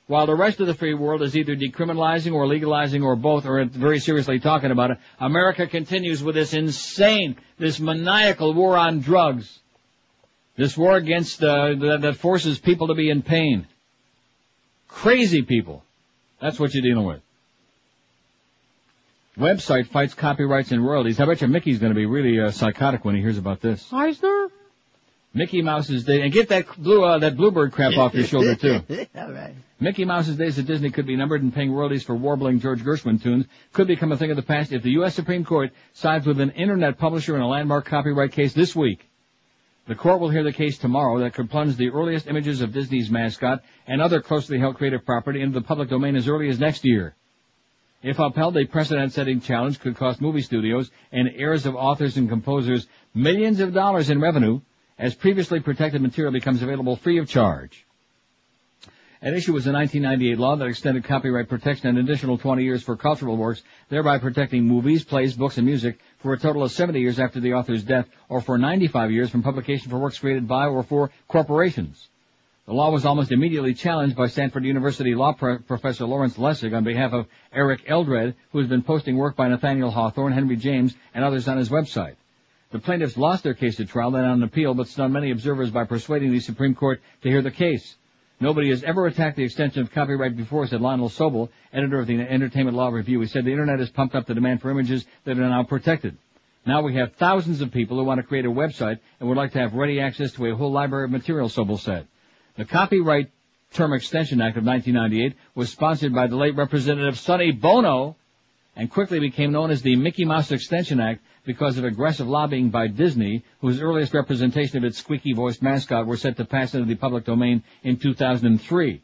Speaker 1: While the rest of the free world is either decriminalizing or legalizing or both, or very seriously talking about it, America continues with this insane, this maniacal war on drugs. This war against uh, that, that forces people to be in pain. Crazy people. That's what you're dealing with. Website fights copyrights and royalties. I bet you Mickey's going to be really uh, psychotic when he hears about this.
Speaker 34: Eisner?
Speaker 1: Mickey Mouse's day, and get that blue uh, that bluebird crap off your shoulder too.
Speaker 36: All right.
Speaker 1: Mickey Mouse's days at Disney could be numbered, and paying royalties for warbling George Gershwin tunes could become a thing of the past if the U.S. Supreme Court sides with an internet publisher in a landmark copyright case this week. The court will hear the case tomorrow that could plunge the earliest images of Disney's mascot and other closely held creative property into the public domain as early as next year. If upheld, a precedent-setting challenge could cost movie studios and heirs of authors and composers millions of dollars in revenue as previously protected material becomes available free of charge. At issue was a 1998 law that extended copyright protection an additional 20 years for cultural works, thereby protecting movies, plays, books, and music for a total of 70 years after the author's death, or for 95 years from publication for works created by or for corporations. The law was almost immediately challenged by Stanford University law pro- professor Lawrence Lessig on behalf of Eric Eldred, who has been posting work by Nathaniel Hawthorne, Henry James, and others on his website. The plaintiffs lost their case at trial, then on appeal, but stunned many observers by persuading the Supreme Court to hear the case. Nobody has ever attacked the extension of copyright before, said Lionel Sobel, editor of the Entertainment Law Review. He said the Internet has pumped up the demand for images that are now protected. Now we have thousands of people who want to create a website and would like to have ready access to a whole library of material, Sobel said. The Copyright Term Extension Act of 1998 was sponsored by the late Representative Sonny Bono and quickly became known as the Mickey Mouse Extension Act because of aggressive lobbying by Disney, whose earliest representation of its squeaky-voiced mascot were set to pass into the public domain in 2003.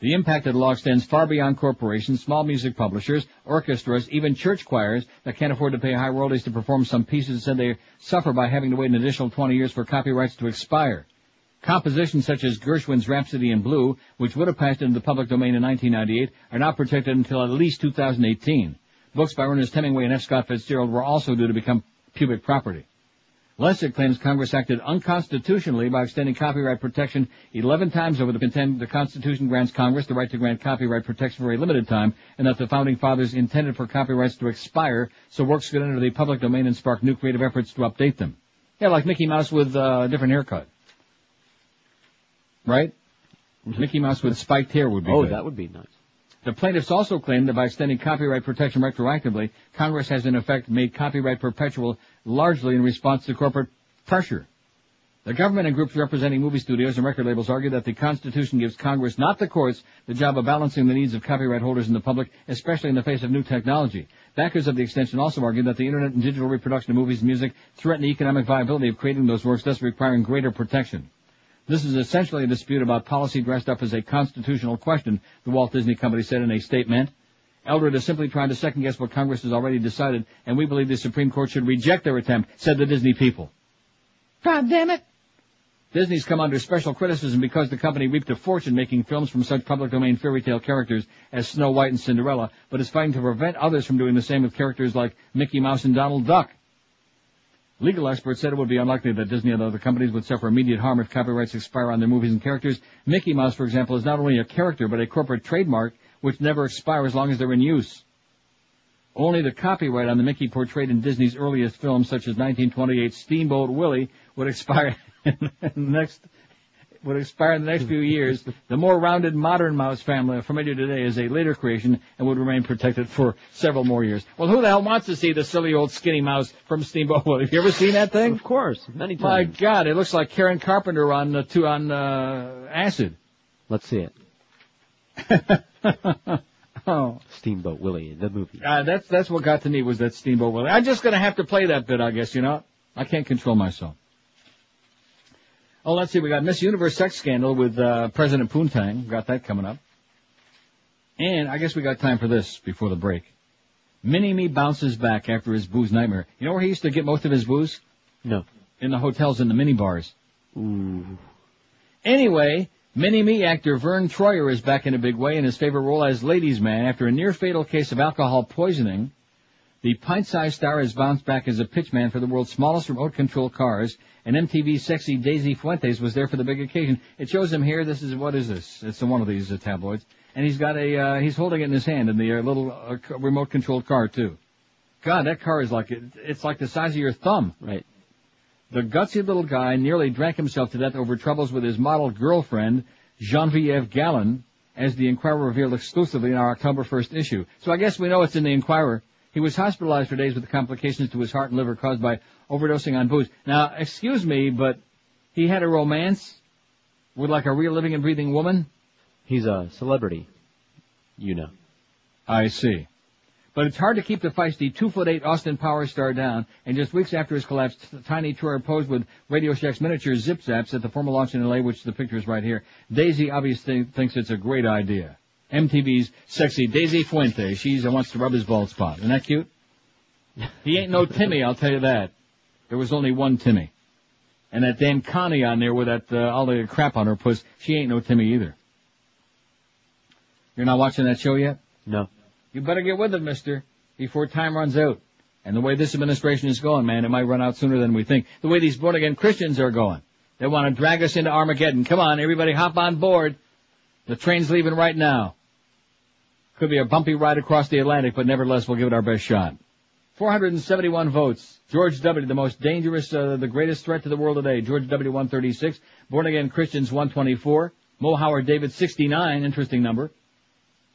Speaker 1: The impact of the law extends far beyond corporations, small music publishers, orchestras, even church choirs that can't afford to pay high royalties to perform some pieces and said they suffer by having to wait an additional 20 years for copyrights to expire. Compositions such as Gershwin's Rhapsody in Blue, which would have passed into the public domain in 1998, are not protected until at least 2018. Books by Ernest Hemingway and F. Scott Fitzgerald were also due to become public property. Lessig claims Congress acted unconstitutionally by extending copyright protection 11 times over the contend the Constitution grants Congress the right to grant copyright protection for a limited time, and that the Founding Fathers intended for copyrights to expire so works could enter the public domain and spark new creative efforts to update them. Yeah, like Mickey Mouse with uh, a different haircut. Right? Mickey Mouse with spiked hair would be
Speaker 2: Oh,
Speaker 1: good.
Speaker 2: that would be nice.
Speaker 1: The plaintiffs also claim that by extending copyright protection retroactively, Congress has in effect made copyright perpetual largely in response to corporate pressure. The government and groups representing movie studios and record labels argue that the Constitution gives Congress, not the courts, the job of balancing the needs of copyright holders and the public, especially in the face of new technology. Backers of the extension also argue that the internet and digital reproduction of movies and music threaten the economic viability of creating those works, thus requiring greater protection. This is essentially a dispute about policy dressed up as a constitutional question, the Walt Disney Company said in a statement. Eldred is simply trying to second guess what Congress has already decided, and we believe the Supreme Court should reject their attempt, said the Disney people. God damn it! Disney's come under special criticism because the company reaped a fortune making films from such public domain fairy tale characters as Snow White and Cinderella, but is fighting to prevent others from doing the same with characters like Mickey Mouse and Donald Duck. Legal experts said it would be unlikely that Disney and other companies would suffer immediate harm if copyrights expire on their movies and characters. Mickey Mouse, for example, is not only a character but a corporate trademark which never expire as long as they're in use. Only the copyright on the Mickey portrayed in Disney's earliest films, such as 1928 Steamboat Willie, would expire in the next would expire in the next few years. The more rounded modern mouse family familiar today is a later creation and would remain protected for several more years. Well, who the hell wants to see the silly old skinny mouse from Steamboat Willie? Have you ever seen that thing?
Speaker 2: Of course, many times. My.
Speaker 1: God, it looks like Karen Carpenter on uh, two on uh, acid.
Speaker 2: Let's see it.
Speaker 1: Oh,
Speaker 2: Steamboat Willie, the movie.
Speaker 1: uh, that's that's what got to me was that Steamboat Willie. I'm just gonna have to play that bit, I guess. You know, I can't control myself. Oh, let's see. We got Miss Universe sex scandal with uh, President Poontang. Got that coming up. And I guess we got time for this before the break. Mini Me bounces back after his booze nightmare. You know where he used to get most of his booze?
Speaker 2: No.
Speaker 1: In the hotels and the mini bars.
Speaker 2: Ooh.
Speaker 1: Anyway, Mini Me actor Verne Troyer is back in a big way in his favorite role as Ladies Man after a near fatal case of alcohol poisoning. The pint-sized star has bounced back as a pitchman for the world's smallest remote control cars, and MTV's sexy Daisy Fuentes was there for the big occasion. It shows him here. This is what is this? It's one of these uh, tabloids, and he's got a uh, he's holding it in his hand in the uh, little uh, remote controlled car too. God, that car is like it's like the size of your thumb.
Speaker 2: Right.
Speaker 1: The gutsy little guy nearly drank himself to death over troubles with his model girlfriend, Genevieve Gallen, as the Inquirer revealed exclusively in our October 1st issue. So I guess we know it's in the Inquirer. He was hospitalized for days with complications to his heart and liver caused by overdosing on booze. Now, excuse me, but he had a romance with like a real living and breathing woman?
Speaker 2: He's a celebrity. You know.
Speaker 1: I see. But it's hard to keep the feisty two foot eight Austin Power star down, and just weeks after his collapse, Tiny Troyer posed with Radio Shack's miniature zip zaps at the formal launch in LA, which the picture is right here. Daisy obviously thinks it's a great idea. MTV's sexy Daisy Fuente, she's uh, wants to rub his bald spot. Isn't that cute? He ain't no Timmy, I'll tell you that. There was only one Timmy. And that damn Connie on there with that, uh, all the crap on her puss, she ain't no Timmy either. You're not watching that show yet?
Speaker 2: No.
Speaker 1: You better get with it, mister, before time runs out. And the way this administration is going, man, it might run out sooner than we think. The way these born again Christians are going. They want to drag us into Armageddon. Come on, everybody hop on board. The train's leaving right now. Could be a bumpy ride across the Atlantic, but nevertheless we'll give it our best shot. 471 votes. George W., the most dangerous, uh, the greatest threat to the world today. George W., 136. Born again Christians, 124. Mo Howard David, 69. Interesting number.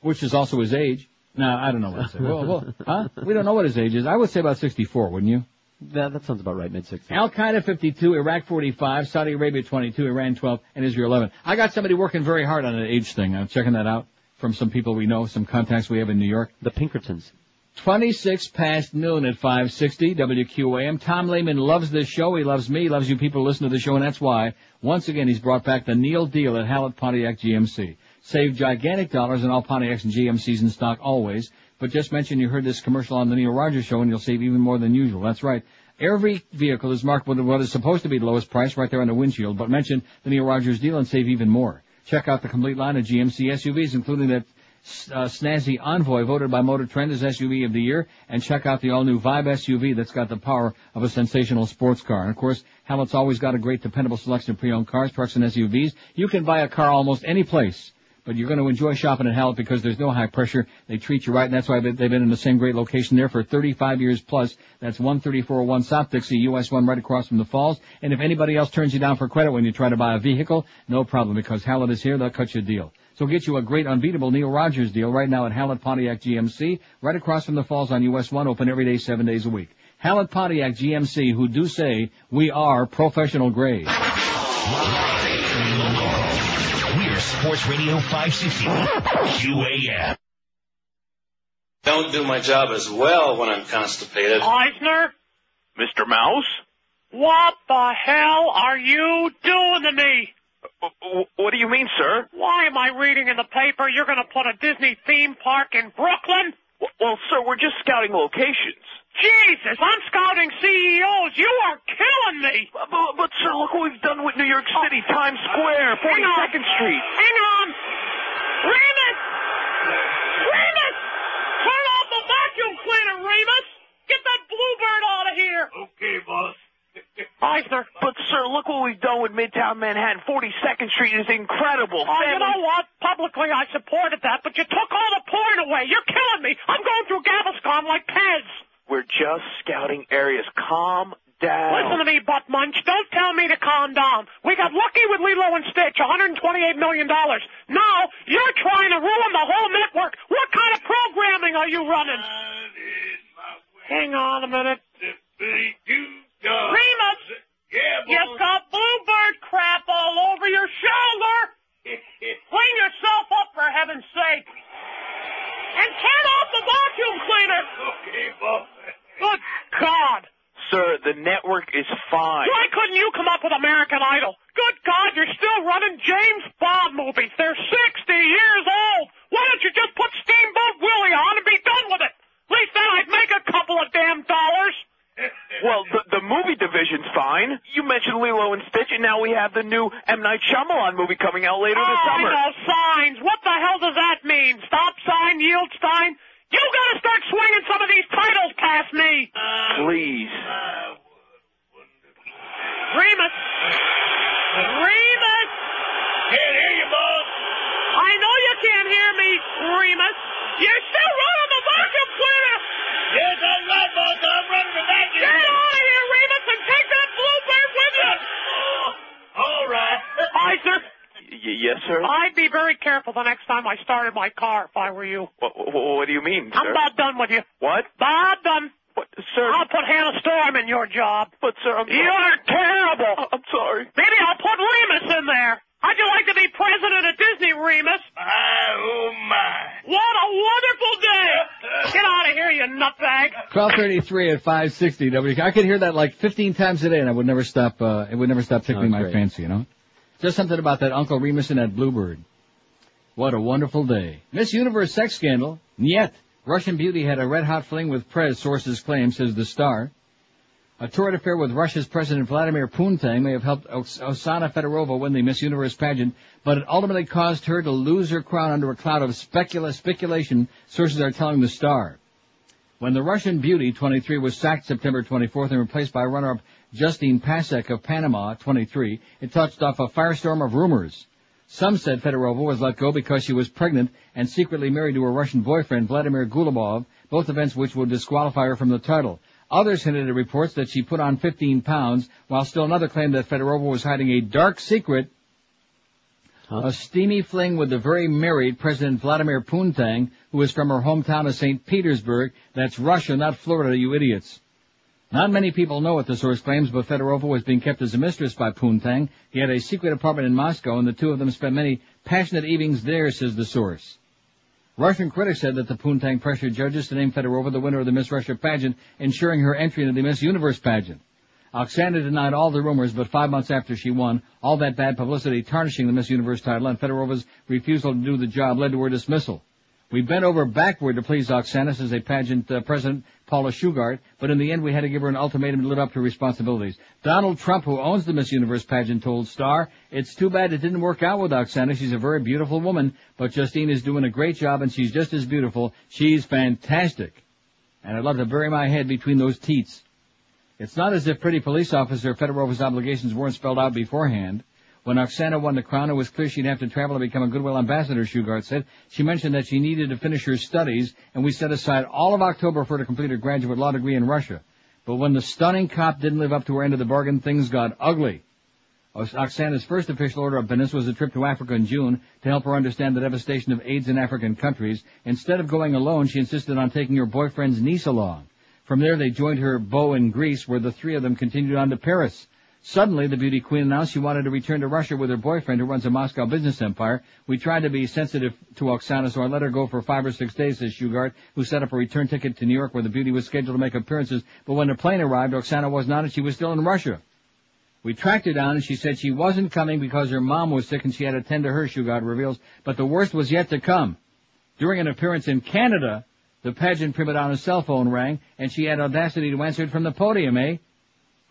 Speaker 1: Which is also his age. No, I don't know what to say. well, well, huh? We don't know what his age is. I would say about 64, wouldn't you?
Speaker 2: That, that sounds about right, mid 60s.
Speaker 1: Al Qaeda 52, Iraq 45, Saudi Arabia 22, Iran 12, and Israel 11. I got somebody working very hard on an age thing. I'm checking that out from some people we know, some contacts we have in New York.
Speaker 2: The Pinkertons.
Speaker 1: 26 past noon at 560 WQAM. Tom Lehman loves this show. He loves me. He loves you people who listen to the show, and that's why, once again, he's brought back the Neil deal at Hallett Pontiac GMC. Save gigantic dollars on all Pontiacs and GMCs in stock always. But just mention you heard this commercial on the Neil Rogers show and you'll save even more than usual. That's right. Every vehicle is marked with what is supposed to be the lowest price right there on the windshield, but mention the Neil Rogers deal and save even more. Check out the complete line of GMC SUVs, including that uh, snazzy Envoy voted by Motor Trend as SUV of the year, and check out the all-new Vibe SUV that's got the power of a sensational sports car. And of course, Hallett's always got a great dependable selection of pre-owned cars, trucks, and SUVs. You can buy a car almost any place but you're going to enjoy shopping at Hallett because there's no high pressure. They treat you right, and that's why they've been in the same great location there for 35 years plus. That's 13401 South Dixie, US 1 right across from the falls. And if anybody else turns you down for credit when you try to buy a vehicle, no problem because Hallett is here. They'll cut you a deal. So get you a great unbeatable Neil Rogers deal right now at Hallett Pontiac GMC, right across from the falls on US 1, open every day, seven days a week. Hallett Pontiac GMC, who do say we are professional grade.
Speaker 11: We're Sports Radio 560 QAM.
Speaker 36: Don't do my job as well when I'm constipated.
Speaker 37: Eisner?
Speaker 36: Mr. Mouse?
Speaker 37: What the hell are you doing to me?
Speaker 36: What do you mean, sir?
Speaker 37: Why am I reading in the paper you're gonna put a Disney theme park in Brooklyn?
Speaker 36: Well, sir, we're just scouting locations.
Speaker 37: Jesus, I'm scouting CEOs. You are killing me.
Speaker 36: But, but, sir, look what we've done with New York City, oh. Times Square, 42nd Street.
Speaker 37: Hang on. Remus! Remus! Turn off the vacuum cleaner, Remus! Get that bluebird out of here!
Speaker 36: Okay, boss.
Speaker 37: Eisner.
Speaker 36: But, sir, look what we've done with Midtown Manhattan. 42nd Street is incredible.
Speaker 37: Oh, you
Speaker 36: Family-
Speaker 37: know what? Publicly I supported that, but you took all the porn away. You're killing me. I'm going through Gaviscon like Pez.
Speaker 36: We're just scouting areas. Calm down.
Speaker 37: Listen to me, butt munch. Don't tell me to calm down. We got lucky with Lilo and Stitch, $128 million. Now, you're trying to ruin the whole network. What kind of programming are you running? Hang on a minute. Remus! You've got bluebird crap all over your shoulder! Clean yourself up, for heaven's sake! And turn off the vacuum cleaner! Okay, boss. Good God!
Speaker 36: Sir, the network is fine.
Speaker 37: Why couldn't you come up with American Idol? Good God, you're still running James Bond movies. They're 60 years old. Why don't you just put Steamboat Willie on and be done with it? At least then I'd make a couple of damn dollars.
Speaker 36: Well, the, the movie division's fine. You mentioned Lilo and Stitch, and now we have the new M. Night Shyamalan movie coming out later this
Speaker 37: oh,
Speaker 36: summer.
Speaker 37: I know signs. What the hell does that mean? Stop sign, yield sign? You gotta start swinging some of these titles past me.
Speaker 36: Please.
Speaker 37: Remus. Remus.
Speaker 36: Can't hear you, boss.
Speaker 37: I know you can't hear me, Remus. You're still running the vacuum cleaner.
Speaker 36: Yes, I'm right, boss. I'm running the vacuum.
Speaker 37: Get out of here, Remus, and take that bluebird with you.
Speaker 36: Oh, All right.
Speaker 37: Eisner.
Speaker 36: Y- yes, sir.
Speaker 37: I'd be very careful the next time I started my car if I were you.
Speaker 36: What, what, what do you mean, sir?
Speaker 37: I'm about done with you.
Speaker 36: What?
Speaker 37: About done.
Speaker 36: What, sir?
Speaker 37: I'll put Hannah Storm in your job.
Speaker 36: But, sir, I'm
Speaker 37: You're terrible.
Speaker 36: I'm sorry.
Speaker 37: Maybe I'll put Remus in there. How'd you like to be president of Disney, Remus?
Speaker 36: oh, my.
Speaker 37: What a wonderful day! Get out of here, you nutbag!
Speaker 1: 1233 at 560 W. I could hear that like 15 times a day and I would never stop, uh, it would never stop tickling
Speaker 2: Oh,
Speaker 1: my
Speaker 2: great.
Speaker 1: fancy, you know? Just something about that Uncle Remus and that Bluebird. What a wonderful day. Miss Universe sex scandal. Yet, Russian beauty had a red hot fling with Prez, sources claim, says the star. A torrid affair with Russia's President Vladimir Putin may have helped Os- Osana Fedorova win the Miss Universe pageant, but it ultimately caused her to lose her crown under a cloud of specula- speculation, sources are telling the Star. When the Russian beauty, 23, was sacked September 24th and replaced by runner-up Justine Pasek of Panama, 23, it touched off a firestorm of rumors. Some said Fedorova was let go because she was pregnant and secretly married to her Russian boyfriend, Vladimir Gulubov, both events which would disqualify her from the title. Others hinted at reports that she put on 15 pounds, while still another claimed that Fedorova was hiding a dark secret, a steamy fling with the very married President Vladimir Putin, who is from her hometown of St. Petersburg. That's Russia, not Florida, you idiots. Not many people know what the source claims, but Fedorova was being kept as a mistress by Puntang. He had a secret apartment in Moscow, and the two of them spent many passionate evenings there, says the source. Russian critics said that the Puntang pressured judges to name Fedorova the winner of the Miss Russia pageant, ensuring her entry into the Miss Universe pageant. Oksana denied all the rumors, but five months after she won, all that bad publicity tarnishing the Miss Universe title and Fedorova's refusal to do the job led to her dismissal. We bent over backward to please Oksana, says a pageant uh, president, Paula Shugart, but in the end we had to give her an ultimatum to live up to her responsibilities. Donald Trump, who owns the Miss Universe pageant, told Star, it's too bad it didn't work out with Oksana. She's a very beautiful woman, but Justine is doing a great job and she's just as beautiful. She's fantastic. And I'd love to bury my head between those teats. It's not as if pretty police officer Fedorova's obligations weren't spelled out beforehand. When Oksana won the crown, it was clear she'd have to travel to become a Goodwill ambassador, Shugart said. She mentioned that she needed to finish her studies, and we set aside all of October for her to complete her graduate law degree in Russia. But when the stunning cop didn't live up to her end of the bargain, things got ugly. Oksana's first official order of business was a trip to Africa in June to help her understand the devastation of AIDS in African countries. Instead of going alone, she insisted on taking her boyfriend's niece along. From there, they joined her beau in Greece, where the three of them continued on to Paris. Suddenly, the beauty queen announced she wanted to return to Russia with her boyfriend who runs a Moscow business empire. We tried to be sensitive to Oksana, so I let her go for five or six days, says Shugart, who set up a return ticket to New York where the beauty was scheduled to make appearances. But when the plane arrived, Oksana was not and she was still in Russia. We tracked her down and she said she wasn't coming because her mom was sick and she had to tend to her, Shugart reveals. But the worst was yet to come. During an appearance in Canada, the pageant prima donna's cell phone rang and she had audacity to answer it from the podium, eh?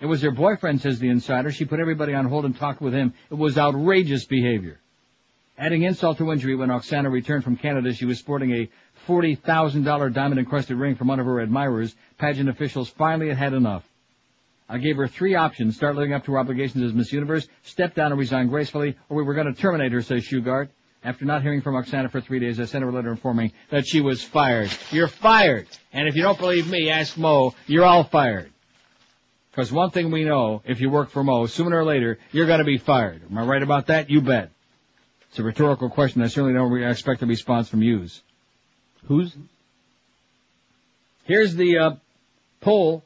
Speaker 1: It was her boyfriend, says the insider. She put everybody on hold and talked with him. It was outrageous behavior. Adding insult to injury, when Oksana returned from Canada, she was sporting a $40,000 diamond-encrusted ring from one of her admirers. Pageant officials finally had had enough. I gave her three options. Start living up to her obligations as Miss Universe, step down and resign gracefully, or we were going to terminate her, says Shugart. After not hearing from Oksana for three days, I sent her a letter informing that she was fired. You're fired! And if you don't believe me, ask Mo. You're all fired. Because one thing we know, if you work for Mo, sooner or later, you're going to be fired. Am I right about that? You bet. It's a rhetorical question. I certainly don't expect a response from yous. Who's? Here's the uh, poll.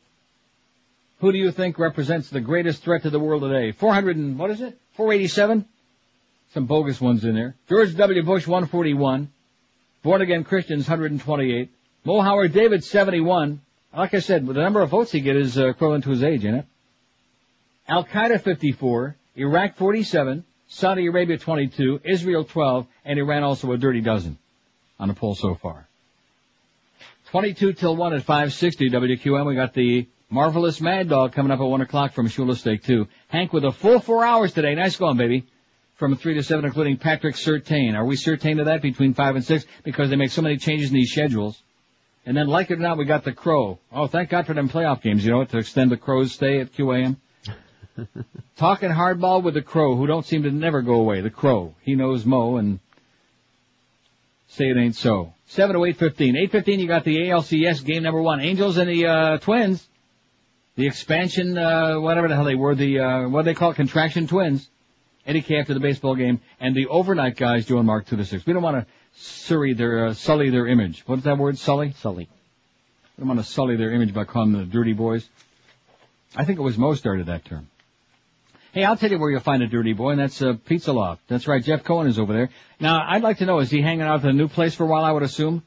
Speaker 1: Who do you think represents the greatest threat to the world today? 400 and, what is it? 487? Some bogus ones in there. George W. Bush, 141. Born again Christians, 128. Mo Howard David, 71. Like I said, the number of votes he get is uh, equivalent to his age, isn't it? Al Qaeda 54, Iraq 47, Saudi Arabia 22, Israel 12, and Iran also a dirty dozen on the poll so far. 22 till 1 at 560 WQAM. We got the marvelous Mad Dog coming up at 1 o'clock from Shula Steak 2. Hank with a full four hours today. Nice going, baby. From 3 to 7, including Patrick Sertain. Are we certain of that between 5 and 6? Because they make so many changes in these schedules. And then, like it or not, we got the Crow. Oh, thank God for them playoff games, you know, to extend the Crow's stay at QAM. Talking hardball with the Crow, who don't seem to never go away. The Crow. He knows Mo and say it ain't so. 7 to 8.15. 8.15, you got the ALCS game number one. Angels and the, uh, Twins. The expansion, uh, whatever the hell they were, the, uh, what do they call it, contraction twins. Eddie K after the baseball game. And the overnight guys doing Mark 2 to 6. We don't want to sully their, uh, sully their image. What's that word, sully?
Speaker 2: Sully.
Speaker 1: Don't want to sully their image by calling them the dirty boys. I think it was Mo started that term. Hey, I'll tell you where you'll find a dirty boy, and that's uh, Pizza Loft. That's right, Jeff Cohen is over there. Now, I'd like to know, is he hanging out at a new place for a while, I would assume?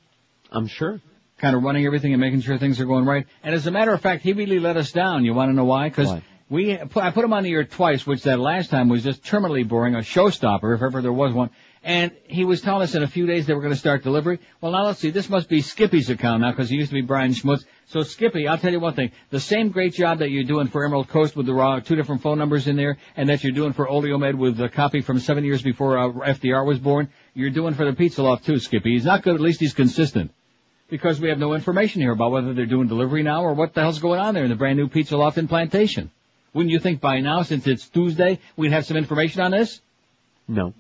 Speaker 2: I'm sure.
Speaker 1: Kind of running everything and making sure things are going right. And as a matter of fact, he really let us down. You want to know why? Because we, I put him on the air twice, which that last time was just terminally boring, a showstopper, if ever there was one. And he was telling us in a few days they were going to start delivery. Well, now let's see. This must be Skippy's account now because he used to be Brian Schmutz. So Skippy, I'll tell you one thing. The same great job that you're doing for Emerald Coast with the raw, two different phone numbers in there, and that you're doing for Oleomed with the copy from seven years before uh, FDR was born, you're doing for the Pizza Loft too, Skippy. He's not good, at least he's consistent. Because we have no information here about whether they're doing delivery now or what the hell's going on there in the brand new Pizza Loft in Plantation. Wouldn't you think by now, since it's Tuesday, we'd have some information on this?
Speaker 2: No.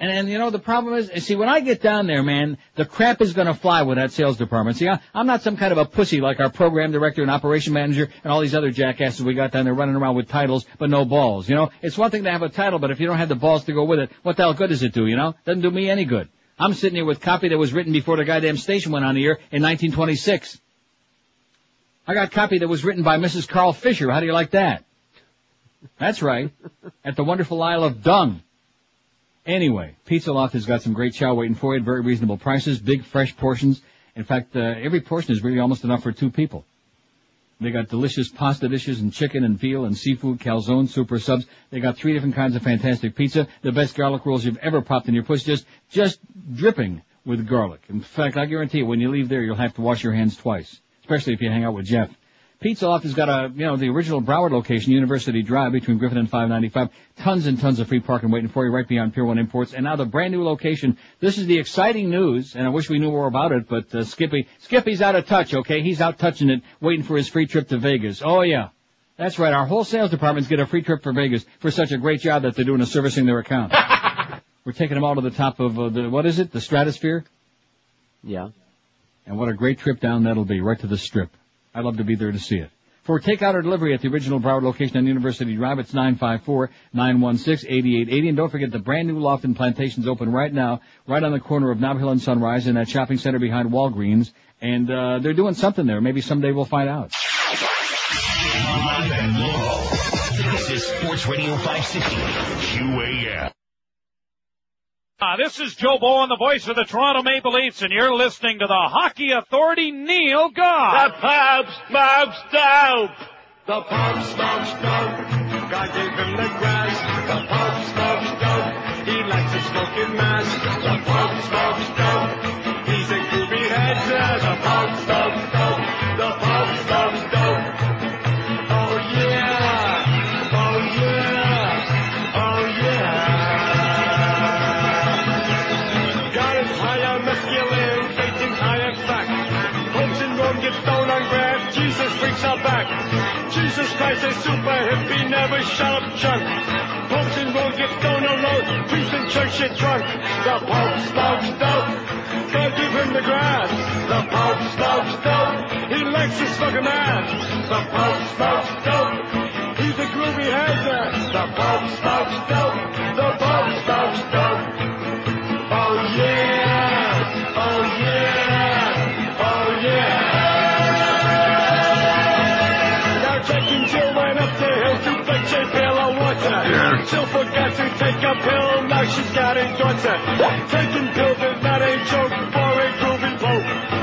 Speaker 1: And, and you know, the problem is, see, when I get down there, man, the crap is gonna fly with that sales department. See, I, I'm not some kind of a pussy like our program director and operation manager and all these other jackasses we got down there running around with titles but no balls. You know, it's one thing to have a title, but if you don't have the balls to go with it, what the hell good does it do, you know? Doesn't do me any good. I'm sitting here with copy that was written before the goddamn station went on the air in 1926. I got copy that was written by Mrs. Carl Fisher. How do you like that? That's right. At the wonderful Isle of Dung. Anyway, Pizza Loft has got some great chow waiting for you at very reasonable prices, big fresh portions. In fact, uh, every portion is really almost enough for two people. They got delicious pasta dishes and chicken and veal and seafood, calzone, super subs. They got three different kinds of fantastic pizza. The best garlic rolls you've ever popped in your puss, just, just dripping with garlic. In fact, I guarantee you, when you leave there, you'll have to wash your hands twice. Especially if you hang out with Jeff. Pizza Loft has got a, you know, the original Broward location, University Drive, between Griffin and 595. Tons and tons of free parking waiting for you right beyond Pier 1 Imports. And now the brand new location. This is the exciting news, and I wish we knew more about it, but uh, Skippy, Skippy's out of touch, okay? He's out touching it, waiting for his free trip to Vegas. Oh yeah. That's right, our whole sales departments get a free trip for Vegas for such a great job that they're doing of servicing their account. We're taking them all to the top of uh, the, what is it, the stratosphere?
Speaker 2: Yeah.
Speaker 1: And what a great trip down that'll be, right to the strip. I'd love to be there to see it. For takeout or delivery at the original Broward location on University Drive, it's 954-916-8880. And don't forget the brand new loft and plantations open right now, right on the corner of Nob Hill and Sunrise in that shopping center behind Walgreens. And, uh, they're doing something there. Maybe someday we'll find out.
Speaker 11: Live and local. This is Sports Radio 560. QAM.
Speaker 38: Uh, this is Joe Bowen, the voice of the Toronto Maple Leafs, and you're listening to the Hockey Authority, Neil God.
Speaker 15: The pubs, mobs, dope. The pub smokes dope. God gave him. The super hippie, never shut up chunk. Folks in Rome get on road, priests in church get drunk. The Pope smokes dope, God give him the grass. The Pope smokes dope, he likes to smoke a man. The Pope smokes dope, he's a groovy head. The Pope smokes dope, the Pope smokes a daughter. Taking pills is not a joke for a groovy pope.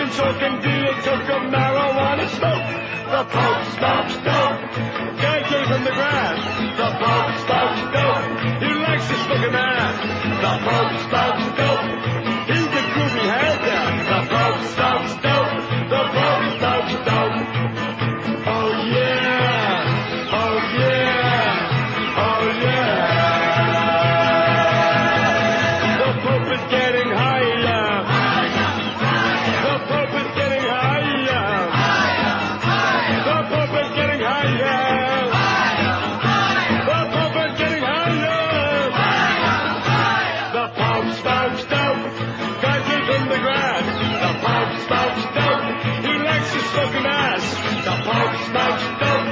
Speaker 15: And choke and be a toke of marijuana smoke. The Pope smokes dope. Gave him the grass. The Pope smokes dope. He likes to smoke a man. The Pope smokes dope. The grass. The Pope smokes dope. He likes to smoke an ass. The Pope smokes dope.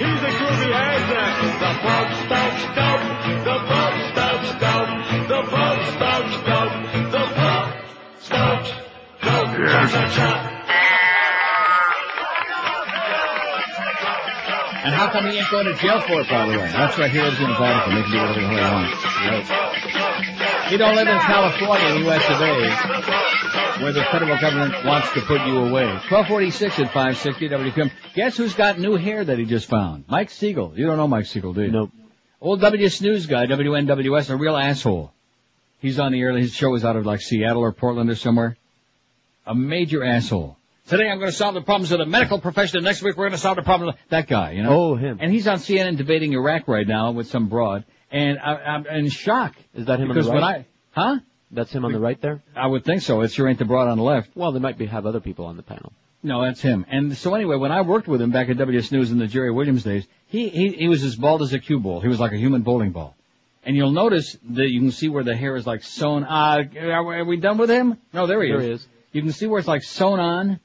Speaker 15: He's a groovy head. The Pope smokes dope. The Pope smokes dope. The Pope smokes dope. The Pope smokes dope. Cha-cha-cha.
Speaker 1: And how come he ain't going to jail for it, by the way? That's right, he lives in the Vatican. They can do whatever the hell they want. Right. He don't live in California, in the U.S. of A., where the federal government wants to put you away. 1246 at 560 WQAM. Guess who's got new hair that he just found? Mike Siegel. You don't know Mike Siegel, do you?
Speaker 2: Nope.
Speaker 1: Old W Snooze guy, WNWS, a real asshole. He's on the air. His show is out of like Seattle or Portland or somewhere. A major asshole. Today I'm going to solve the problems of the medical profession. and Next week we're going to solve the problem of that guy. You know.
Speaker 2: Oh, him.
Speaker 1: And he's on CNN debating Iraq right now with some broad, and I, I'm in shock.
Speaker 2: Is that him
Speaker 1: because
Speaker 2: on the right? when?
Speaker 1: I, huh?
Speaker 2: That's him on the right there?
Speaker 1: I would think so. It sure ain't the broad on the left.
Speaker 2: Well, they might be have other people on the panel.
Speaker 1: No, that's him. And so anyway, when I worked with him back at WS News in the Jerry Williams days, he, he, he was as bald as a cue ball. He was like a human bowling ball. And you'll notice that you can see where the hair is like sewn, uh, are, are we done with him? No, there he
Speaker 2: There
Speaker 1: is.
Speaker 2: he is.
Speaker 1: You can see where it's like sewn on.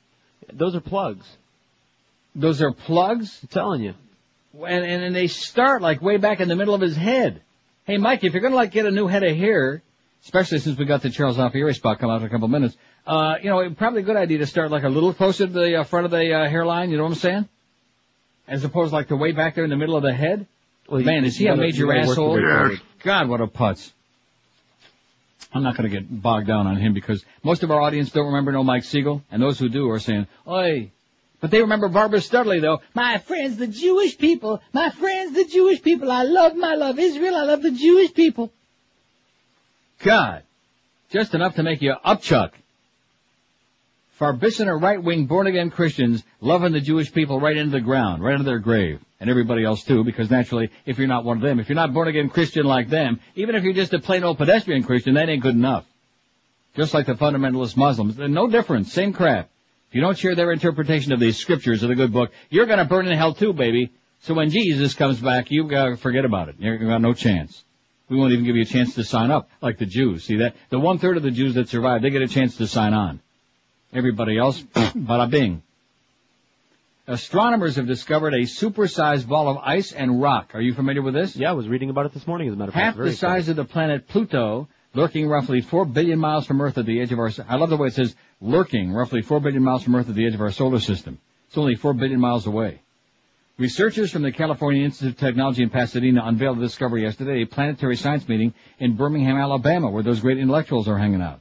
Speaker 2: Those are plugs.
Speaker 1: Those are plugs?
Speaker 2: I'm telling you.
Speaker 1: And, and, and they start like way back in the middle of his head. Hey Mike, if you're gonna like get a new head of hair, especially since we got the Charles Alfieri spot come out in a couple minutes, uh, you know, probably a good idea to start like a little closer to the uh, front of the uh, hairline, you know what I'm saying? As opposed to like to way back there in the middle of the head.
Speaker 2: Well, you-
Speaker 1: Man, is he
Speaker 2: you
Speaker 1: a major
Speaker 2: you gotta work
Speaker 1: asshole?
Speaker 2: your.
Speaker 1: God, what a putz. I'm not going to get bogged down on him because most of our audience don't remember no Mike Siegel, and those who do are saying, "Oi." But they remember Barbara Studley though. My friends, the Jewish people. My friends, the Jewish people. I love my love Israel. I love the Jewish people. God, just enough to make you upchuck. Farbissina right-wing born-again Christians loving the Jewish people right into the ground, right into their grave. And everybody else too, because naturally, if you're not one of them, if you're not born-again Christian like them, even if you're just a plain old pedestrian Christian, that ain't good enough. Just like the fundamentalist Muslims. No difference, same crap. If you don't share their interpretation of these scriptures of the good book, you're gonna burn in hell too, baby. So when Jesus comes back, you've gotta forget about it. You've got no chance. We won't even give you a chance to sign up, like the Jews. See that? The one third of the Jews that survive, they get a chance to sign on. Everybody else, bada bing. Astronomers have discovered a supersized ball of ice and rock. Are you familiar with this?
Speaker 2: Yeah, I was reading about it this morning, as a matter of fact.
Speaker 1: Half the size of the planet Pluto, lurking roughly 4 billion miles from Earth at the edge of our, I love the way it says lurking roughly 4 billion miles from Earth at the edge of our solar system. It's only 4 billion miles away. Researchers from the California Institute of Technology in Pasadena unveiled the discovery yesterday at a planetary science meeting in Birmingham, Alabama, where those great intellectuals are hanging out.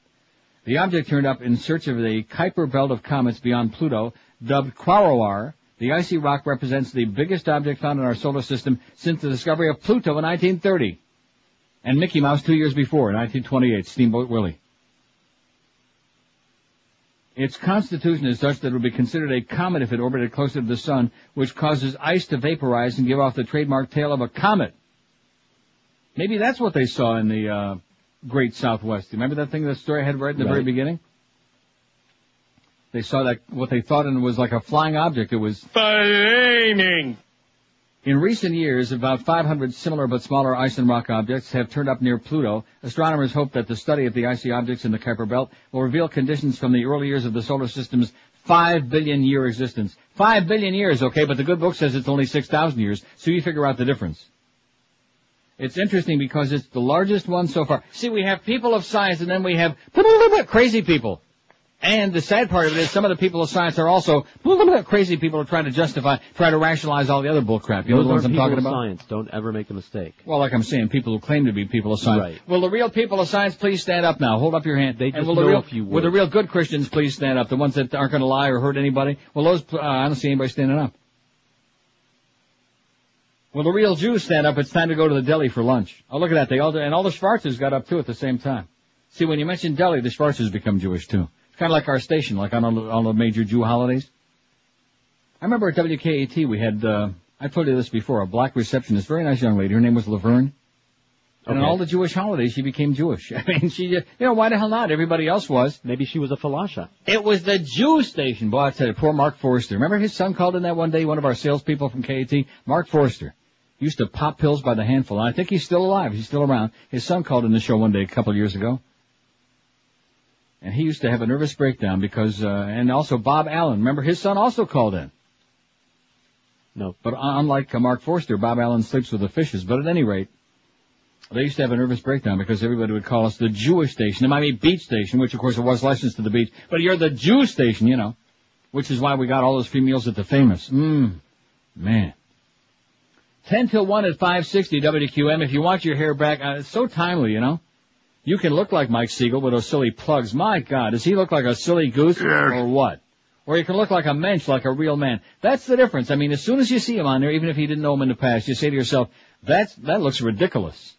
Speaker 1: The object turned up in search of the Kuiper belt of comets beyond Pluto, dubbed Quaoar. The icy rock represents the biggest object found in our solar system since the discovery of Pluto in 1930. And Mickey Mouse two years before, in 1928, Steamboat Willie. Its constitution is such that it would be considered a comet if it orbited closer to the sun, which causes ice to vaporize and give off the trademark tail of a comet. Maybe that's what they saw in the uh, Great Southwest. You remember that thing, that story I had right in the very beginning? They saw that what they thought and was like a flying object. It was
Speaker 15: Flaming.
Speaker 1: In recent years, about 500 similar but smaller ice and rock objects have turned up near Pluto. Astronomers hope that the study of the icy objects in the Kuiper Belt will reveal conditions from the early years of the solar system's 5 billion year existence. 5 billion years, okay, but the good book says it's only 6,000 years, so you figure out the difference. It's interesting because it's the largest one so far. See, we have people of science and then we have crazy people. And the sad part of it is some of the people of science are also crazy people are trying to justify, try to rationalize all the other bull crap. You know
Speaker 2: Those
Speaker 1: the ones I'm
Speaker 2: people
Speaker 1: talking
Speaker 2: of
Speaker 1: about?
Speaker 2: science. Don't ever make a mistake.
Speaker 1: Well, like I'm saying, people who claim to be people of science.
Speaker 2: Right.
Speaker 1: Will the real people of science please stand up now? Hold up your hand.
Speaker 2: They
Speaker 1: and
Speaker 2: just
Speaker 1: will the
Speaker 2: know
Speaker 1: real,
Speaker 2: if you
Speaker 1: will the real good Christians please stand up? The ones that aren't going to lie or hurt anybody? Well, those, uh, I don't see anybody standing up. Will the real Jews stand up? It's time to go to the deli for lunch. Oh, look at that. They all, and all the Schwarzes got up too at the same time. See, when you mention deli, the Schwarzes become Jewish too. It's kind of like our station, like on all the, all the major Jew holidays. I remember at WKAT we had, uh, I told you this before, a black receptionist, very nice young lady. Her name was Laverne. And on all the Jewish holidays, she became Jewish. I mean, she, you know, why the hell not? Everybody else was.
Speaker 2: Maybe she was a falasha.
Speaker 1: It was the Jew station. Boy, I tell you, poor Mark Forrester. Remember his son called in that one day, one of our salespeople from KAT? Mark Forrester. Used to pop pills by the handful. And I think he's still alive. He's still around. His son called in the show one day a couple of years ago. And he used to have a nervous breakdown because, uh, and also Bob Allen. Remember his son also called in.
Speaker 2: No.
Speaker 1: But unlike uh, Mark Forrester, Bob Allen sleeps with the fishes. But at any rate, they used to have a nervous breakdown because everybody would call us the Jewish station, the Miami Beach station, which of course it was licensed to the beach. But you're the Jew station, you know, which is why we got all those free meals at the famous. Mmm, man. 10 till 1 at 560 WQAM. If you want your hair back, uh, it's so timely, you know. You can look like Mike Siegel with those silly plugs. My God, does he look like a silly goose or what? Or you can look like a mensch, like a real man. That's the difference. I mean, as soon as you see him on there, even if you didn't know him in the past, you say to yourself, that's, that looks ridiculous.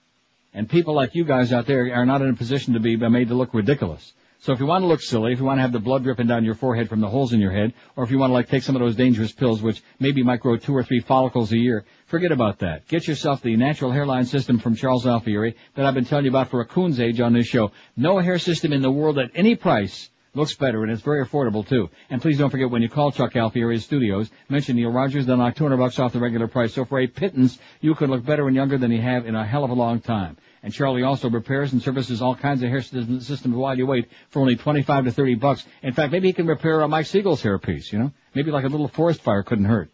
Speaker 1: And people like you guys out there are not in a position to be made to look ridiculous. So if you want to look silly, if you want to have the blood dripping down your forehead from the holes in your head, or if you want to like take some of those dangerous pills, which maybe might grow two or three follicles a year, forget about that. Get yourself the natural hairline system from Charles Alfieri that I've been telling you about for a coon's age on this show. No hair system in the world at any price looks better and it's very affordable too. And please don't forget when you call Chuck Alfieri Studios, mention Neil Rogers, they'll knock 200 bucks off the regular price. So for a pittance, you can look better and younger than you have in a hell of a long time. And Charlie also repairs and services all kinds of hair systems while you wait for only 25 to 30 bucks. In fact, maybe he can repair a Mike Siegel's hairpiece, you know? Maybe like a little forest fire couldn't hurt.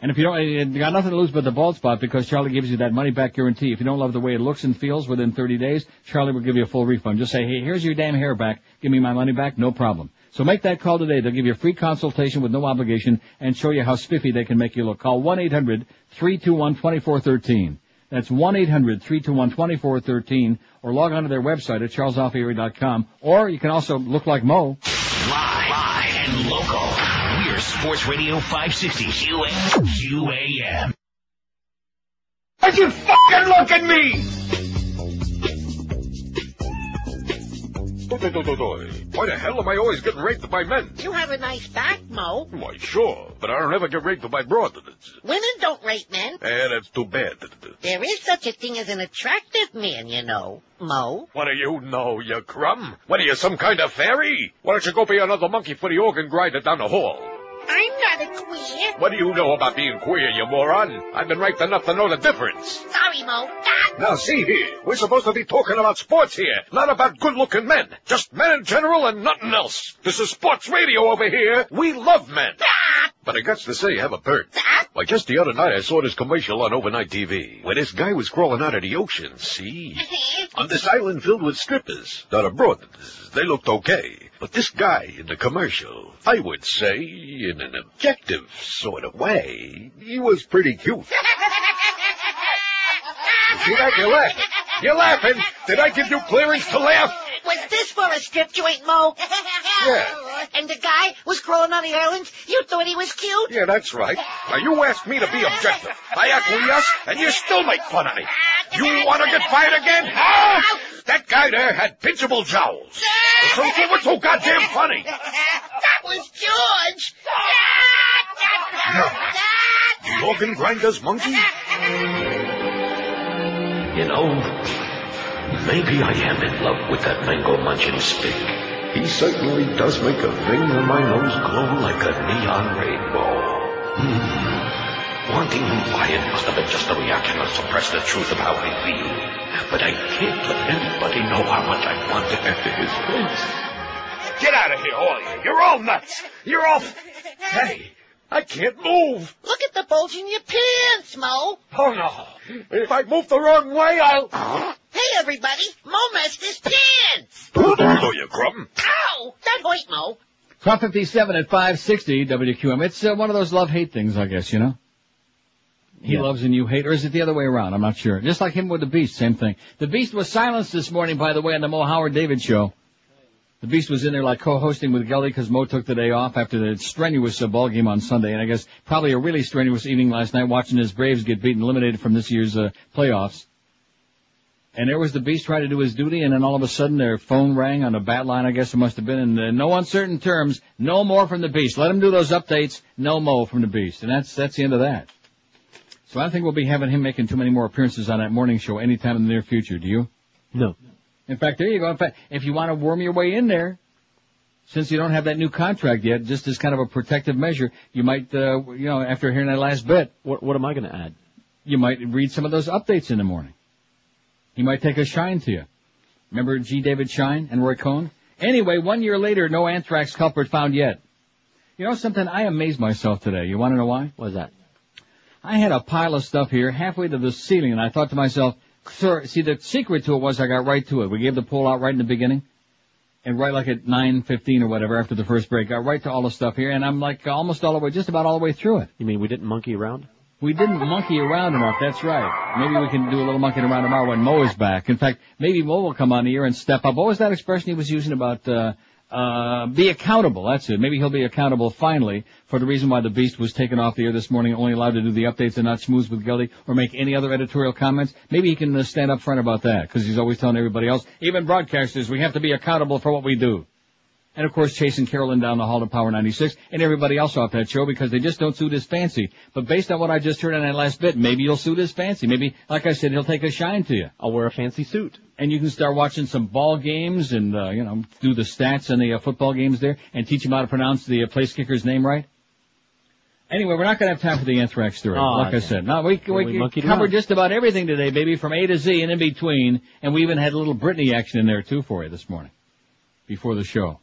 Speaker 1: And if you don't, you got nothing to lose but the bald spot because Charlie gives you that money back guarantee. If you don't love the way it looks and feels within 30 days, Charlie will give you a full refund. Just say, hey, here's your damn hair back. Give me my money back. No problem. So make that call today. They'll give you a free consultation with no obligation and show you how spiffy they can make you look. Call 1-800-321-2413. That's 1-800-321-2413 or log on to their website at charlesalfieri.com or you can also look like Mo.
Speaker 11: Live, live and. We're Sports Radio 560 QA, QAM.
Speaker 14: Why'd you fucking look at me? Why the hell am I always getting raped by men?
Speaker 27: You have a nice back, Mo.
Speaker 14: Why, sure, but I don't ever get raped by broad.
Speaker 27: Women don't rape men.
Speaker 14: Eh, that's too bad.
Speaker 27: There is such a thing as an attractive man, you know, Mo.
Speaker 14: What do you know, you crumb? What are you, some kind of fairy? Why don't you go be another monkey for the organ grinder down the hall?
Speaker 27: I'm not a queer.
Speaker 14: What do you know about being queer, you moron? I've been raped enough to know the difference.
Speaker 27: Sorry, Mo. Ah!
Speaker 14: Now see here, we're supposed to be talking about sports here, not about good-looking men. Just men in general and nothing else. This is sports radio over here. We love men. But I got to say, have a bird. Ah! Why, just the other night I saw this commercial on overnight TV where this guy was crawling out of the ocean, see? on this island filled with strippers. Now abroad, they looked okay. But this guy in the commercial, I would say, in an objective sort of way, he was pretty cute. See that? You're laughing. You're laughing. Did I give you clearance to laugh?
Speaker 27: Was this for a strip joint, Mo?
Speaker 14: Yeah.
Speaker 27: And the guy was crawling on the island. You thought he was cute?
Speaker 14: Yeah, that's right. Now you asked me to be objective. I acquiesce, and you still make fun of me. You want to get fired again? Huh? That guy there had pinchable jowls. So, so what's so goddamn funny?
Speaker 27: That was George.
Speaker 14: The organ grinder's monkey?
Speaker 29: You know, maybe I am in love with that mango munching stick. He certainly does make a vein on my nose glow like a neon rainbow. Hmm. Wanting him quiet must have been just a reaction to suppress the truth of how I feel. But I can't let anybody know how much I want to enter his face.
Speaker 14: Get out of here, all of you. You're all nuts. You're all... Hey, I can't move.
Speaker 27: Look at the bulge in your pants, Mo.
Speaker 14: Oh, no. If I move the wrong way, I'll...
Speaker 27: Hey, everybody. Mo messed his pants.
Speaker 14: Oh, you crumb.
Speaker 27: Ow! That hurt, Mo.
Speaker 1: 1257 at 560 WQAM. It's uh, one of those love-hate things, I guess, you know? He
Speaker 2: Yeah.
Speaker 1: loves and you hate, or is it the other way around? I'm not sure. Just like him with the Beast, same thing. The Beast was silenced this morning, by the way, on the Mo Howard David show. The Beast was in there like co-hosting with Gelly because Mo took the day off after the strenuous ball game on Sunday, and I guess probably a really strenuous evening last night watching his Braves get beaten, eliminated from this year's uh, playoffs. And there was the Beast trying to do his duty, and then all of a sudden their phone rang on a bat line, I guess it must have been, in uh, no uncertain terms, no more from the Beast. Let him do those updates, no mo from the Beast. And that's, that's the end of that. So I don't think we'll be having him making too many more appearances on that morning show anytime in the near future, do you?
Speaker 2: No.
Speaker 1: In fact, there you go. In fact, if you want to worm your way in there, since you don't have that new contract yet, just as kind of a protective measure, you might, uh, you know, after hearing that last bit,
Speaker 2: What What am I going to add?
Speaker 1: you might read some of those updates in the morning. He might take a shine to you. Remember G. David Schine and Roy Cohn? Anyway, one year later, no anthrax culprit found yet. You know something? I amazed myself today. You want to know why?
Speaker 2: What is that?
Speaker 1: I had a pile of stuff here halfway to the ceiling, and I thought to myself, sir, see, the secret to it was I got right to it. We gave the poll out right in the beginning, and right like at 9.15 or whatever after the first break, got right to all the stuff here, and I'm like almost all the way, just about all the way through it.
Speaker 2: You mean we didn't monkey around?
Speaker 1: We didn't monkey around enough, that's right. Maybe we can do a little monkeying around tomorrow when Mo is back. In fact, maybe Mo will come on here and step up. What was that expression he was using about, uh, uh, be accountable. That's it. Maybe he'll be accountable finally for the reason why the Beast was taken off the air this morning, only allowed to do the updates and not schmooze with Gildy or make any other editorial comments. Maybe he can uh, stand up front about that because he's always telling everybody else, even broadcasters, we have to be accountable for what we do. And of course, chasing Carolyn down the hall to Power 96 and everybody else off that show because they just don't suit his fancy. But based on what I just heard on that last bit, maybe you'll suit his fancy. Maybe, like I said, he'll take a shine to you.
Speaker 2: I'll wear a fancy suit.
Speaker 1: And you can start watching some ball games and, uh, you know, do the stats and the uh, football games there and teach him how to pronounce the uh, place kicker's name right. Anyway, we're not going to have time for the anthrax story,
Speaker 2: Aw,
Speaker 1: like I said. No, we, we
Speaker 2: we
Speaker 1: covered just about everything today, baby, from A to Z and in between. And we even had a little Britney action in there too for you this morning, before the show.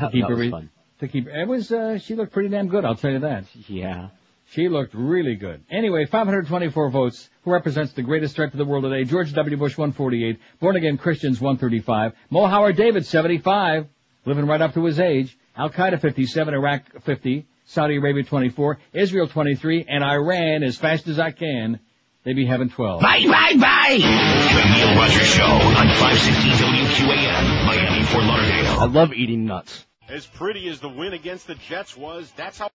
Speaker 2: That,
Speaker 1: keep
Speaker 2: that was
Speaker 1: every-
Speaker 2: fun.
Speaker 1: To keep, it was, uh, she looked pretty damn good, I'll tell you that.
Speaker 2: Yeah.
Speaker 1: She looked really good. Anyway, 524 votes. Who represents the greatest threat to the world today? George W. Bush, 148. Born again Christians, 135. Mo Howard David, 75. Living right up to his age. Al Qaeda, 57. Iraq, 50. Saudi Arabia, 24. Israel, 23. And Iran, as fast as I can, they be having 12.
Speaker 11: Bye, bye, bye. The Neil Rogers Show on 560 WQAM, Miami, Fort Lauderdale.
Speaker 34: I love eating nuts.
Speaker 39: As pretty as the win against the Jets was, that's how